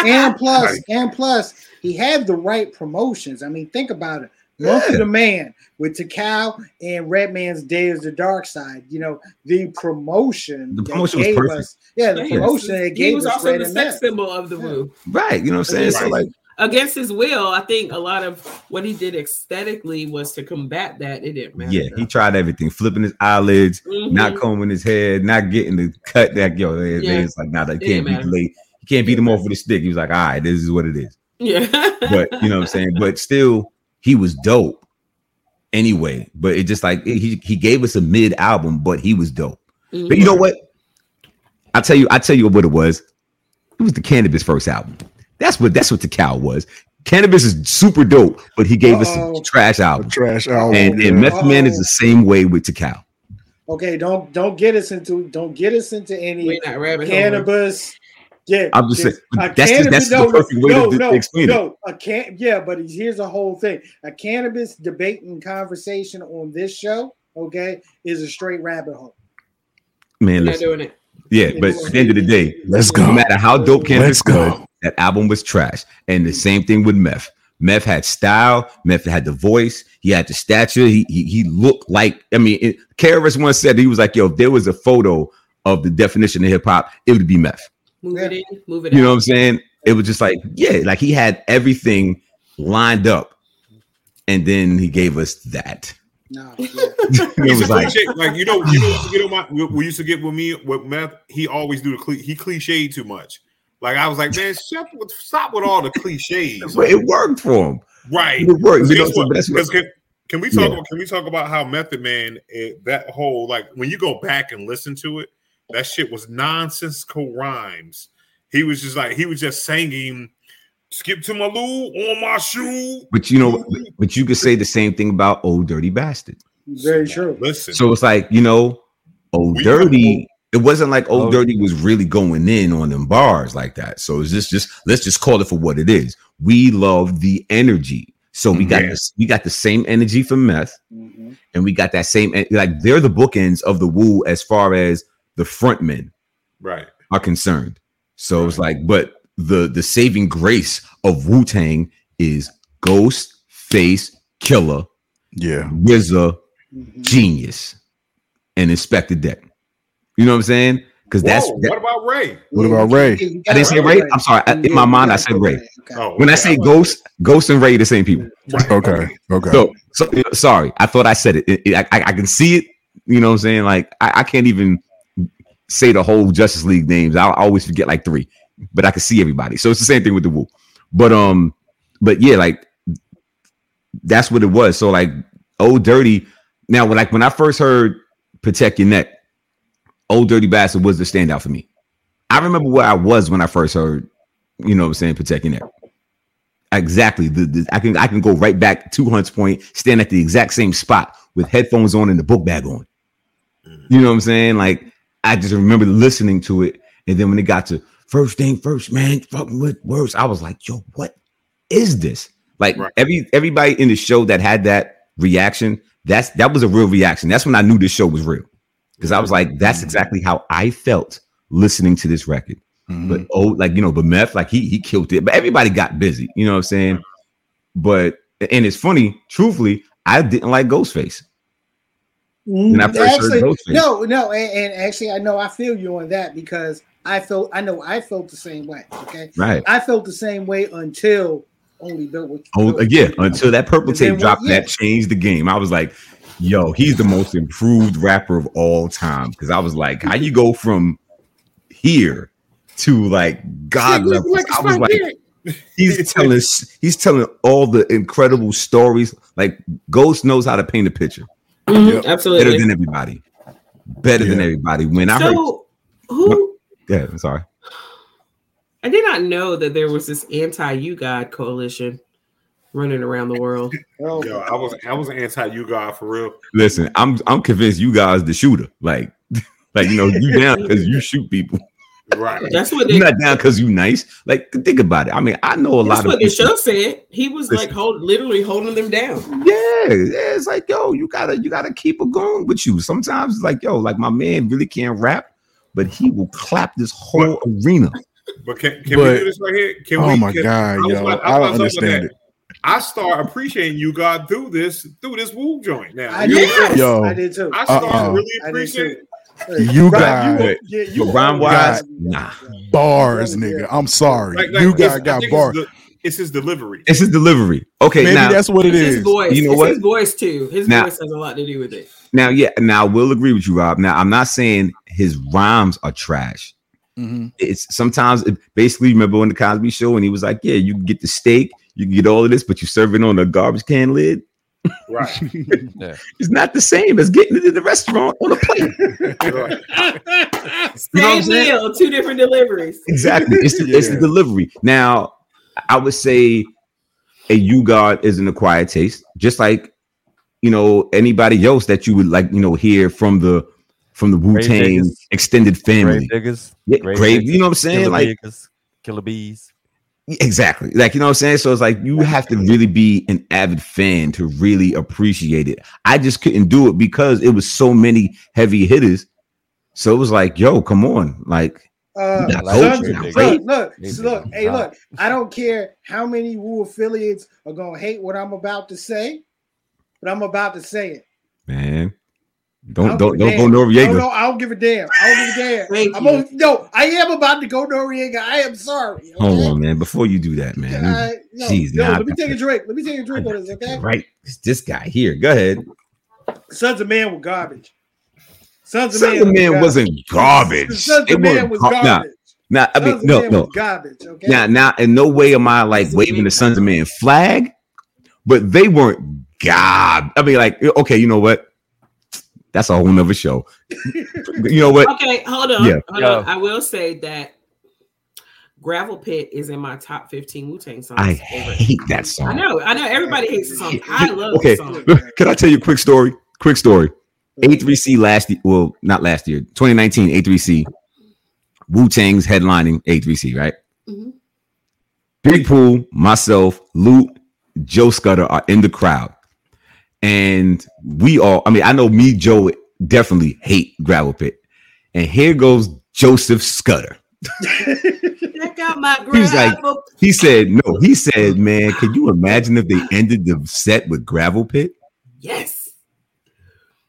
[SPEAKER 1] Okay? and plus, and plus, he had the right promotions. I mean, think about it. Month
[SPEAKER 6] Yeah.
[SPEAKER 1] of the Man with Tical and Redman's Day is the Dark Side. You know, the promotion.
[SPEAKER 6] The promotion was perfect.
[SPEAKER 1] Us, yeah, the
[SPEAKER 3] Yeah,
[SPEAKER 1] promotion that
[SPEAKER 3] he
[SPEAKER 1] gave
[SPEAKER 3] was
[SPEAKER 1] us
[SPEAKER 3] also
[SPEAKER 1] Red
[SPEAKER 3] the sex
[SPEAKER 1] Meth.
[SPEAKER 3] symbol of the
[SPEAKER 1] Yeah.
[SPEAKER 3] Wu.
[SPEAKER 6] Right. You know what I'm saying? So like
[SPEAKER 3] Against his will, I think a lot of what he did aesthetically was to combat that. It didn't matter.
[SPEAKER 6] yeah, he tried everything, flipping his eyelids,
[SPEAKER 3] Mhm.
[SPEAKER 6] not combing his head, not getting the cut that yo. They, they-
[SPEAKER 3] Yeah.
[SPEAKER 6] it's like nah, they can't beat lady. You can't beat him off with a stick. He was like, all right, this is what it is.
[SPEAKER 3] yeah.
[SPEAKER 6] But you know what I'm saying. But still, he was dope anyway. But it just like he he gave us a mid album, but he was dope. But you know what? I tell you, I tell you what it was. It was the Canibus first album. That's what that's what the cow was. Canibus is super dope, but he gave us
[SPEAKER 1] Uh-oh.
[SPEAKER 6] a oh, trash
[SPEAKER 4] A trash album.
[SPEAKER 6] And,
[SPEAKER 4] yeah.
[SPEAKER 6] and Method Man is the same way with Tical.
[SPEAKER 1] Okay, don't don't get us into don't get us into any
[SPEAKER 3] We're not rabbit hole.
[SPEAKER 1] Canibus. Yeah,
[SPEAKER 6] I'm just
[SPEAKER 1] this-
[SPEAKER 6] saying,
[SPEAKER 1] a
[SPEAKER 6] that's just-
[SPEAKER 1] cannabis-
[SPEAKER 6] that's the
[SPEAKER 1] no,
[SPEAKER 6] perfect way to
[SPEAKER 1] no,
[SPEAKER 6] d-
[SPEAKER 1] no,
[SPEAKER 6] explain it.
[SPEAKER 1] no, A can yeah, but here's a whole thing: a Canibus debate and conversation on this show, okay, is a straight rabbit hole.
[SPEAKER 6] Man,
[SPEAKER 3] We're
[SPEAKER 6] listen,
[SPEAKER 3] doing it.
[SPEAKER 6] yeah, but at the end of the day,
[SPEAKER 4] Let's go.
[SPEAKER 6] no matter how dope Canibus
[SPEAKER 4] Let's
[SPEAKER 6] was,
[SPEAKER 4] go.
[SPEAKER 6] That album was trash. And the same thing with Meth. Meth had style. Meth had the voice. He had the stature. He he, he looked like. I mean, it, KRS once said he was like, "Yo, if there was a photo of the definition of hip hop, it would be Meth."
[SPEAKER 3] Move it in, move it
[SPEAKER 6] You know what. I'm saying? It was just like, yeah, like he had everything lined up, and then he gave us that.
[SPEAKER 1] No, yeah.
[SPEAKER 6] it was like,
[SPEAKER 5] cliche. like you know, you know, what used to get on my. We used to get with me with meth. He always do the cli- he cliched too much. Like I was like, man, shut, stop with all the cliches.
[SPEAKER 6] but it worked for him.
[SPEAKER 5] Right.
[SPEAKER 6] It worked. You know, so
[SPEAKER 5] what?
[SPEAKER 6] that's what-
[SPEAKER 5] 'Cause can, can we talk?
[SPEAKER 6] Yeah.
[SPEAKER 5] About, can we talk about how Method Man eh, that whole like when you go back and listen to it, that shit was nonsensical rhymes. He was just like he was just singing, "Skip to my loo on my shoe."
[SPEAKER 6] But you know, but you could say the same thing about Old Dirty Bastard.
[SPEAKER 1] very true.
[SPEAKER 5] Listen,
[SPEAKER 6] So it's like, you know, Old
[SPEAKER 5] We
[SPEAKER 6] Dirty, it wasn't like Old
[SPEAKER 2] Oh.
[SPEAKER 6] Dirty was really going in on them bars like that. So it's just just let's just call it for what it is. We love the energy. So we got
[SPEAKER 5] Yeah.
[SPEAKER 6] this, we got the same energy from meth,
[SPEAKER 1] Mhm.
[SPEAKER 6] and we got that same like they're the bookends of the Wu as far as the frontmen
[SPEAKER 5] right?
[SPEAKER 6] are concerned. So it's like, but the the saving grace of Wu Tang is Ghost, Face, Killer,
[SPEAKER 4] Yeah.
[SPEAKER 6] RZA,
[SPEAKER 1] Mhm.
[SPEAKER 6] Genius, and Inspectah Deck. You know what I'm saying? Because that's
[SPEAKER 5] Whoa,
[SPEAKER 6] that-
[SPEAKER 5] what about Ray?
[SPEAKER 4] What about Ray?
[SPEAKER 1] You- you
[SPEAKER 6] I didn't say
[SPEAKER 1] gotta-
[SPEAKER 6] Ray. I'm sorry. I- in my mind, I said Ray.
[SPEAKER 1] Okay.
[SPEAKER 5] Oh,
[SPEAKER 6] When I say Ghost, Ghost and Ray, the same people.
[SPEAKER 5] Right.
[SPEAKER 4] Okay. Okay.
[SPEAKER 6] So, so sorry. I thought I said it. It- it- I, I can see it. You know what I'm saying? Like I, I can't even say the whole Justus League names. I always forget like three, but I can see everybody. So it's the same thing with the Wu. But um, but yeah, like that's what it was. So like Old Dirty. Now, when like when I first heard Protect Your Neck, Old Dirty Bastard was the standout for me. I remember where I was when I first heard, you know what I'm saying, Protect Your Neck. Exactly. The, the- I can I can go right back to Hunt's Point, stand at the exact same spot with headphones on and the book bag on. You know what I'm saying? Like I just remember listening to it, and then when it got to first thing first, man, fucking with words, I was like, yo, what is this? Like
[SPEAKER 5] Right.
[SPEAKER 6] every everybody in the show that had that reaction, that's that was a real reaction. That's when I knew this show was real. Because I was like, that's exactly how I felt listening to this record.
[SPEAKER 4] Mhm.
[SPEAKER 6] But oh, like you know, but meth, like he he killed it. But everybody got busy, you know what I'm saying? But and it's funny, truthfully, I didn't like Ghostface. When I first heard Ghostface.
[SPEAKER 1] no, no, and, and actually, I know I feel you on that because I felt, I know I felt the same way. Okay,
[SPEAKER 6] Right.
[SPEAKER 1] I felt the same way until only built with.
[SPEAKER 6] Oh, again, until that purple tape dropped,
[SPEAKER 1] yeah.
[SPEAKER 6] that changed the game. I was like, yo, he's the most improved rapper of all time. Because I was like, how you go from here to like God levels? I was like, he's telling he's telling all the incredible stories. Like Ghost knows how to paint a picture
[SPEAKER 3] Mhm,
[SPEAKER 4] Yep.
[SPEAKER 6] better than everybody. Better than everybody. When I heard,
[SPEAKER 3] who
[SPEAKER 6] yeah, I'm sorry.
[SPEAKER 3] I did not know that there was this anti U-God coalition running around the world.
[SPEAKER 5] Yo, I was I was anti you guy for real.
[SPEAKER 6] Listen, I'm I'm convinced you guys the shooter. Like, like you know, you down because you shoot people.
[SPEAKER 5] Right.
[SPEAKER 3] That's what they,
[SPEAKER 6] You're not down because you nice. Like, think about it. I mean, I know a lot
[SPEAKER 3] that's
[SPEAKER 6] of
[SPEAKER 3] what the show said. He was like
[SPEAKER 6] Listen.
[SPEAKER 3] hold, literally holding them down.
[SPEAKER 6] Yeah, yeah, it's like, yo, you gotta you gotta keep it going with you. Sometimes it's like, yo, like my man really can't rap, but he will clap this whole arena.
[SPEAKER 5] But can, can
[SPEAKER 4] But-
[SPEAKER 5] we do this right here? Can
[SPEAKER 4] oh
[SPEAKER 5] we,
[SPEAKER 4] my
[SPEAKER 5] can-
[SPEAKER 4] god,
[SPEAKER 5] was
[SPEAKER 4] yo,
[SPEAKER 5] about-
[SPEAKER 4] I
[SPEAKER 5] was
[SPEAKER 4] don't
[SPEAKER 5] about to talk about
[SPEAKER 4] understand it.
[SPEAKER 5] I start appreciating U-God through this through this Wu joint now.
[SPEAKER 1] I did
[SPEAKER 5] know,
[SPEAKER 1] too.
[SPEAKER 4] Yo.
[SPEAKER 1] I did too.
[SPEAKER 5] I started
[SPEAKER 4] Uh-uh.
[SPEAKER 5] really
[SPEAKER 1] I did
[SPEAKER 5] appreciating.
[SPEAKER 4] You
[SPEAKER 1] Right,
[SPEAKER 4] got
[SPEAKER 1] you- yeah, you
[SPEAKER 6] But rhyme wise, nah.
[SPEAKER 4] Bars, nigga. I'm sorry.
[SPEAKER 5] Like, like,
[SPEAKER 4] you got got bars.
[SPEAKER 5] It's, the, it's his delivery.
[SPEAKER 6] It's his delivery. Okay,
[SPEAKER 4] Maybe
[SPEAKER 6] now
[SPEAKER 4] that's what
[SPEAKER 3] It's his voice.
[SPEAKER 6] You know
[SPEAKER 3] it's
[SPEAKER 6] what?
[SPEAKER 3] his voice too. His
[SPEAKER 6] Now-
[SPEAKER 3] voice has a lot to do with it.
[SPEAKER 6] now, yeah, now I will agree with you, Rob. Now, I'm not saying his rhymes are trash.
[SPEAKER 4] Mhm.
[SPEAKER 6] It's sometimes it, basically remember when the Cosby show, and he was like, Yeah, you can get the steak, you can get all of this, but you're serving on a garbage can lid.
[SPEAKER 5] Right.
[SPEAKER 6] It's not the same as getting it in the restaurant on a plate.
[SPEAKER 5] right.
[SPEAKER 6] You know
[SPEAKER 3] Same meal, two different deliveries.
[SPEAKER 6] Exactly. It's the, it's the delivery. Now, I would say a U-God is an acquired taste, just like you know anybody else that you would like, you know, hear from the from the Wu Tang extended family.
[SPEAKER 2] Gravediggaz,
[SPEAKER 6] Yeah,
[SPEAKER 2] grave
[SPEAKER 6] grave, you know what I'm saying?
[SPEAKER 2] killer
[SPEAKER 6] Like
[SPEAKER 2] diggers, Killa Beez.
[SPEAKER 6] Exactly, like you know what I'm saying. So it's like you have to really be an avid fan to really appreciate it. I just couldn't do it because it was so many heavy hitters. So it was like, yo, come on, like
[SPEAKER 1] Uh,
[SPEAKER 2] like
[SPEAKER 1] look, look,
[SPEAKER 2] Grave
[SPEAKER 1] look, hey, look. I don't care how many Wu affiliates are gonna hate what I'm about to say, but I'm about to say it.
[SPEAKER 6] man,
[SPEAKER 1] I
[SPEAKER 6] don't don't don't go
[SPEAKER 1] damn.
[SPEAKER 6] Noriega.
[SPEAKER 1] No, no, I don't give a damn. I don't give a damn. I'm
[SPEAKER 3] you.
[SPEAKER 1] on, no, I am about to go Noriega. I am sorry.
[SPEAKER 6] Hold on, man. Before you do that, man.
[SPEAKER 1] Uh, no,
[SPEAKER 6] Jeez,
[SPEAKER 1] no,
[SPEAKER 6] nah,
[SPEAKER 1] let me take a drink. Let me take a drink on this, okay?
[SPEAKER 6] Right, it's this guy here. Go ahead.
[SPEAKER 1] Sunz of Man were garbage. Sons of
[SPEAKER 6] Son
[SPEAKER 1] Man,
[SPEAKER 6] of Man
[SPEAKER 1] was
[SPEAKER 6] wasn't garbage. Sunz
[SPEAKER 1] of Man
[SPEAKER 6] wasn't nah,
[SPEAKER 1] garbage.
[SPEAKER 6] Nah, I mean,
[SPEAKER 1] Sons of
[SPEAKER 6] no, no.
[SPEAKER 1] garbage. Okay.
[SPEAKER 6] Now, now, in no way am I like
[SPEAKER 3] Sons
[SPEAKER 6] waving the Sunz of Man flag, but they weren't God. I mean, like, okay, you know what? That's a whole nother show. you know what?
[SPEAKER 3] Okay, hold on.
[SPEAKER 6] Yeah.
[SPEAKER 3] Hold
[SPEAKER 2] Yeah.
[SPEAKER 3] on. I will say that Gravel Pit is in my top 15 Wu Tang songs.
[SPEAKER 6] I
[SPEAKER 3] Favorite.
[SPEAKER 6] hate that song.
[SPEAKER 3] I know, I know. Everybody hates the song. I love
[SPEAKER 6] Okay.
[SPEAKER 3] the song.
[SPEAKER 6] Can I tell you a quick story? Quick story. A3C last year, well, not last year, 2019 A3C. Wu Tang's headlining A3C, right?
[SPEAKER 3] Mhm.
[SPEAKER 6] Big Pooh, myself, Loot, Joe Scudda are in the crowd. And we all, I mean, I know me, Joe, definitely hate Gravel Pit. And here goes Joseph Scudda.
[SPEAKER 3] Check out my
[SPEAKER 6] He was like- He said, no, he said, man, can you imagine if they ended the set with Gravel Pit?
[SPEAKER 3] yes.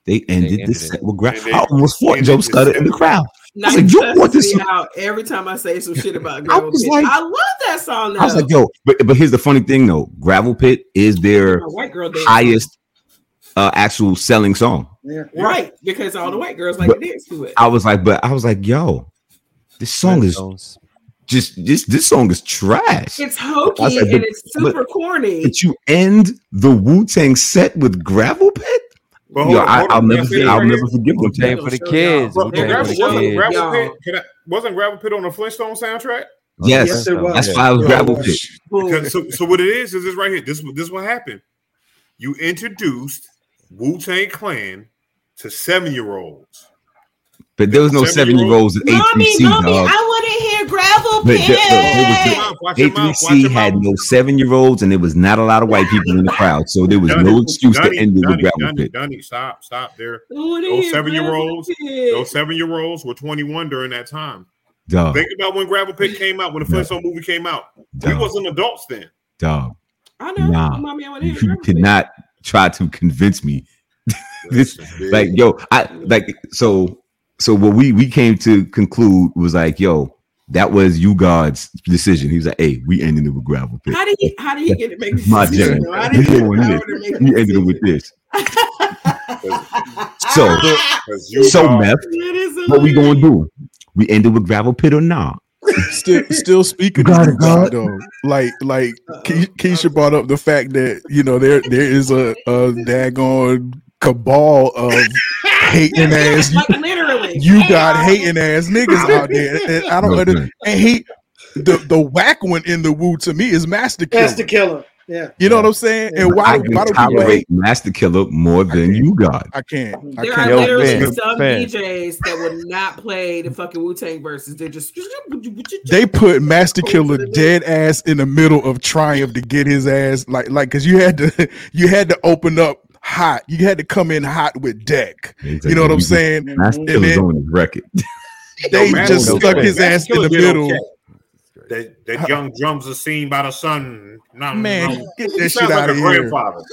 [SPEAKER 6] They ended the
[SPEAKER 2] ended
[SPEAKER 6] set
[SPEAKER 2] it.
[SPEAKER 6] with Gravel.
[SPEAKER 5] And they
[SPEAKER 6] I almost fought
[SPEAKER 5] ended
[SPEAKER 6] Joe
[SPEAKER 5] Scudda
[SPEAKER 6] in the crowd.
[SPEAKER 3] Now,
[SPEAKER 6] I was like,
[SPEAKER 3] you
[SPEAKER 6] you want this
[SPEAKER 3] me out every time I say some shit about Gravel
[SPEAKER 6] was
[SPEAKER 3] Pit.
[SPEAKER 6] like-
[SPEAKER 3] I love that song. Though.
[SPEAKER 6] I was like, yo, but but here's the funny thing though. Gravel Pit is their
[SPEAKER 3] My white girl
[SPEAKER 6] highest uh actual selling song.
[SPEAKER 1] Yeah.
[SPEAKER 3] right? Because all the white girls like
[SPEAKER 6] But-
[SPEAKER 3] to dance to it.
[SPEAKER 6] I was like, but I was like, yo, this song is
[SPEAKER 2] Flintstones.
[SPEAKER 6] just this this song is trash.
[SPEAKER 3] It's hokey
[SPEAKER 6] like,
[SPEAKER 3] and
[SPEAKER 6] but-
[SPEAKER 3] it's super corny.
[SPEAKER 6] But you end the Wu Tang set with Gravel Pit?
[SPEAKER 5] But
[SPEAKER 6] Yo,
[SPEAKER 5] on,
[SPEAKER 6] I,
[SPEAKER 5] hold
[SPEAKER 6] I'll
[SPEAKER 5] on.
[SPEAKER 6] never,
[SPEAKER 5] Can I say
[SPEAKER 6] I'll
[SPEAKER 5] right
[SPEAKER 6] never
[SPEAKER 5] here?
[SPEAKER 6] forgive.
[SPEAKER 2] Wu Tang
[SPEAKER 6] for
[SPEAKER 2] for the
[SPEAKER 3] Show y'all.
[SPEAKER 2] kids. Wu-Tang for
[SPEAKER 5] Gravel,
[SPEAKER 2] the
[SPEAKER 5] wasn't,
[SPEAKER 2] kids.
[SPEAKER 5] Gravel Pit, I, wasn't Gravel Pit on the Flintstone soundtrack?
[SPEAKER 6] Yes,
[SPEAKER 1] Yes, it was.
[SPEAKER 6] that's why I was Gravel Pit.
[SPEAKER 5] Because, so, so what it is is this right here. This this what happened. You introduced Wu Tang Clan to seven year olds.
[SPEAKER 6] But there was no seven year olds at
[SPEAKER 3] Mommy,
[SPEAKER 6] A3C,
[SPEAKER 3] mommy,
[SPEAKER 6] dog.
[SPEAKER 3] I want to hear Gravel
[SPEAKER 6] But the-
[SPEAKER 3] Pit.
[SPEAKER 6] the- there was
[SPEAKER 5] Watch your watch
[SPEAKER 6] A3C had no seven year olds, and there was not a lot of white people in the crowd. So there was
[SPEAKER 5] Donnie,
[SPEAKER 6] no excuse to end it with Gravel
[SPEAKER 5] Donnie,
[SPEAKER 6] Pit.
[SPEAKER 5] Donnie, stop, stop there.
[SPEAKER 3] I
[SPEAKER 5] Those seven-year-olds,
[SPEAKER 3] Gravel
[SPEAKER 5] Those seven year olds were 21 during that time.
[SPEAKER 6] Dog,
[SPEAKER 5] Think about when Gravel Pit came out, when the Flintstone movie came out. We wasn't adults then.
[SPEAKER 6] dog.
[SPEAKER 3] I know.
[SPEAKER 6] Nah.
[SPEAKER 3] Mommy, I want to
[SPEAKER 6] You
[SPEAKER 3] hear Gravel
[SPEAKER 6] cannot try to convince me. This- Like, yo, I like so so what we we came to conclude was like, yo, that was U-God's decision. He was like, hey, we ended it with Gravel Pit.
[SPEAKER 3] How do you how do you get to make this
[SPEAKER 6] My
[SPEAKER 3] decision?
[SPEAKER 6] jam.
[SPEAKER 3] How do you
[SPEAKER 6] We
[SPEAKER 3] get
[SPEAKER 6] doing
[SPEAKER 3] the
[SPEAKER 6] this.
[SPEAKER 3] power to make
[SPEAKER 6] We
[SPEAKER 3] this
[SPEAKER 6] ended it with this. so so
[SPEAKER 5] are-
[SPEAKER 6] meth, what we gonna do? We ended with Gravel Pit or not?
[SPEAKER 4] Still still speaking
[SPEAKER 6] You got
[SPEAKER 4] of
[SPEAKER 6] it, God.
[SPEAKER 4] though like like Keisha brought up the fact that you know there there is a a daggone cabal of hating ass
[SPEAKER 3] like literally.
[SPEAKER 4] you got hating ass niggas out there and I don't
[SPEAKER 6] No,
[SPEAKER 4] under, and he the the whack one in the Wu to me is Masta Killa.
[SPEAKER 1] That's the killer. Yeah.
[SPEAKER 4] You know what I'm saying? And why
[SPEAKER 6] I
[SPEAKER 4] why
[SPEAKER 6] can
[SPEAKER 4] do people
[SPEAKER 6] tolerate
[SPEAKER 4] hate?
[SPEAKER 6] Masta Killa more than U-God.
[SPEAKER 4] I can't. I
[SPEAKER 3] There
[SPEAKER 4] can't.
[SPEAKER 3] are literally
[SPEAKER 2] Ben,
[SPEAKER 3] some
[SPEAKER 2] Ben.
[SPEAKER 3] DJs that would not play the fucking Wu Tang verses. They're just
[SPEAKER 4] They put Masta Killa dead ass in the middle of Triumph to get his ass like like because you had to you had to open up hot. You had to come in hot with deck. You know what I'm saying?
[SPEAKER 6] Master
[SPEAKER 4] And
[SPEAKER 6] Killer's
[SPEAKER 4] then
[SPEAKER 6] on his record.
[SPEAKER 4] they
[SPEAKER 5] Master
[SPEAKER 4] just stuck his
[SPEAKER 5] Master
[SPEAKER 4] ass in the
[SPEAKER 5] did
[SPEAKER 4] middle.
[SPEAKER 5] okay. That, that uh, young drums are seen by the sun. Nom,
[SPEAKER 4] Man,
[SPEAKER 5] nom.
[SPEAKER 4] get
[SPEAKER 5] He
[SPEAKER 4] that shit out
[SPEAKER 5] like
[SPEAKER 4] of
[SPEAKER 5] a
[SPEAKER 4] here.
[SPEAKER 5] grandfather.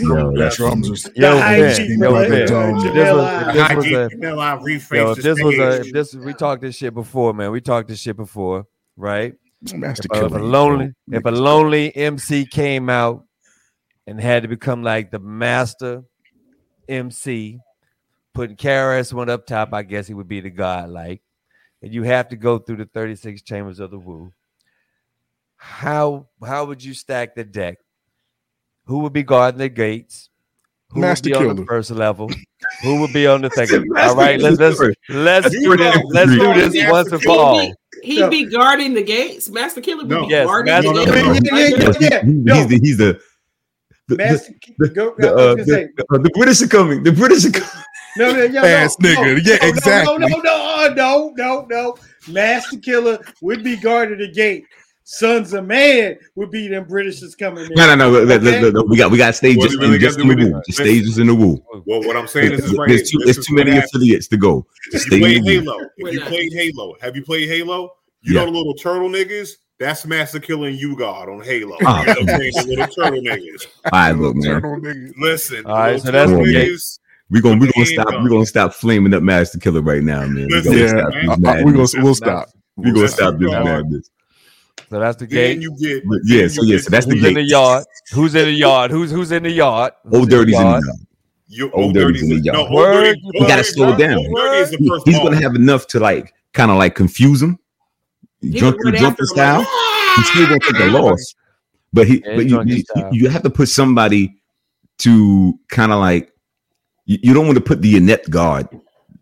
[SPEAKER 6] Yo, that's
[SPEAKER 4] Drums are
[SPEAKER 2] Yo,
[SPEAKER 1] The high
[SPEAKER 2] Ben,
[SPEAKER 1] G,
[SPEAKER 2] yo,
[SPEAKER 1] right?
[SPEAKER 2] Ben.
[SPEAKER 4] Jamel
[SPEAKER 2] This was,
[SPEAKER 1] Eye.
[SPEAKER 2] this was
[SPEAKER 5] G,
[SPEAKER 2] a,
[SPEAKER 5] Jamel Eye rephrased
[SPEAKER 2] yo, this was a, this we talked this shit before, man. We talked this shit before, right?
[SPEAKER 4] Master
[SPEAKER 2] If a, if a
[SPEAKER 4] Killer.
[SPEAKER 2] lonely, if a lonely MC came out and had to become like the master MC, putting KRS one up top, I guess he would be the god like. And you have to go through the 36 chambers of the Wu. How how would you stack the deck Who would be guarding the gates? Who
[SPEAKER 4] Master
[SPEAKER 2] would be on the
[SPEAKER 4] Killer.
[SPEAKER 2] first level? Who would be on the second? All right, let's let's let's
[SPEAKER 6] That's
[SPEAKER 2] do this. Let's do
[SPEAKER 5] Master
[SPEAKER 2] this once and for all.
[SPEAKER 3] He'd
[SPEAKER 1] No.
[SPEAKER 3] be guarding the gates. Masta Killa would
[SPEAKER 5] No.
[SPEAKER 3] be
[SPEAKER 2] Yes,
[SPEAKER 3] guarding
[SPEAKER 2] Master
[SPEAKER 3] the gates.
[SPEAKER 1] Yeah, yeah, yeah, yeah. No.
[SPEAKER 6] He's the he's the the,
[SPEAKER 1] Master,
[SPEAKER 6] the,
[SPEAKER 1] go,
[SPEAKER 6] the, uh,
[SPEAKER 1] gonna
[SPEAKER 6] the, uh, the British are coming. The British are coming.
[SPEAKER 1] No, no, yeah,
[SPEAKER 4] Ass
[SPEAKER 1] no,
[SPEAKER 4] nigga.
[SPEAKER 1] no,
[SPEAKER 4] Yeah,
[SPEAKER 1] no,
[SPEAKER 4] exactly.
[SPEAKER 1] No, no, no, no, no, no. Masta Killa would be guarding the gate. Sunz of Man would be them Britishers coming in.
[SPEAKER 6] No, no, no. look, look,
[SPEAKER 1] Okay.
[SPEAKER 6] look, look, We got we got stages
[SPEAKER 5] What really
[SPEAKER 6] in just in the
[SPEAKER 5] with
[SPEAKER 6] Wu.
[SPEAKER 5] it?
[SPEAKER 6] Just stages in the Wu.
[SPEAKER 5] Well, what I'm saying is, right
[SPEAKER 6] There's too,
[SPEAKER 5] This
[SPEAKER 6] there's too many
[SPEAKER 5] happens.
[SPEAKER 6] affiliates to go. Just
[SPEAKER 5] You played
[SPEAKER 6] in the Wu.
[SPEAKER 5] Halo. If you played Halo, have you played Halo? You
[SPEAKER 6] Yeah.
[SPEAKER 5] know the little turtle niggas? That's Masta Killa and U-God on Halo.
[SPEAKER 6] Ah.
[SPEAKER 5] You know what I'm saying? The little turtle niggas.
[SPEAKER 6] All right, look, man.
[SPEAKER 5] Listen,
[SPEAKER 2] All right, so that's
[SPEAKER 5] turtle
[SPEAKER 6] the gate.
[SPEAKER 5] niggas.
[SPEAKER 6] We gonna we
[SPEAKER 5] With
[SPEAKER 6] gonna stop.
[SPEAKER 5] handgun.
[SPEAKER 6] We gonna stop flaming up Masta Killa right now, man. We
[SPEAKER 5] Listen,
[SPEAKER 6] gonna
[SPEAKER 4] Yeah,
[SPEAKER 6] stop
[SPEAKER 5] man.
[SPEAKER 6] this
[SPEAKER 4] Uh, uh,
[SPEAKER 6] madness.
[SPEAKER 4] we gonna we'll stop.
[SPEAKER 6] We're gonna stop this
[SPEAKER 5] God.
[SPEAKER 6] madness.
[SPEAKER 2] So that's the
[SPEAKER 5] Then
[SPEAKER 2] gate.
[SPEAKER 5] you get
[SPEAKER 6] Yeah, so yeah, so that's the
[SPEAKER 2] Who's in the yard? Who's in the yard? Who's who's in the yard? Who's
[SPEAKER 6] Old Dirty's in the yard.
[SPEAKER 5] you
[SPEAKER 6] Old
[SPEAKER 5] old
[SPEAKER 6] Dirty's
[SPEAKER 5] dirty's
[SPEAKER 6] in the yard.
[SPEAKER 5] old
[SPEAKER 2] Word,
[SPEAKER 5] dirty.
[SPEAKER 2] you
[SPEAKER 6] gotta slow
[SPEAKER 5] not-
[SPEAKER 6] down.
[SPEAKER 5] Old dirty is the
[SPEAKER 6] He-
[SPEAKER 5] first
[SPEAKER 6] He's gonna have enough to like kind of like confuse him.
[SPEAKER 3] He
[SPEAKER 6] Drunk, drunk
[SPEAKER 3] after
[SPEAKER 6] the
[SPEAKER 3] him
[SPEAKER 6] style. He's still gonna take a loss. But he, but you,
[SPEAKER 2] drunk
[SPEAKER 6] you,
[SPEAKER 2] his style.
[SPEAKER 6] you have to put somebody to kind of like you, you don't want to put the inept guard.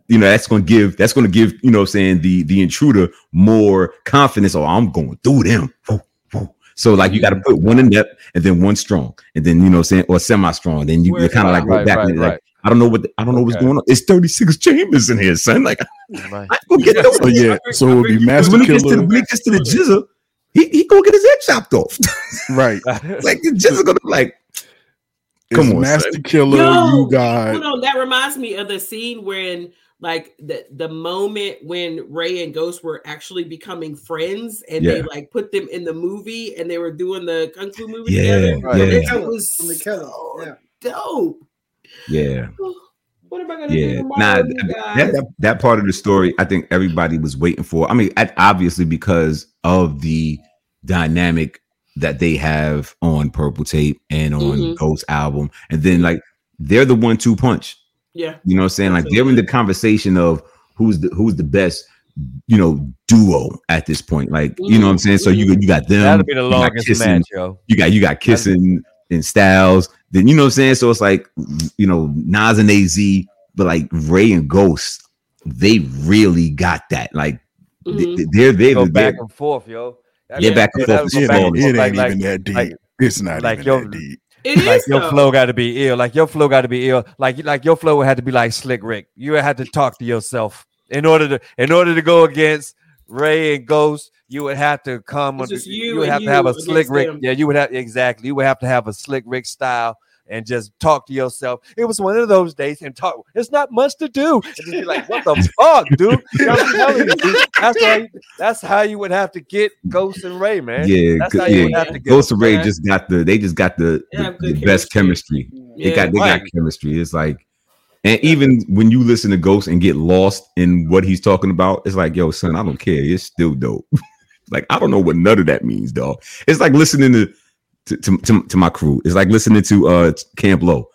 [SPEAKER 6] You know, that's gonna give that's gonna give, you know, saying the the intruder more confidence. Oh, I'm going through them. Woo, woo. So like you got to put one inept and then one strong, and then you know, saying or semi-strong. Then you,
[SPEAKER 3] Where-
[SPEAKER 6] kind of like go back
[SPEAKER 2] right,
[SPEAKER 6] and like
[SPEAKER 2] right.
[SPEAKER 6] I don't know what I don't know what's going on. It's 36 chambers in here, son. Like
[SPEAKER 2] Right.
[SPEAKER 6] I go get
[SPEAKER 4] So
[SPEAKER 6] those.
[SPEAKER 4] Oh, yeah, so it would be Master
[SPEAKER 6] when he gets to the
[SPEAKER 4] Killer.
[SPEAKER 6] when he gets to the GZA, he, he gonna get his head chopped off.
[SPEAKER 4] Right.
[SPEAKER 6] like the GZA gonna be like
[SPEAKER 4] It's
[SPEAKER 6] Come on,
[SPEAKER 4] Master
[SPEAKER 6] son.
[SPEAKER 4] Killer,
[SPEAKER 3] Yo,
[SPEAKER 4] you got
[SPEAKER 3] Hold on, that reminds me of the scene when, like, the the moment when Ray and Ghost were actually becoming friends, and they like put them in the movie, and they were doing the kung fu movie
[SPEAKER 6] Yeah,
[SPEAKER 3] together.
[SPEAKER 1] Right.
[SPEAKER 6] yeah.
[SPEAKER 3] That was
[SPEAKER 1] From the Killer.
[SPEAKER 3] so
[SPEAKER 1] Yeah.
[SPEAKER 3] dope.
[SPEAKER 6] yeah.
[SPEAKER 3] What am I gonna
[SPEAKER 6] Yeah,
[SPEAKER 3] do
[SPEAKER 6] nah,
[SPEAKER 3] tomorrow, you
[SPEAKER 6] that,
[SPEAKER 3] guys?
[SPEAKER 6] that that part of the story, I think everybody was waiting for. I mean, obviously because of the dynamic that they have on Purple Tape and on
[SPEAKER 3] Mhm.
[SPEAKER 6] Ghost album, and then like they're the one-two punch.
[SPEAKER 3] yeah,
[SPEAKER 6] You know what I'm saying? Like they're in the conversation of who's the who's the best, you know, duo at this point. Like you know what I'm saying? So you you got them.
[SPEAKER 2] That'll be the
[SPEAKER 6] you got
[SPEAKER 2] longest
[SPEAKER 6] Kissing,
[SPEAKER 2] match, yo.
[SPEAKER 6] You got you got kissing and Styles. Then you know what I'm saying. So it's like you know Nas and Az, but like Ray and Ghost, they really got that. Like
[SPEAKER 3] Mhm.
[SPEAKER 6] they, they're they're,
[SPEAKER 2] Go
[SPEAKER 6] they're,
[SPEAKER 2] back and forth, yo. That-
[SPEAKER 6] They're back and
[SPEAKER 2] that
[SPEAKER 6] forth.
[SPEAKER 4] it ain't,
[SPEAKER 2] and
[SPEAKER 4] it ain't
[SPEAKER 2] like-
[SPEAKER 4] even
[SPEAKER 2] like-
[SPEAKER 4] that deep.
[SPEAKER 2] like-
[SPEAKER 4] it's not
[SPEAKER 2] like
[SPEAKER 4] even
[SPEAKER 2] your-
[SPEAKER 4] that deep.
[SPEAKER 3] It is
[SPEAKER 2] like your
[SPEAKER 3] though.
[SPEAKER 2] flow got to be ill. Like your flow got to be ill. Like like your flow had to be like Slick Rick. You had to talk to yourself in order to in order to go against Ray and Ghost. You would have to come.
[SPEAKER 3] It's
[SPEAKER 2] under-
[SPEAKER 3] you
[SPEAKER 2] you would
[SPEAKER 3] and
[SPEAKER 2] have to have a Slick Rick.
[SPEAKER 3] them.
[SPEAKER 2] Yeah, you would have exactly. You would have to have a Slick Rick style and just talk to yourself. It was one of those days and talk. It's not much to do. And just be like, what the fuck, dude? I'm you, dude. That's how. You, that's how you would have to get Ghost and Ray, man.
[SPEAKER 6] yeah,
[SPEAKER 2] That's
[SPEAKER 6] good-
[SPEAKER 2] how you
[SPEAKER 6] yeah.
[SPEAKER 2] would have to get.
[SPEAKER 6] Ghost and Ray
[SPEAKER 2] man.
[SPEAKER 6] just got the they just got the,
[SPEAKER 3] They
[SPEAKER 6] the,
[SPEAKER 3] have good
[SPEAKER 6] best chemistry.
[SPEAKER 3] Yeah.
[SPEAKER 6] They got they got chemistry. It's like, and even when you listen to Ghost and get lost in what he's talking about, it's like, yo, son, I don't care. It's still dope. like I don't know what none of that means, dog. It's like listening to to, to, to, to my crew. It's like listening to uh Camp Lo.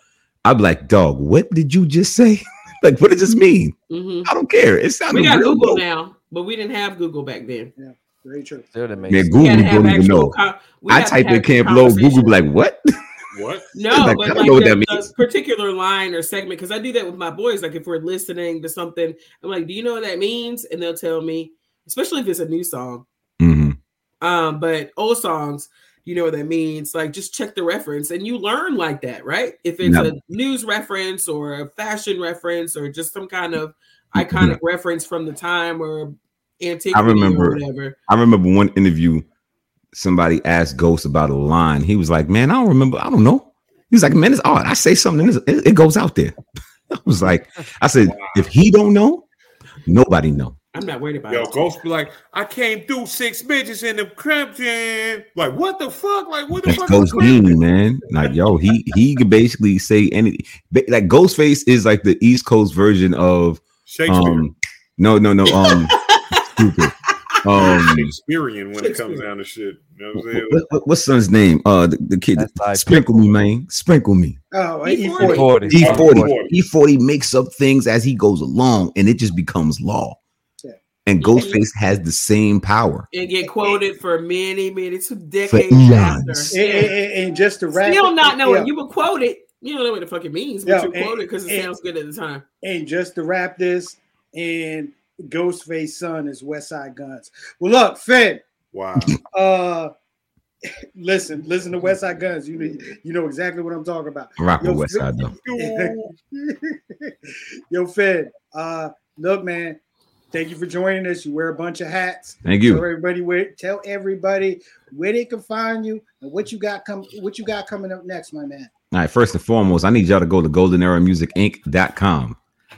[SPEAKER 6] I'm like, dog, what did you just say? like, what does this mean?
[SPEAKER 3] Mhm.
[SPEAKER 6] I don't care. It sounded
[SPEAKER 3] We got
[SPEAKER 6] real
[SPEAKER 3] Google
[SPEAKER 6] dope.
[SPEAKER 3] now, but we didn't have Google back then. Yeah.
[SPEAKER 1] Very true.
[SPEAKER 2] Still
[SPEAKER 6] Man, Google
[SPEAKER 3] had to have
[SPEAKER 6] don't even know.
[SPEAKER 3] con-
[SPEAKER 6] I type in Camp Lo, Google be like, what?
[SPEAKER 5] What?
[SPEAKER 3] No,
[SPEAKER 6] Like,
[SPEAKER 3] but
[SPEAKER 6] don't
[SPEAKER 3] like
[SPEAKER 6] know what
[SPEAKER 3] the,
[SPEAKER 6] that
[SPEAKER 3] the
[SPEAKER 6] means.
[SPEAKER 3] particular line or segment, because I do that with my boys. Like if we're listening to something, I'm like, "Do you know what that means?" And they'll tell me, especially if it's a new song.
[SPEAKER 6] hmm
[SPEAKER 3] Um, but old songs, you know what that means. Like just check the reference, and you learn like that, right? If it's a news reference or a fashion reference or just some kind of iconic reference from the time or antique i
[SPEAKER 6] remember-
[SPEAKER 3] or whatever.
[SPEAKER 6] I remember one interview, somebody asked Ghost about a line. He was like, "Man, I don't remember. I don't know." He was like, "Man, it's odd. I say something, it goes out there." I was like, "I said, if he don't know, nobody know."
[SPEAKER 3] I'm not worried about
[SPEAKER 5] Yo,
[SPEAKER 3] it.
[SPEAKER 5] Ghost be like, I came through six bitches in the crimson. Like, what the fuck? Like, what the
[SPEAKER 6] That's
[SPEAKER 5] fuck? is
[SPEAKER 6] Ghost
[SPEAKER 5] crimson?
[SPEAKER 6] mean, man. Like, yo, he he could basically say anything. Ba- Like, Ghostface is like the East Coast version of
[SPEAKER 5] Shakespeare.
[SPEAKER 6] um. No, no, no. Um, stupid. Um,
[SPEAKER 5] Shakespearean when it comes down to shit. You know what I'm saying?
[SPEAKER 6] what, what, what's son's name? Uh, the, the kid.
[SPEAKER 2] Like
[SPEAKER 6] Sprinkle me, man. Sprinkle me.
[SPEAKER 1] Oh,
[SPEAKER 3] E40.
[SPEAKER 1] E40.
[SPEAKER 6] E40.
[SPEAKER 5] E40.
[SPEAKER 6] E40 makes up things as he goes along, and it just becomes law.
[SPEAKER 1] Yeah.
[SPEAKER 6] and Ghostface has the same power.
[SPEAKER 3] and get quoted for many, many two decades
[SPEAKER 6] For
[SPEAKER 3] decades
[SPEAKER 6] eons.
[SPEAKER 3] after.
[SPEAKER 1] And,
[SPEAKER 3] Yeah.
[SPEAKER 1] and- and just to wrap
[SPEAKER 3] Still
[SPEAKER 1] it-
[SPEAKER 3] not knowing
[SPEAKER 1] yeah.
[SPEAKER 3] you were quoted. You don't know what the fuck it means, but
[SPEAKER 1] Yeah,
[SPEAKER 3] you
[SPEAKER 1] and-
[SPEAKER 3] quoted because it
[SPEAKER 1] and-
[SPEAKER 3] sounds good at the time.
[SPEAKER 1] And just to wrap this, and Ghostface son is West Side Guns. Well, look, Fed,
[SPEAKER 5] Wow.
[SPEAKER 1] uh listen, listen to West Side Guns. You know, you know exactly what I'm talking about.
[SPEAKER 6] Rock with
[SPEAKER 1] Yo,
[SPEAKER 6] West Side though.
[SPEAKER 1] Yo, Fed, uh, look, man, thank you for joining us. You wear a bunch of hats.
[SPEAKER 6] Thank
[SPEAKER 1] Tell
[SPEAKER 6] you.
[SPEAKER 1] everybody where tell everybody where they can find you and what you got come what you got coming up next, my man.
[SPEAKER 6] All right, first and foremost, I need y'all to go to goldeneramusicinc.com.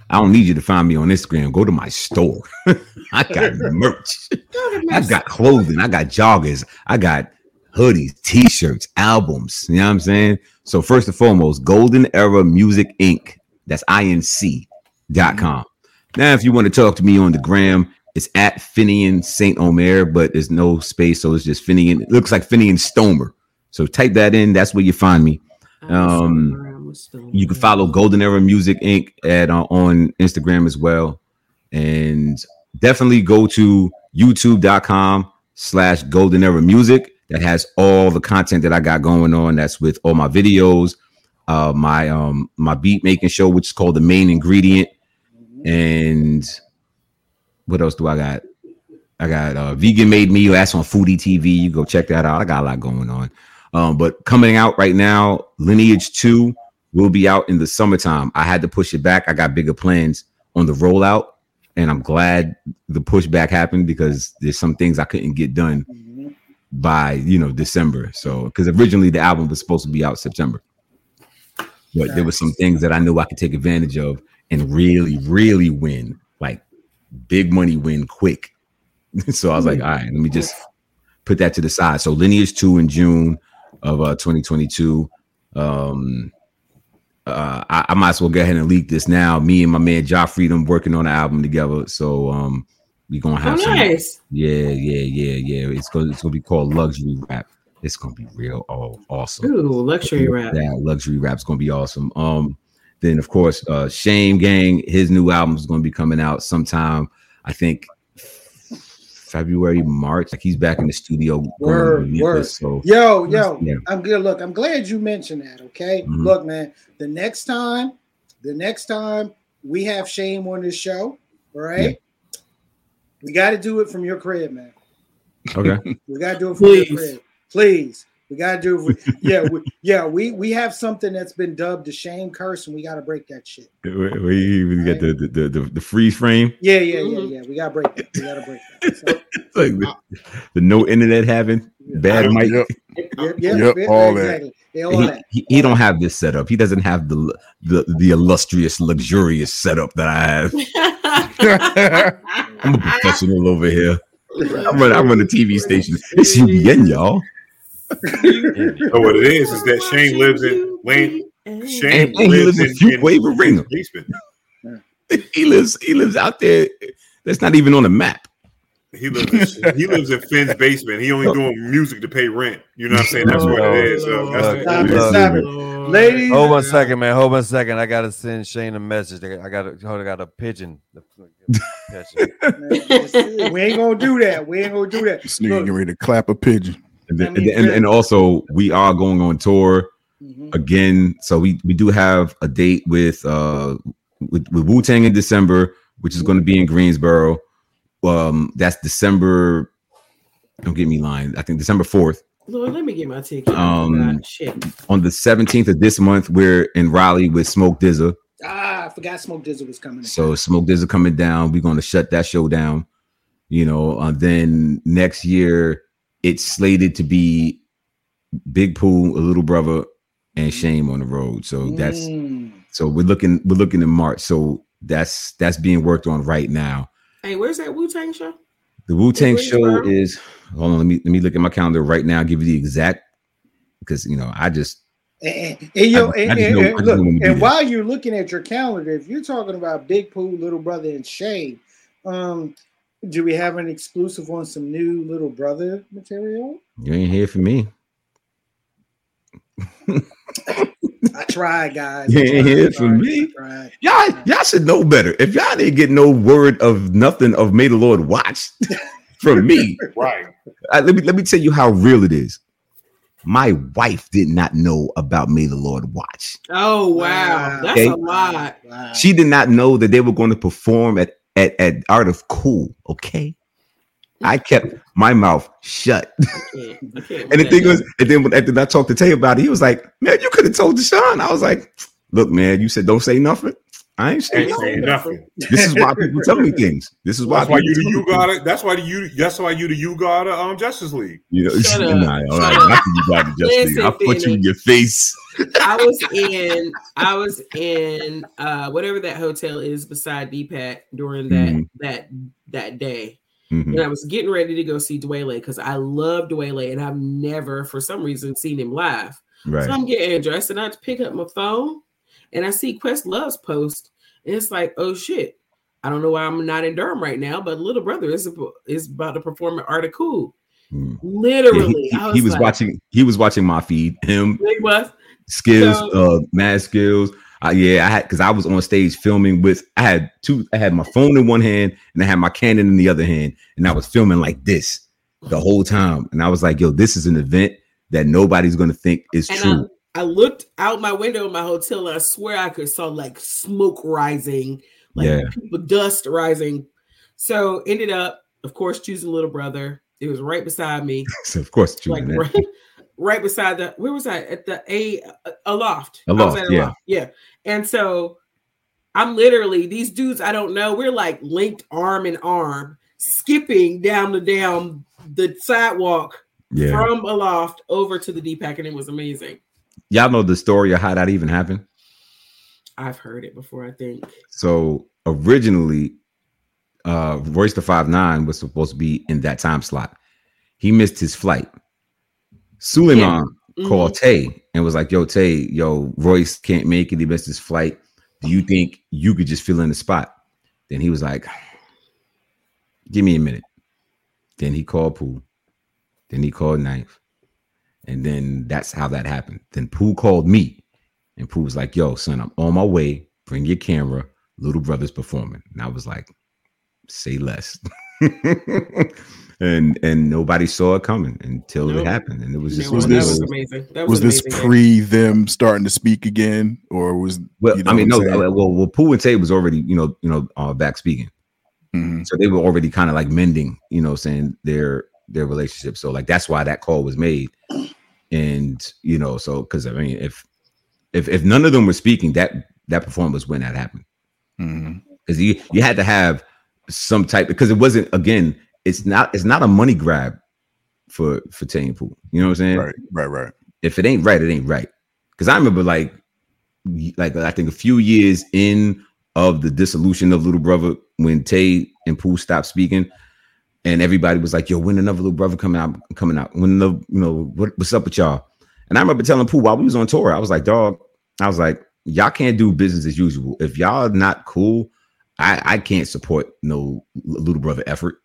[SPEAKER 6] I don't need you to find me on Instagram. Go to my store. I got merch. I got clothing. I got joggers. I got hoodies, t-shirts, albums. You know what I'm saying? So first and foremost, Golden Era Music Inc. That's inc.com. Now, if you want to talk to me on the gram, it's at Finian Saint Omer, but there's no space, so it's just Finian. It looks like Finian Stomer. So type that in. That's where you find me. Um, You can follow Golden Era Music Inc. at uh, on Instagram as well, and definitely go to YouTube.com slash Golden Era Music. That has all the content that I got going on. That's with all my videos, uh, my um my beat making show, which is called the Main Ingredient, and what else do I got? I got uh, Vegan Made Meal. That's on Foodie TV. You go check that out. I got a lot going on. Um, but coming out right now, Lineage 2 will be out in the summertime. I had to push it back. I got bigger plans on the rollout, and I'm glad the pushback happened because there's some things I couldn't get done by you know December. So because originally the album was supposed to be out September, but there were some things that I knew I could take advantage of and really, really win, like big money win quick. so I was like, all right, let me just put that to the side. So Lineage two in June of uh 2022. Um uh I, I might as well go ahead and leak this now. Me and my man Joff Freedom working on an album together. So um we gonna
[SPEAKER 3] Oh,
[SPEAKER 6] have some
[SPEAKER 3] nice.
[SPEAKER 6] yeah, yeah, yeah, yeah. It's gonna it's gonna be called luxury rap. It's gonna be real oh awesome.
[SPEAKER 3] Ooh, luxury rap.
[SPEAKER 6] Yeah, luxury rap's gonna be awesome. Um, then of course, uh Shame Gang, his new album is gonna be coming out sometime, I think February, March. Like he's back in the studio. going
[SPEAKER 1] Word,
[SPEAKER 6] relentless,
[SPEAKER 1] word.
[SPEAKER 6] So
[SPEAKER 1] Yo, yo,
[SPEAKER 6] Yeah.
[SPEAKER 1] I'm good. Look, I'm glad you mentioned that. Okay.
[SPEAKER 6] Mhm.
[SPEAKER 1] Look, man, the next time, the next time we have Shame on this show, all right, we got to do it from your crib, man.
[SPEAKER 6] okay.
[SPEAKER 1] We got to do it from
[SPEAKER 3] Please.
[SPEAKER 1] your crib. Please. We got to do it. For, yeah, we, yeah. We we have something that's been dubbed the shame curse, and we got to break that shit.
[SPEAKER 6] we, we, we get the, the the the freeze frame,
[SPEAKER 1] Yeah, yeah, yeah,
[SPEAKER 3] Mhm.
[SPEAKER 1] yeah. We got to break that. We got to break that. So,
[SPEAKER 6] like the, the no internet having bad
[SPEAKER 5] I-
[SPEAKER 6] mic.
[SPEAKER 4] Yep.
[SPEAKER 1] yeah, yeah,
[SPEAKER 4] Yep, all that.
[SPEAKER 1] exactly. Yeah, all
[SPEAKER 6] He,
[SPEAKER 1] that.
[SPEAKER 6] he, he don't have this setup. He doesn't have the the the illustrious, luxurious setup that I have. I'm a professional over here. I run I run a TV station. It's UBN, y'all.
[SPEAKER 5] So what it is is that Shane lives in Lane. Shane
[SPEAKER 6] And- and he lives in Fuquay-Varina.
[SPEAKER 5] basement.
[SPEAKER 6] He lives he lives out there. That's not even on the map.
[SPEAKER 5] He lives in, he lives in Finn's basement. He only doing music to pay rent. You know what I'm saying? That's what it is. So that's
[SPEAKER 1] Stop it,
[SPEAKER 5] the,
[SPEAKER 1] stop it. Ladies,
[SPEAKER 2] Hold one second, man. Hold one second. I gotta send Shane a message. I gotta hold. I got a pigeon.
[SPEAKER 1] We ain't gonna do that. We ain't gonna do that.
[SPEAKER 4] This nigga
[SPEAKER 1] Look,
[SPEAKER 4] getting ready to clap a pigeon.
[SPEAKER 6] And,
[SPEAKER 1] I mean,
[SPEAKER 6] and, and also we are going on tour
[SPEAKER 1] mhm.
[SPEAKER 6] again. So we we do have a date with uh with, with Wu Tang in December, which is going to be in Greensboro. Um, that's December. Don't get me lying. I think December fourth.
[SPEAKER 3] Lord, let me get my ticket.
[SPEAKER 6] Um,
[SPEAKER 3] shit.
[SPEAKER 6] On the seventeenth of this month, we're in Raleigh with Smoke DZA.
[SPEAKER 1] Ah, I forgot Smoke DZA was coming.
[SPEAKER 6] So Smoke DZA coming down. We're going to shut that show down. You know, uh, then next year it's slated to be Big Pooh, a little brother, and Shame on the road. So that's
[SPEAKER 1] Mm.
[SPEAKER 6] so we're looking we're looking in March. So that's that's being worked on right now.
[SPEAKER 3] Hey, where's that Wu Tang show?
[SPEAKER 6] The Wu Tang show is hold on. Let me let me look at my calendar right now. Give you the exact because you know I just
[SPEAKER 1] And, and, and, yo,
[SPEAKER 6] I- I
[SPEAKER 1] and,
[SPEAKER 6] just know-
[SPEAKER 1] and look,
[SPEAKER 6] know when to do
[SPEAKER 1] and while you're looking at your calendar, if you're talking about Big Pooh, Little Brother, and Shane, um, do we have an exclusive on some new Little Brother material?
[SPEAKER 6] you ain't here for me.
[SPEAKER 1] I, tried, guys.
[SPEAKER 6] You
[SPEAKER 1] I
[SPEAKER 6] ain't
[SPEAKER 1] tried,
[SPEAKER 6] hear
[SPEAKER 1] I
[SPEAKER 6] from
[SPEAKER 1] tried,
[SPEAKER 6] me.
[SPEAKER 1] I tried.
[SPEAKER 6] Y'all, y'all should know better. If y'all didn't get no word of nothing of may the Lord watch from me,
[SPEAKER 5] Right.
[SPEAKER 6] I- let me let me tell you how real it is. My wife did not know about May the Lord Watch.
[SPEAKER 3] Oh wow,
[SPEAKER 1] Wow.
[SPEAKER 3] that's
[SPEAKER 6] Okay.
[SPEAKER 3] a lot.
[SPEAKER 1] Wow.
[SPEAKER 6] She did not know that they were going to perform at at, at Art of Cool. Okay, I kept my mouth shut.
[SPEAKER 3] I can't, I can't
[SPEAKER 6] And the thing was, and then when I talked to Tay about it, he was like, "Man, you could have told Deshaun." I was like, "Look, man, you said don't say nothing. I ain't saying
[SPEAKER 5] Ain't
[SPEAKER 6] nothing.
[SPEAKER 5] saying nothing.
[SPEAKER 6] This is why people tell me things. This is why
[SPEAKER 5] That's why you the you got it. That's why the you. That's why you the you got it. Um, Justus League.
[SPEAKER 6] You know,
[SPEAKER 3] Shut up.
[SPEAKER 6] nah, all right,
[SPEAKER 3] Shut up.
[SPEAKER 6] not that you got it, Justin.
[SPEAKER 3] Listen,
[SPEAKER 6] I'll put you in your face.
[SPEAKER 3] I was in I was in uh whatever that hotel is beside DPAC during that
[SPEAKER 6] Mhm.
[SPEAKER 3] that that day.
[SPEAKER 6] Mhm.
[SPEAKER 3] And I was getting ready to go see Dwayne because I love Dwayne and I've never for some reason seen him live.
[SPEAKER 6] Right.
[SPEAKER 3] So I'm getting dressed and I pick up my phone and I see Questlove's post. And it's like, oh shit. I don't know why I'm not in Durham right now, but little brother is is about to perform at Art of Cool.
[SPEAKER 6] Mm. Yeah,
[SPEAKER 3] Literally.
[SPEAKER 6] he, he-
[SPEAKER 3] I
[SPEAKER 6] he was
[SPEAKER 3] like,
[SPEAKER 6] watching. He was watching my feed. Him
[SPEAKER 3] Big was
[SPEAKER 6] skills,
[SPEAKER 3] So-
[SPEAKER 6] uh, mad skills. Uh, yeah, I had because I was on stage filming with. I had two. I had my phone in one hand and I had my Canon in the other hand, and I was filming like this the whole time. And I was like, "Yo, this is an event that nobody's gonna think is
[SPEAKER 3] And
[SPEAKER 6] true."
[SPEAKER 3] I, looked out my window in my hotel and I swear I could saw like smoke rising, like
[SPEAKER 6] Yeah.
[SPEAKER 3] people dust rising. So ended up, of course, choosing little brother. It was right beside me,
[SPEAKER 6] so of course,
[SPEAKER 3] like right, right beside the where was I at the a a loft.
[SPEAKER 6] A loft, yeah.
[SPEAKER 3] yeah. And so I'm literally these dudes I don't know. We're like linked arm in arm, skipping down the down the sidewalk
[SPEAKER 6] yeah,
[SPEAKER 3] from aloft over to the DPAC, and it was amazing.
[SPEAKER 6] Y'all know the story of how that even happened.
[SPEAKER 3] I've heard it before, I think.
[SPEAKER 6] So originally, uh Royce the Five Nine was supposed to be in that time slot. He missed his flight. Suleiman
[SPEAKER 3] Mhm.
[SPEAKER 6] called Tay and was like, "Yo, Tay, yo, Royce can't make it. He missed his flight. Do you think you could just fill in the spot?" Then he was like, "Give me a minute." Then he called Pooh. Then he called Knife. And then that's how that happened. Then Pooh called me. And Pooh was like, yo, son, I'm on my way. Bring your camera. Little brother's performing. And I was like, say less. and and nobody saw it coming until
[SPEAKER 3] Nope.
[SPEAKER 6] it happened. And it was just
[SPEAKER 4] Was
[SPEAKER 6] one
[SPEAKER 3] that
[SPEAKER 4] this-
[SPEAKER 3] was amazing. That was,
[SPEAKER 4] Was this
[SPEAKER 3] amazing day.
[SPEAKER 4] pre them starting to speak again, or was
[SPEAKER 6] well,
[SPEAKER 4] you know
[SPEAKER 6] I mean, no,
[SPEAKER 4] saying?
[SPEAKER 6] well, well, Pooh and Tay was already, you know, you know, uh, back speaking.
[SPEAKER 4] Mhm.
[SPEAKER 6] So they were already kind of like mending, you know, saying their their relationship. So like that's why that call was made. And you know, so because I mean, if if if none of them were speaking, that that performance when that happened.
[SPEAKER 4] Mm-hmm.
[SPEAKER 6] Because you you had to have some type because it wasn't again it's not it's not a money grab for for Tay and Pooh. You know what I'm saying?
[SPEAKER 4] right, right, right.
[SPEAKER 6] If it ain't right, it ain't right. Because I remember like like I think a few years in of the dissolution of Little Brother when Tay and Pooh stopped speaking. And everybody was like, "Yo, when another little brother coming out? Coming out? When the you know what, what's up with y'all?" And I remember telling Pooh while we was on tour, I was like, "Dog, I was like, y'all can't do business as usual. If y'all not cool, I I can't support no little brother effort.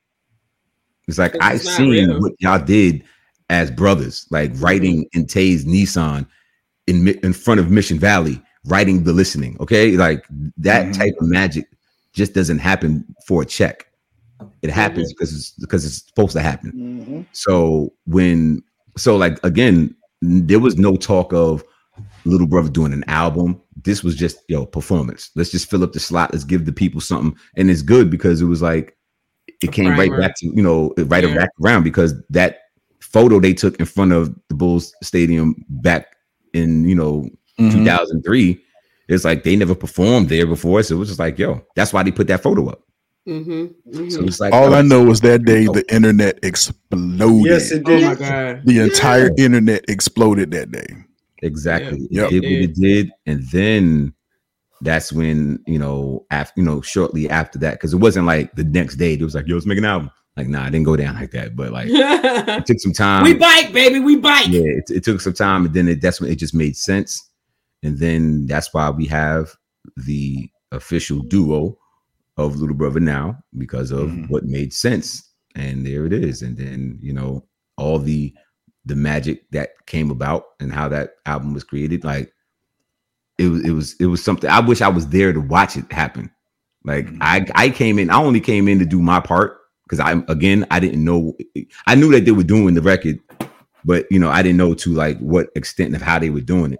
[SPEAKER 6] It's like I seen
[SPEAKER 3] real.
[SPEAKER 6] what y'all did as brothers, like writing in Tay's Nissan in in front of Mission Valley, writing the listening. Okay, like that
[SPEAKER 4] Mhm.
[SPEAKER 6] type of magic just doesn't happen for a check. It happens because it's because it's supposed to happen.
[SPEAKER 1] Mhm.
[SPEAKER 6] So when so like again, there was no talk of little brother doing an album. This was just yo performance. Let's just fill up the slot. Let's give the people something, and it's good because it was like it came right back to you know right
[SPEAKER 3] Yeah.
[SPEAKER 6] back around because that photo they took in front of the Bulls Stadium back in you know
[SPEAKER 4] Mhm.
[SPEAKER 6] 2003. It's like they never performed there before, so it was just like yo. That's why they put that photo up.
[SPEAKER 3] Mm-hmm,
[SPEAKER 6] So it's like
[SPEAKER 4] All I know is that day
[SPEAKER 6] Oh.
[SPEAKER 4] the internet exploded.
[SPEAKER 1] Yes, it did.
[SPEAKER 3] Oh
[SPEAKER 1] did.
[SPEAKER 3] my god.
[SPEAKER 4] the entire internet exploded that day.
[SPEAKER 6] Exactly.
[SPEAKER 4] Yeah.
[SPEAKER 6] It did what it did. And then that's when, you know, after you know, shortly after that, because it wasn't like the next day, it was like, yo, let's make an album. Like, nah, it didn't go down like that. But like it took some time.
[SPEAKER 3] we bike, baby. We bike.
[SPEAKER 6] yeah, it, it took some time, and then it, that's when it just made sense. And then that's why we have the official duo of Little Brother now because of
[SPEAKER 4] Mhm.
[SPEAKER 6] what made sense. And there it is. And then, you know, all the the magic that came about and how that album was created. Like it was it was it was something. I wish I was there to watch it happen. Like
[SPEAKER 4] Mhm.
[SPEAKER 6] I I came in. I only came in to do my part because I again I didn't know. I knew that they were doing the record, but you know I didn't know to like what extent of how they were doing it.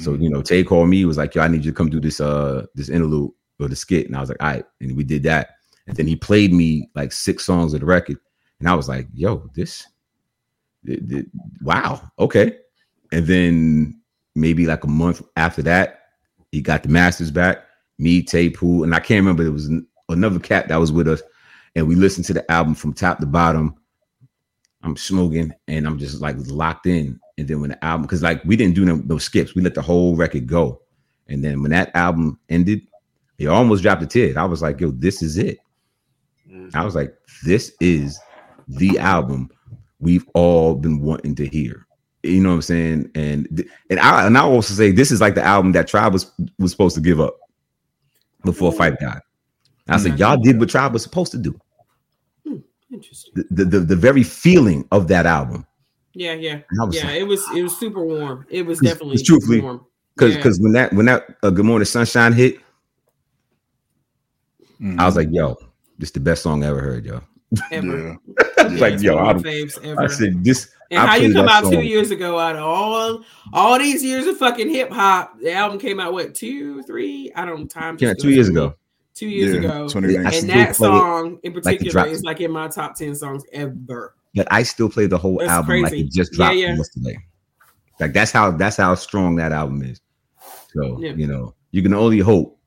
[SPEAKER 6] So
[SPEAKER 4] Mhm.
[SPEAKER 6] you know, Tay called me. Was like, "Yo, I need you to come do this uh this interlude or the skit," and I was like, "All right," and we did that. And then he played me like six songs of the record, and I was like, "Yo, this, th- th- wow, okay." And then maybe like a month after that, he got the masters back. Me, Tay, Pooh, and I can't remember. There was another cat that was with us, and we listened to the album from top to bottom. I'm smoking, and I'm just like locked in. And then when the album, because like we didn't do no, no skips, we let the whole record go. And then when that album ended, it almost dropped a tear. I was like, "Yo, this is it." Mm-hmm. I was like, "This is the album we've all been wanting to hear." You know what I'm saying? And and I and I also say this is like the album that Tribe was was supposed to give up before mm. Phife died. I said, mm. "Y'all did what Tribe was supposed to do."
[SPEAKER 3] Hmm, interesting.
[SPEAKER 6] The the, the, very feeling of that album.
[SPEAKER 3] Yeah, yeah,
[SPEAKER 6] And I was
[SPEAKER 3] yeah.
[SPEAKER 6] like,
[SPEAKER 3] It was it was super warm. It was definitely
[SPEAKER 6] it's truthfully-
[SPEAKER 3] warm.
[SPEAKER 6] because
[SPEAKER 3] Yeah.
[SPEAKER 6] because when that when that uh, Good Morning Sunshine hit,
[SPEAKER 4] Mhm.
[SPEAKER 6] I was like, "Yo, this the best song I ever heard, yo."
[SPEAKER 3] ever.
[SPEAKER 4] Yeah.
[SPEAKER 6] I was
[SPEAKER 3] Yeah,
[SPEAKER 6] like, "Yo, I,
[SPEAKER 3] of ever.
[SPEAKER 6] I said this."
[SPEAKER 3] and
[SPEAKER 6] I
[SPEAKER 3] how you come
[SPEAKER 6] that
[SPEAKER 3] out two years ago out of all all these years of fucking hip hop, the album came out what two, three? I don't know, time.
[SPEAKER 6] Came out
[SPEAKER 3] just
[SPEAKER 6] two years ago.
[SPEAKER 3] Two years
[SPEAKER 4] Yeah,
[SPEAKER 3] ago.
[SPEAKER 4] 2019.
[SPEAKER 6] I
[SPEAKER 3] And that
[SPEAKER 6] play it
[SPEAKER 3] song in particular
[SPEAKER 6] drop-
[SPEAKER 3] is like in my top 10 songs ever.
[SPEAKER 6] But I still play the whole
[SPEAKER 3] That's
[SPEAKER 6] album like it just
[SPEAKER 3] Yeah,
[SPEAKER 6] dropped
[SPEAKER 3] yeah.
[SPEAKER 6] yesterday. Like that's how that's how strong that album is. So
[SPEAKER 3] Yeah.
[SPEAKER 6] you know, you can only hope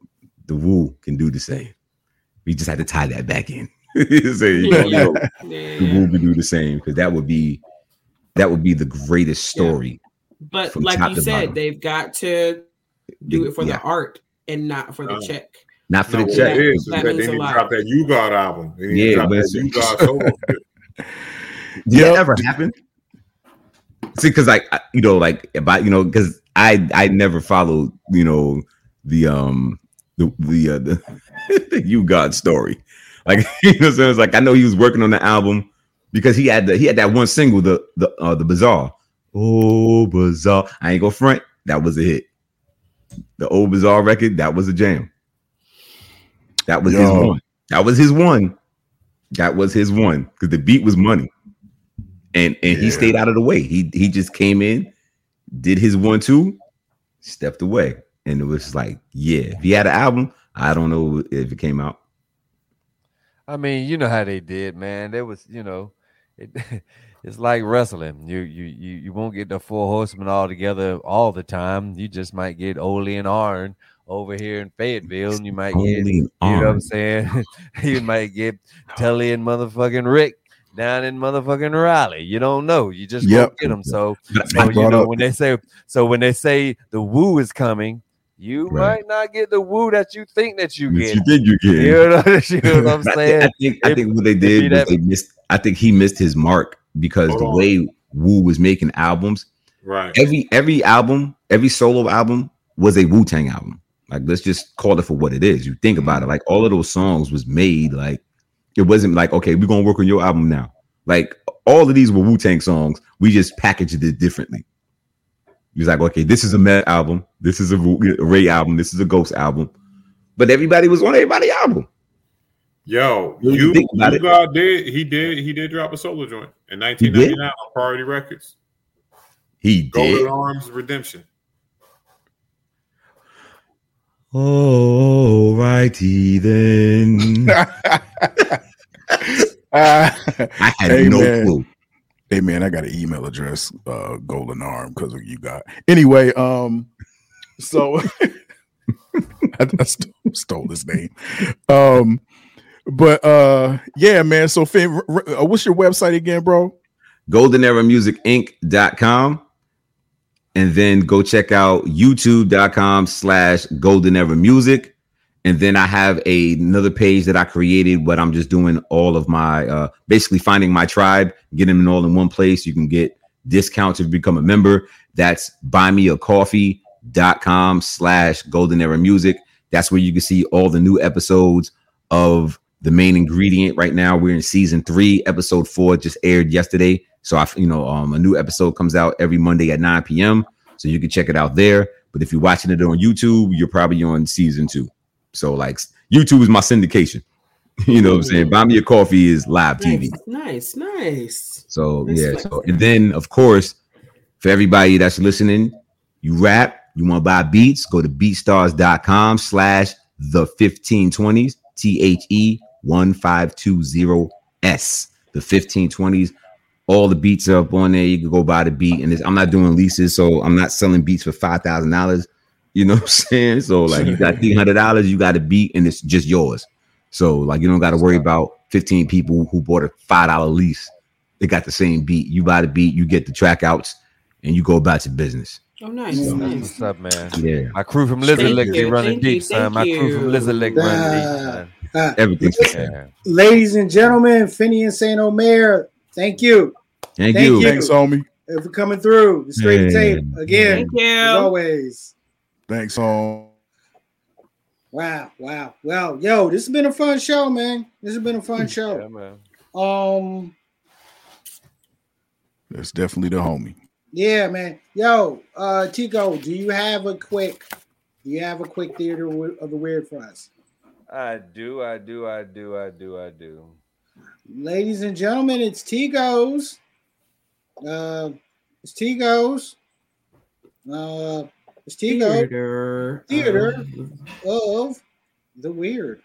[SPEAKER 6] the Wu can do the same. We just had to tie that back in. so you
[SPEAKER 3] Yeah,
[SPEAKER 6] know,
[SPEAKER 3] yeah.
[SPEAKER 6] yo,
[SPEAKER 3] Yeah,
[SPEAKER 6] the
[SPEAKER 3] yeah.
[SPEAKER 6] Do the same because that would be that would be the greatest story.
[SPEAKER 3] But like you said,
[SPEAKER 6] bottom.
[SPEAKER 3] they've got to do it for
[SPEAKER 6] Yeah.
[SPEAKER 3] the art and not for the
[SPEAKER 5] Oh.
[SPEAKER 3] check.
[SPEAKER 6] Not for
[SPEAKER 5] No,
[SPEAKER 6] the check.
[SPEAKER 5] it is, is
[SPEAKER 3] That
[SPEAKER 5] that they
[SPEAKER 3] means a
[SPEAKER 5] need to drop that U-God album. They need to
[SPEAKER 6] Yeah,
[SPEAKER 5] drop
[SPEAKER 6] but
[SPEAKER 5] that U-God
[SPEAKER 6] Did
[SPEAKER 4] Yep.
[SPEAKER 6] that ever happen? See, because like I- you know, like about you know, because I I never followed, you know, the um the the uh, the, the U-God story. Like you know, so it's like I know he was working on the album because he had the he had that one single, the the uh the Bizarre. Oh Bizarre, I ain't go front. That was a hit. The old Bizarre record, that was a jam. That was his one. That was his one. That was his one because the beat was money and and he stayed out of the way. He he just came in, did his one two, stepped away, and it was like, yeah. If he had an album, I don't know if it came out.
[SPEAKER 2] I mean, you know how they did, man. There was, you know, it, it's like wrestling. You you you you won't get the four horsemen all together all the time. You just might get Ole and Arn over here in Fayetteville, and you might get,
[SPEAKER 6] Only
[SPEAKER 2] you know what I'm saying? you might get Tully and motherfucking Rick down in motherfucking Raleigh. You don't know. You just
[SPEAKER 4] Yep.
[SPEAKER 2] won't get them. So so you know
[SPEAKER 4] up-
[SPEAKER 2] when they say so when they say the Wu is coming, you
[SPEAKER 6] Right.
[SPEAKER 2] might not get the Wu that you think that you
[SPEAKER 6] But
[SPEAKER 2] get.
[SPEAKER 6] you think you get.
[SPEAKER 2] You know, you know what I'm
[SPEAKER 6] But I,
[SPEAKER 2] saying?
[SPEAKER 6] think, I think I think what they did was they missed. I think he missed his mark because
[SPEAKER 5] Hold
[SPEAKER 6] the
[SPEAKER 5] on.
[SPEAKER 6] way Wu was making albums,
[SPEAKER 5] Right.
[SPEAKER 6] every every album, every solo album was a Wu Tang album. Like let's just call it for what it is. You think about it, like all of those songs was made like it wasn't like okay, we're gonna work on your album now. Like all of these were Wu Tang songs. We just packaged it differently. He was like, okay, this is a Meth album, this is a Ray album, this is a Ghost album, but everybody was on everybody's album.
[SPEAKER 5] Yo,
[SPEAKER 6] you
[SPEAKER 5] you,
[SPEAKER 6] think about
[SPEAKER 5] you
[SPEAKER 6] it-
[SPEAKER 5] God did he did he did drop a solo joint in 1999 on Priority Records.
[SPEAKER 6] He
[SPEAKER 5] Golden
[SPEAKER 6] did.
[SPEAKER 5] Arms Redemption.
[SPEAKER 6] All righty then.
[SPEAKER 4] Ah,
[SPEAKER 6] I had
[SPEAKER 4] Hey,
[SPEAKER 6] no
[SPEAKER 4] man.
[SPEAKER 6] clue.
[SPEAKER 4] Hey man, I got an email address, uh, Golden Arm, because you got. Anyway, um, so I, I st- stole his name. Um, but uh, yeah, man. So, Finn, r- uh, what's your website again, bro?
[SPEAKER 6] goldeneramusicinc.com and then go check out youtube.com slash golden era music and then i have a, another page that i created but i'm just doing all of my uh basically finding my tribe getting them all in one place you can get discounts if you become a member that's buymeacoffee.com slash golden era music that's where you can see all the new episodes of the main ingredient right now we're in season three episode four just aired yesterday so I, you know, um, a new episode comes out every Monday at 9 p.m. So you can check it out there. But if you're watching it on YouTube, you're probably on season two. So like YouTube is my syndication. you know what I'm saying? Buy me a coffee is live TV.
[SPEAKER 3] Nice, nice, nice.
[SPEAKER 6] So yeah,
[SPEAKER 3] nice.
[SPEAKER 6] so and then of course, for everybody that's listening, you rap, you want to buy beats, go to beatstars.com slash the 1520s, T-H-E 1520S. The 1520s. All the beats are up on there. You can go buy the beat. And I'm not doing leases, so I'm not selling beats for five thousand dollars. You know what I'm saying? So like you got three hundred dollars, you got a beat, and it's just yours. So like you don't got to worry about 15 people who bought a five dollar lease. They got the same beat. You buy the beat, you get the track outs, and you go about your business.
[SPEAKER 3] Oh, nice,
[SPEAKER 1] Yeah.
[SPEAKER 3] Nice.
[SPEAKER 2] what's up, man.
[SPEAKER 6] Yeah,
[SPEAKER 2] My crew from Lizard
[SPEAKER 3] Thank
[SPEAKER 2] Lick, they running
[SPEAKER 3] thank you,
[SPEAKER 2] deep, son. My crew from. Lizard Lick running deep.
[SPEAKER 1] Uh,
[SPEAKER 6] everything's
[SPEAKER 2] Yeah.
[SPEAKER 1] ladies and gentlemen, Finian Saint Omer, thank you
[SPEAKER 6] Thank,
[SPEAKER 1] Thank
[SPEAKER 6] you.
[SPEAKER 1] you.
[SPEAKER 4] Thanks, homie.
[SPEAKER 1] uh, for coming through. The straight
[SPEAKER 6] Yeah.
[SPEAKER 1] tape again,
[SPEAKER 3] Thank
[SPEAKER 1] as always.
[SPEAKER 4] Thanks, home.
[SPEAKER 1] Wow, wow, wow. Yo, this has been a fun show, man. This has been a fun show.
[SPEAKER 2] Yeah, man.
[SPEAKER 1] Um,
[SPEAKER 4] That's definitely the homie.
[SPEAKER 1] yeah, man. Yo, uh, Tico, do you have a quick? Do you have a quick theater of the weird for us,
[SPEAKER 2] I do, I do, I do, I do, I do.
[SPEAKER 1] ladies and gentlemen? It's Tico's. Uh, it's Tico's. Uh, it's Tico
[SPEAKER 3] Theater.
[SPEAKER 1] Theater. of the weird.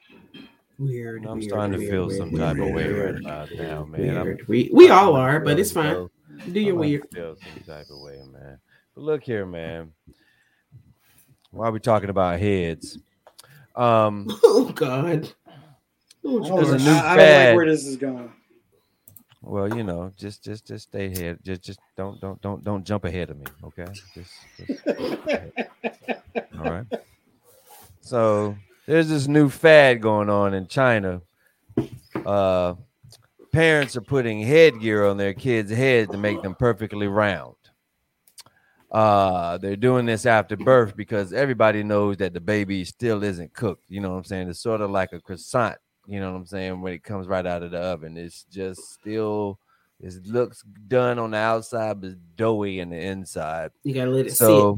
[SPEAKER 3] weird.
[SPEAKER 2] I'm
[SPEAKER 3] weird,
[SPEAKER 2] starting to
[SPEAKER 3] weird,
[SPEAKER 2] feel
[SPEAKER 3] weird,
[SPEAKER 2] some
[SPEAKER 3] weird,
[SPEAKER 2] type of way
[SPEAKER 3] weird,
[SPEAKER 2] right now, now, man.
[SPEAKER 3] Weird. We, we all are, but it's fine. Do your weird.
[SPEAKER 2] Feel some type of way, man. But look here, man. Why are we talking about heads? Um,
[SPEAKER 3] Oh God. Oh,
[SPEAKER 1] I don't,
[SPEAKER 2] There's a
[SPEAKER 1] like-
[SPEAKER 2] new
[SPEAKER 1] I- I don't like where this is going.
[SPEAKER 2] Well, you know, just just just stay here. Just just don't don't don't don't jump ahead of me, okay? Just, just all right. So there's this new fad going on in China. Uh, parents are putting headgear on their kids' heads to make them perfectly round. Uh, they're doing this after birth because everybody knows that the baby still isn't cooked. You know what I'm saying? It's sort of like a croissant. You know what I'm saying? When it comes right out of the oven, it's just still. It looks done on the outside, but it's doughy in the inside.
[SPEAKER 3] You gotta let it
[SPEAKER 2] So,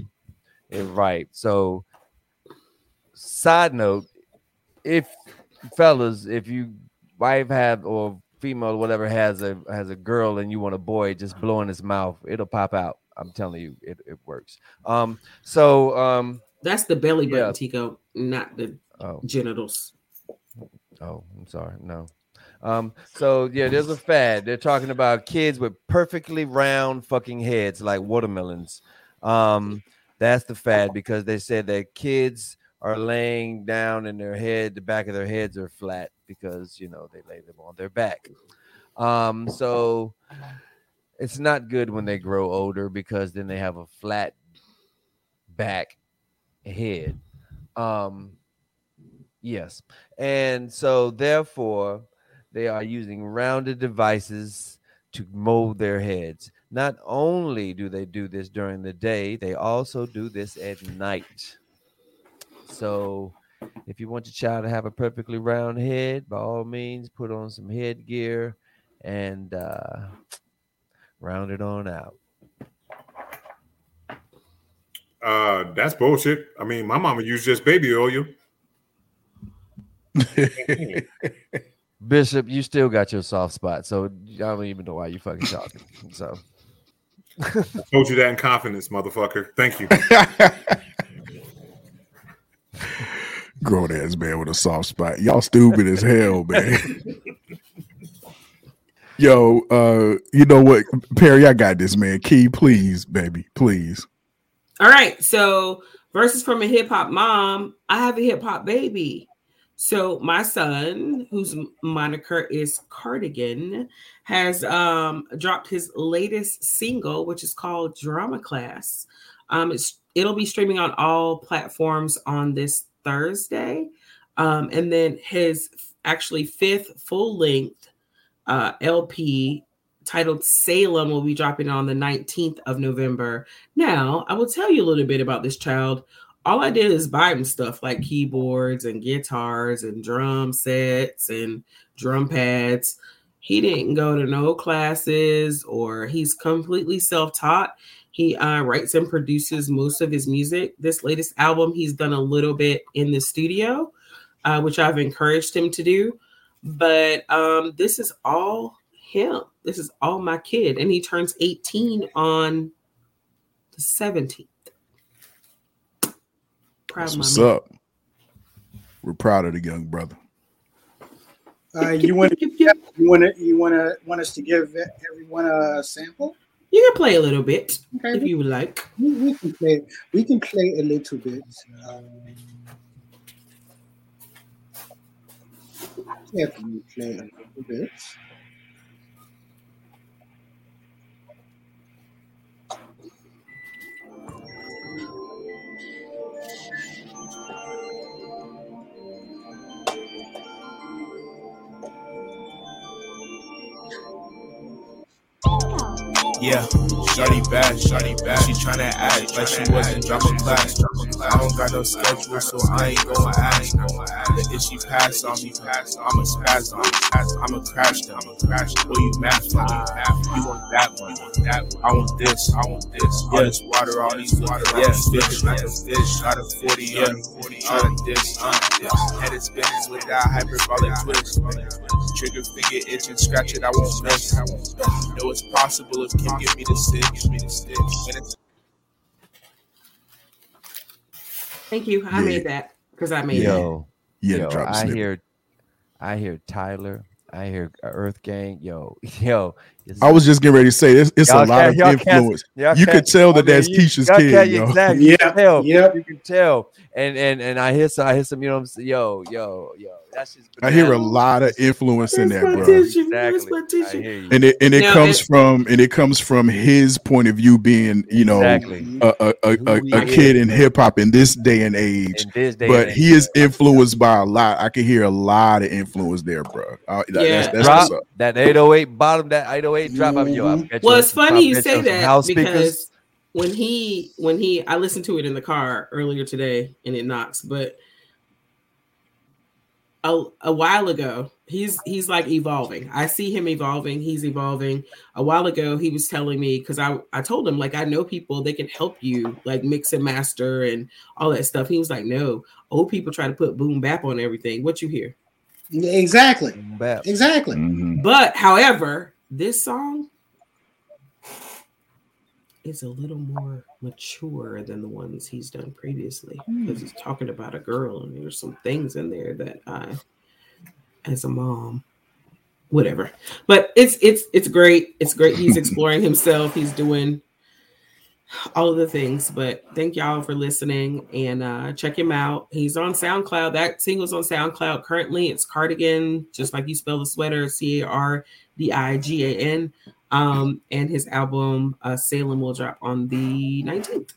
[SPEAKER 2] it, right. So, side note, if fellas, if you wife have or female or whatever has a has a girl and you want a boy, just blow in his mouth, it'll pop out. I'm telling you, it, it works. Um, so um.
[SPEAKER 3] That's the belly button,
[SPEAKER 2] Yeah.
[SPEAKER 3] Tico, not the
[SPEAKER 2] oh,
[SPEAKER 3] genitals.
[SPEAKER 2] Oh, I'm sorry. No. Um, so yeah, there's a fad. They're talking about kids with perfectly round fucking heads like watermelons. Um, that's the fad because they said that kids are laying down and their head, the back of their heads are flat because you know they lay them on their back. Um, so it's not good when they grow older because then they have a flat back head. Um, yes. And so, therefore, they are using rounded devices to mold their heads. Not only do they do this during the day, they also do this at night. So, if you want your child to have a perfectly round head, by all means, put on some headgear and uh, round it on out.
[SPEAKER 5] Uh, that's bullshit. I mean, my mama used just baby oil.
[SPEAKER 2] Bishop, you still got your soft spot, so I don't even know why you fucking talking. So.
[SPEAKER 5] I told you that in confidence, motherfucker. Thank you.
[SPEAKER 4] Grown ass man with a soft spot. Y'all stupid as hell, man. Yo, uh, you know what, Perry? I got this, man. Key, please, baby, please.
[SPEAKER 3] All right. So verses from a hip hop mom. I have a hip hop baby. So my son, whose moniker is Cardigan, has um, dropped his latest single, which is called Drama Class. Um, it's it'll be streaming on all platforms on this Thursday, um, and then his actually fifth full length uh, LP titled Salem will be dropping on the 19th of November. Now, I will tell you a little bit about this child. All I did is buy him stuff like keyboards and guitars and drum sets and drum pads. He didn't go to no classes or he's completely self taught. He uh, writes and produces most of his music. This latest album, he's done a little bit in the studio, uh, which I've encouraged him to do. But um, this is all him. This is all my kid. And he turns 18 on the 17th. Proud
[SPEAKER 4] That's
[SPEAKER 3] of my
[SPEAKER 4] what's
[SPEAKER 3] man.
[SPEAKER 4] up. We're proud of the young brother.
[SPEAKER 1] Uh, you want to you want to you want to want us to give everyone a sample?
[SPEAKER 3] You can play a little bit
[SPEAKER 1] Okay,
[SPEAKER 3] if you would like.
[SPEAKER 1] we, we can play. We can play a little bit. Um, definitely play a little bit.
[SPEAKER 7] Yeah, shorty bad, shorty bad. She tryna act like she wasn't drama class. I don't got no schedule, so I ain't gonna ask. If she pass on me, pass, on. I'ma spaz on me. I'ma crash them, I'ma crash them. You mad for me. You want that one, that one. I want this, I want this. All this water, all these water, yeah. Fish like a fish, not a 40, yeah. 40, uh, this, uh, this. Head is spinning with that hyperbolic twist. Trigger finger itching, scratch it, I won't miss. Know it's possible if Kim give me the stick, give me the stick. And it's
[SPEAKER 3] Thank you. I
[SPEAKER 4] Yeah.
[SPEAKER 3] made that because I made it.
[SPEAKER 2] Yo,
[SPEAKER 4] Yeah,
[SPEAKER 2] yo,
[SPEAKER 4] drop a
[SPEAKER 2] I
[SPEAKER 4] snippet.
[SPEAKER 2] hear, I hear Tyler. I hear Earth Gang. Yo, yo.
[SPEAKER 4] I was just getting ready to say this. It's a
[SPEAKER 2] y'all
[SPEAKER 4] lot
[SPEAKER 2] can't-
[SPEAKER 4] of
[SPEAKER 2] y'all can't-
[SPEAKER 4] influence.
[SPEAKER 2] y'all
[SPEAKER 4] could
[SPEAKER 2] can't-
[SPEAKER 4] tell
[SPEAKER 2] I
[SPEAKER 4] that
[SPEAKER 2] mean,
[SPEAKER 4] that's
[SPEAKER 2] you-
[SPEAKER 4] Keisha's
[SPEAKER 2] y'all
[SPEAKER 4] kid,
[SPEAKER 2] can't-
[SPEAKER 4] yo.
[SPEAKER 2] Exactly. You
[SPEAKER 1] Yeah,
[SPEAKER 2] can tell.
[SPEAKER 1] yep.
[SPEAKER 2] You can tell. And and and I hear some. I hear some. You know what I'm saying? Yo, yo, yo. That's just.
[SPEAKER 4] I hear a lot of influence in that, bro.
[SPEAKER 3] tissue?
[SPEAKER 2] Exactly.
[SPEAKER 3] my
[SPEAKER 2] I
[SPEAKER 3] tissue?
[SPEAKER 2] hear you.
[SPEAKER 4] And it and it
[SPEAKER 3] Now,
[SPEAKER 4] comes from and it comes from his point of view, being you know
[SPEAKER 2] exactly.
[SPEAKER 4] a a, a, a, a kid in hip hop in this day and age.
[SPEAKER 2] In this day,
[SPEAKER 4] But
[SPEAKER 2] and
[SPEAKER 4] he
[SPEAKER 2] age,
[SPEAKER 4] is influenced by a lot. I can hear a lot of influence there, bro. Uh, that-
[SPEAKER 3] Yeah.
[SPEAKER 4] that's, that's
[SPEAKER 2] drop
[SPEAKER 4] what's up.
[SPEAKER 2] that 808 bottom, that 808 drop. I mean, yo, I
[SPEAKER 1] Mhm.
[SPEAKER 3] Well,
[SPEAKER 2] you
[SPEAKER 3] it's funny you say that
[SPEAKER 2] house
[SPEAKER 3] because
[SPEAKER 2] speakers.
[SPEAKER 3] when he when he I listened to it in the car earlier today and it knocks, but a, a while ago he's he's like evolving. I see him evolving. He's evolving. A while ago he was telling me because I I told him like I know people they can help you like mix and master and all that stuff. He was like, no, old people try to put boom bap on everything. What you hear?
[SPEAKER 1] Yeah, Exactly.
[SPEAKER 2] Boom bap.
[SPEAKER 1] Exactly.
[SPEAKER 4] Mhm.
[SPEAKER 3] But however, this song is a little more mature than the ones he's done previously because he's talking about a girl and there's some things in there that I as a mom whatever. But it's it's it's great. It's great. He's exploring himself. He's doing all of the things but thank y'all for listening and uh check him out. He's on soundcloud. That single's on soundcloud currently. It's cardigan just like you spell the sweater c-a-r-d-i-g-a-n um and his album uh salem will drop on the 19th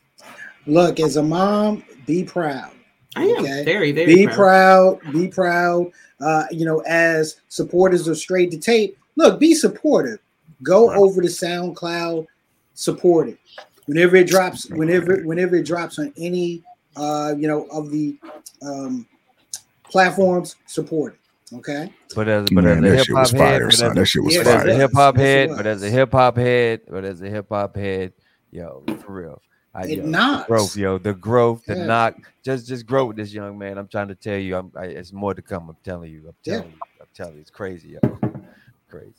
[SPEAKER 1] Look, as a mom, be proud.
[SPEAKER 3] i am
[SPEAKER 1] Okay.
[SPEAKER 3] very very
[SPEAKER 1] be
[SPEAKER 3] proud.
[SPEAKER 1] proud. Be proud. Uh, you know, as supporters of Straight to Tape, look, be supportive. Go
[SPEAKER 4] Right.
[SPEAKER 1] over to SoundCloud, support it. Whenever it drops, whenever whenever it drops on any uh, you know, of the um platforms, support it. Okay.
[SPEAKER 2] But as but
[SPEAKER 4] Man,
[SPEAKER 2] as a
[SPEAKER 4] that
[SPEAKER 2] hip
[SPEAKER 4] shit
[SPEAKER 2] hop
[SPEAKER 4] was
[SPEAKER 2] head,
[SPEAKER 4] fire,
[SPEAKER 2] but
[SPEAKER 4] son.
[SPEAKER 2] as,
[SPEAKER 4] That shit was
[SPEAKER 1] Yeah,
[SPEAKER 2] but as
[SPEAKER 4] fire.
[SPEAKER 2] a hip hop head, but as a hip hop head, but as a hip hop head, yo, for real. I,
[SPEAKER 1] It
[SPEAKER 2] yo,
[SPEAKER 1] knocks.
[SPEAKER 2] growth, yo, the growth, the
[SPEAKER 1] Yeah.
[SPEAKER 2] knock, just just grow with this young man. I'm trying to tell you, I'm I, it's more to come. I'm telling you, I'm
[SPEAKER 1] Yeah.
[SPEAKER 2] telling you, I'm telling you, it's crazy, yo, crazy.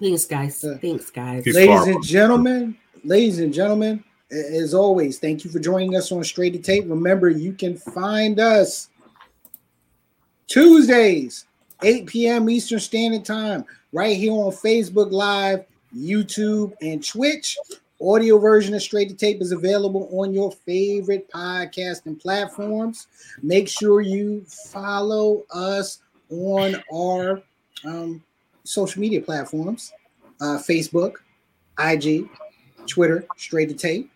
[SPEAKER 3] thanks guys
[SPEAKER 1] Yeah.
[SPEAKER 3] thanks guys
[SPEAKER 5] He's
[SPEAKER 1] ladies and gentlemen, ladies and gentlemen, as always, thank you for joining us on Straight to Tape. Remember, you can find us Tuesdays, 8 p.m. Eastern Standard Time, right here on Facebook Live, YouTube, and Twitch. Audio version of Straight to Tape is available on your favorite podcasting platforms. Make sure you follow us on our um, social media platforms uh, Facebook, IG, Twitter, Straight to Tape.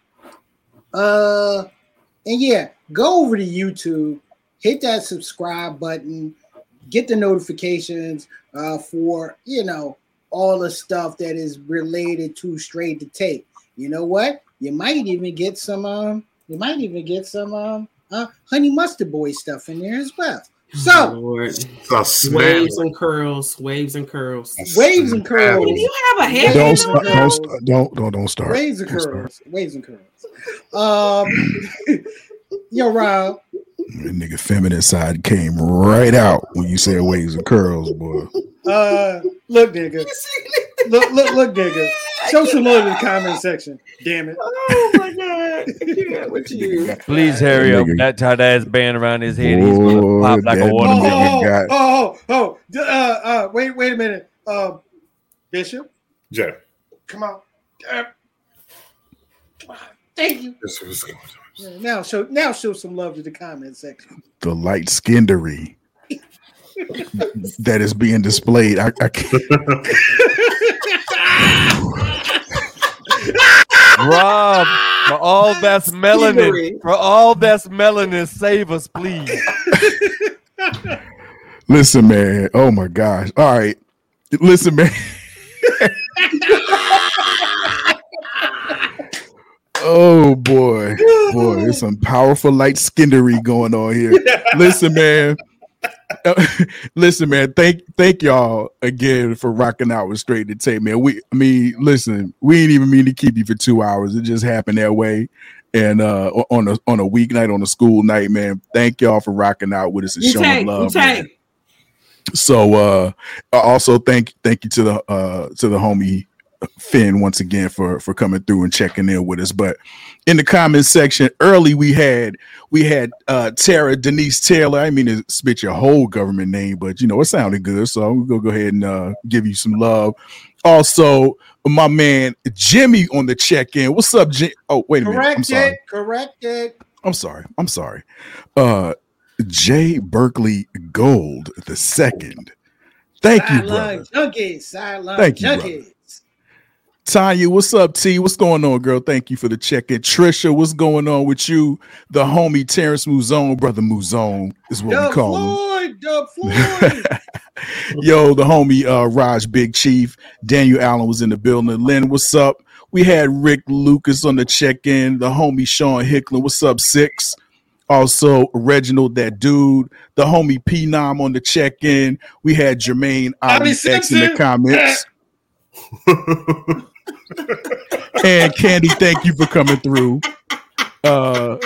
[SPEAKER 1] Uh, and yeah, go over to YouTube, hit that subscribe button, get the notifications uh, for you know all the stuff that is related to Straight to Tape. You know what? You might even get some um, you might even get some um, uh, Honey Mustard Boy stuff in there as well. So
[SPEAKER 3] Lord.
[SPEAKER 5] It's a snap.
[SPEAKER 3] Waves and curls, waves and curls.
[SPEAKER 1] waves and curls.
[SPEAKER 3] Do you have a head?
[SPEAKER 4] Don't
[SPEAKER 1] Waves
[SPEAKER 4] start, don't
[SPEAKER 1] curls.
[SPEAKER 4] don't don't don't start.
[SPEAKER 1] Waves and
[SPEAKER 4] Don't start.
[SPEAKER 1] curls. Waves and curls. Um, yo, Rob.
[SPEAKER 4] That nigga feminine side came right out when you said waves and curls, boy.
[SPEAKER 1] Uh, look, nigga. Look, look, look, nigga. Show some love in the comment section. Damn it.
[SPEAKER 3] Oh my god! I can't with you.
[SPEAKER 2] Please hurry up.
[SPEAKER 4] Nigga.
[SPEAKER 2] That tie ass band around his head. He's gonna pop like a
[SPEAKER 1] Oh,
[SPEAKER 2] watermelon.
[SPEAKER 1] oh,
[SPEAKER 4] got-
[SPEAKER 1] oh, oh, oh, uh, uh, wait, wait a minute. Um, Bishop,
[SPEAKER 5] Jay,
[SPEAKER 1] come on. Uh, come on. Thank you.
[SPEAKER 5] this is what's going on.
[SPEAKER 1] Yeah, Now show, now show some love to the comment section.
[SPEAKER 4] The light skindery that is being displayed. I, I can't.
[SPEAKER 2] Rob, for all that's melanin,
[SPEAKER 3] Skinnery.
[SPEAKER 2] for all that's melanin, save us, please.
[SPEAKER 4] Listen, man. Oh my gosh. All right. Listen, man. oh boy. Boy, there's some powerful light skinnery going on here. Listen, man. listen, man. Thank thank y'all again for rocking out with straight to tape, man. We I mean, listen, we ain't even mean to keep you for two hours. It just happened that way. And uh on a on a weeknight, on a school night, man. Thank y'all for rocking out with us and
[SPEAKER 3] You
[SPEAKER 4] showing
[SPEAKER 3] take,
[SPEAKER 4] love. So uh also thank thank you to the uh to the homie Finn once again for for coming through and checking in with us. But in the comment section early we had we had uh Tara Denise Taylor. I mean to spit your whole government name, but you know it sounded good. So I'm gonna go ahead and uh give you some love. Also, my man Jimmy on the check-in. What's up, Jim? Oh, wait a minute. I'm
[SPEAKER 1] Correct
[SPEAKER 4] sorry.
[SPEAKER 1] it. Correct it.
[SPEAKER 4] I'm sorry. I'm sorry. Uh Jay Berkeley Gold the second. Thank you, brother.
[SPEAKER 1] junkies. Sideline
[SPEAKER 4] Thank you,
[SPEAKER 1] junkies.
[SPEAKER 4] Tanya, what's up, T? What's going on, girl? Thank you for the check-in. Trisha, what's going on with you? The homie Terrence Muzone, brother Muzone is what
[SPEAKER 1] Dub
[SPEAKER 4] we call him.
[SPEAKER 1] Floyd. Dub Floyd.
[SPEAKER 4] Yo, the homie uh Raj Big Chief, Daniel Allen was in the building. Lynn, what's up? We had Rick Lucas on the check-in, the homie Sean Hicklin, what's up, six? Also, Reginald, that dude, the homie P Nom on the check-in. We had Jermaine
[SPEAKER 1] Bobby
[SPEAKER 4] Ali X in the comments. and Candy, thank you for coming through. Uh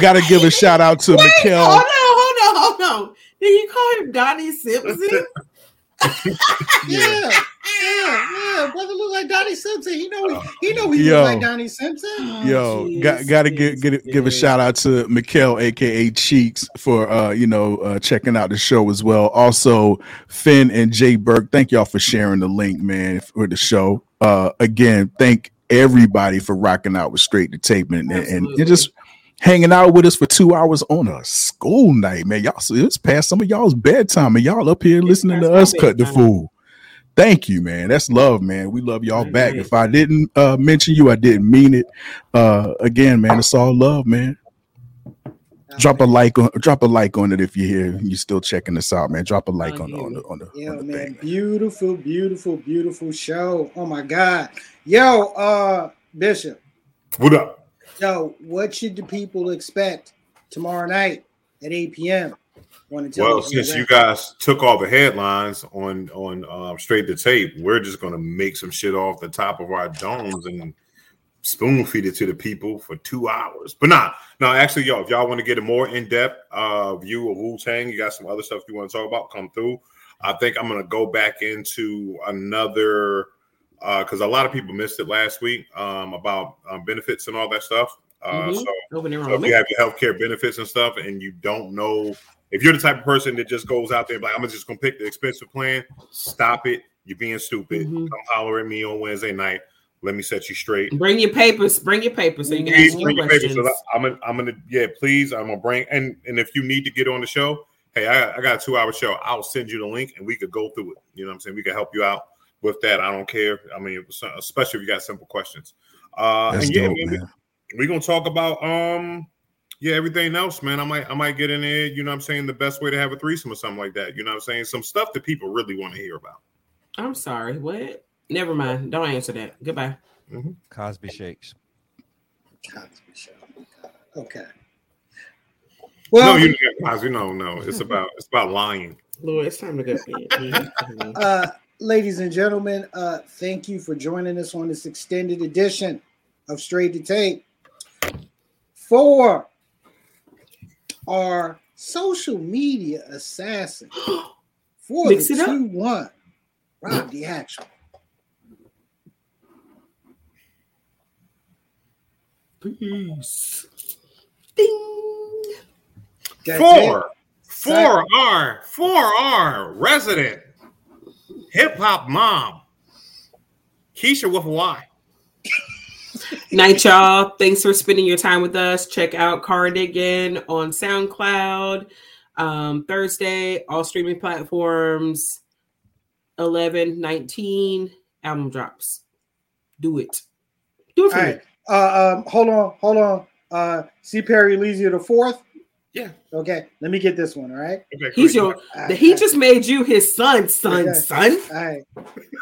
[SPEAKER 4] gotta give a shout out to
[SPEAKER 3] Wait,
[SPEAKER 4] Mikkel.
[SPEAKER 3] hold on, hold on, hold on. Did you call him Donnie Simpson?
[SPEAKER 1] yeah. Yeah. Yeah. Brother look like Donnie Simpson. He know he, he know he
[SPEAKER 4] Yo.
[SPEAKER 1] look like Donnie Simpson.
[SPEAKER 4] Yo,
[SPEAKER 3] Oh,
[SPEAKER 4] got gotta give
[SPEAKER 3] jeez,
[SPEAKER 4] give, give a shout out to Mikkel, aka Cheeks, for uh, you know uh, checking out the show as well. Also, Finn and Jay Burke, thank y'all for sharing the link, man, for the show. Uh, again, thank everybody for rocking out with Straight to Tape and, and, and just hanging out with us for two hours on a school night, man. Y'all, so it's past some of y'all's bedtime, and y'all up here
[SPEAKER 3] It's
[SPEAKER 4] listening to us cut the fool. Thank you, man. That's love, man. We love y'all
[SPEAKER 3] Right,
[SPEAKER 4] back. If I didn't uh, mention you, I didn't mean it. Uh, again, man, it's all love, man. Drop a like on drop a like on it if you're here. and You're still checking us out, man. Drop a like
[SPEAKER 3] Oh,
[SPEAKER 4] on, the, on the on the,
[SPEAKER 1] Yeah,
[SPEAKER 4] on the
[SPEAKER 1] man.
[SPEAKER 4] thing.
[SPEAKER 1] Beautiful, beautiful, beautiful show. Oh my God. Yo, uh, Bishop.
[SPEAKER 5] What up?
[SPEAKER 1] Yo, what should the people expect tomorrow night at 8 p.m. Want to tell
[SPEAKER 5] Well, since you guys took all the headlines on on um, straight to tape, we're just gonna make some shit off the top of our domes and spoon feed it to the people for two hours. But nah, no, actually, yo, if y'all want to get a more in depth uh, view of Wu Tang, you got some other stuff you want to talk about, come through. I think I'm gonna go back into another because a lot of people missed it last week um, about um, benefits and all that stuff. Uh,
[SPEAKER 3] Mhm.
[SPEAKER 5] So so if you have your healthcare benefits and stuff, and you don't know if you're the type of person that just goes out there and like, I'm just gonna pick the expensive plan, stop it. You're being stupid.
[SPEAKER 3] Mhm.
[SPEAKER 5] Come holler at me on Wednesday night. Let me set you straight.
[SPEAKER 3] Bring your papers. Bring your papers so you can
[SPEAKER 5] Please
[SPEAKER 3] ask
[SPEAKER 5] bring your papers.
[SPEAKER 3] questions.
[SPEAKER 5] So I'm gonna, I'm gonna, yeah, please. I'm gonna bring and and if you need to get on the show, hey, I, I got a two hour show. I'll send you the link and we could go through it. You know what I'm saying? We can help you out with that. I don't care. I mean, especially if you got simple questions. Uh,
[SPEAKER 4] That's
[SPEAKER 5] and yeah,
[SPEAKER 4] dope,
[SPEAKER 5] man, we-
[SPEAKER 4] man.
[SPEAKER 5] we're gonna talk about um yeah everything else man i might i might get in there you know what i'm saying the best way to have a threesome or something like that you know what i'm saying some stuff that people really want to hear about
[SPEAKER 3] I'm sorry. What? Never mind. Don't answer that. Goodbye.
[SPEAKER 2] Cosby shakes.
[SPEAKER 1] Cosby Show. Okay. Well,
[SPEAKER 5] no, you guys, we know, no. It's about it's about lying.
[SPEAKER 3] Lord, it's time to go. to bed.
[SPEAKER 1] uh, ladies and gentlemen, uh, thank you for joining us on this extended edition of Straight to Tape. For our social media assassin, for
[SPEAKER 3] Mix
[SPEAKER 1] the
[SPEAKER 3] it up.
[SPEAKER 1] 2 1, Rob the Actual.
[SPEAKER 3] Peace. Ding.
[SPEAKER 1] That's
[SPEAKER 5] for
[SPEAKER 1] it.
[SPEAKER 5] for our for our resident hip hop mom, Keisha with a Y.
[SPEAKER 3] Night, y'all. Thanks for spending your time with us. Check out Cardigan on SoundCloud. Um, Thursday, all streaming platforms, 11, 19, album drops. Do it. Do it for
[SPEAKER 1] All
[SPEAKER 3] me.
[SPEAKER 1] right. Uh, um, hold on, hold on. Uh, C. Perry Elysia the fourth.
[SPEAKER 5] Yeah.
[SPEAKER 1] Okay, let me get this one. All right.
[SPEAKER 5] Okay,
[SPEAKER 3] He's your
[SPEAKER 1] All
[SPEAKER 3] he
[SPEAKER 1] right,
[SPEAKER 3] just made you his son, son,
[SPEAKER 1] Okay.
[SPEAKER 3] son.
[SPEAKER 1] All right.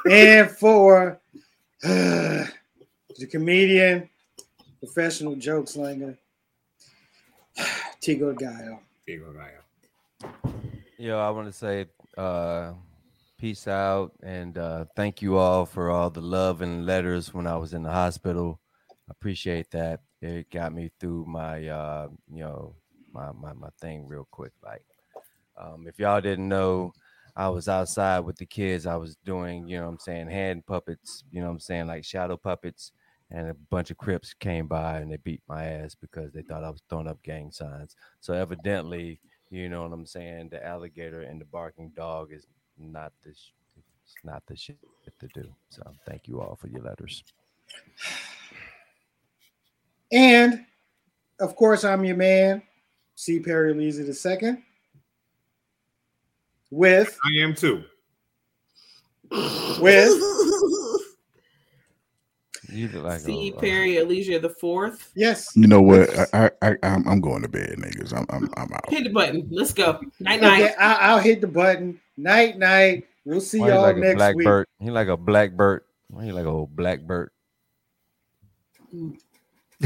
[SPEAKER 1] And for the comedian, professional joke slinger, Tigo Gaio.
[SPEAKER 5] Here you guy.
[SPEAKER 2] Yo, I want to say uh, peace out and uh, thank you all for all the love and letters when I was in the hospital. I appreciate that. It got me through my, uh, you know, my, my my thing real quick. Like, um, if y'all didn't know, I was outside with the kids. I was doing, you know, what I'm saying hand puppets. You know, what I'm saying like shadow puppets. And a bunch of Crips came by and they beat my ass because they thought I was throwing up gang signs. So evidently, you know what I'm saying? The alligator and the barking dog is not the sh- it's not the shit to do. So thank you all for your letters.
[SPEAKER 1] And of course, I'm your man, C. Perry Elysia the second. With
[SPEAKER 5] I am too.
[SPEAKER 1] with
[SPEAKER 2] You like
[SPEAKER 3] C.
[SPEAKER 2] a, a-
[SPEAKER 3] Perry Elysia the fourth.
[SPEAKER 1] yes.
[SPEAKER 4] You know what? I, I, I I'm, I'm going to bed, niggas. I'm, I'm, I'm out.
[SPEAKER 3] Hit the button. Let's go. Night night.
[SPEAKER 1] Okay, I, I'll hit the button. Night night. We'll see
[SPEAKER 2] why
[SPEAKER 1] y'all
[SPEAKER 2] like a
[SPEAKER 1] next
[SPEAKER 2] black
[SPEAKER 1] week.
[SPEAKER 2] bird. He like a black bird. Why he like a old black bird? Mm.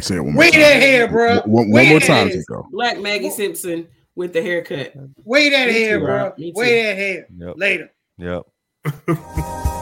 [SPEAKER 4] Say it one more
[SPEAKER 1] Wait
[SPEAKER 4] time.
[SPEAKER 1] that hair, bro.
[SPEAKER 4] One, one more time,
[SPEAKER 1] hair.
[SPEAKER 3] Black Maggie Simpson with the haircut.
[SPEAKER 1] Wait that
[SPEAKER 3] Me
[SPEAKER 1] hair,
[SPEAKER 3] too,
[SPEAKER 1] bro.
[SPEAKER 3] Rob.
[SPEAKER 1] Wait that hair.
[SPEAKER 2] Yep.
[SPEAKER 1] Later.
[SPEAKER 2] Yep.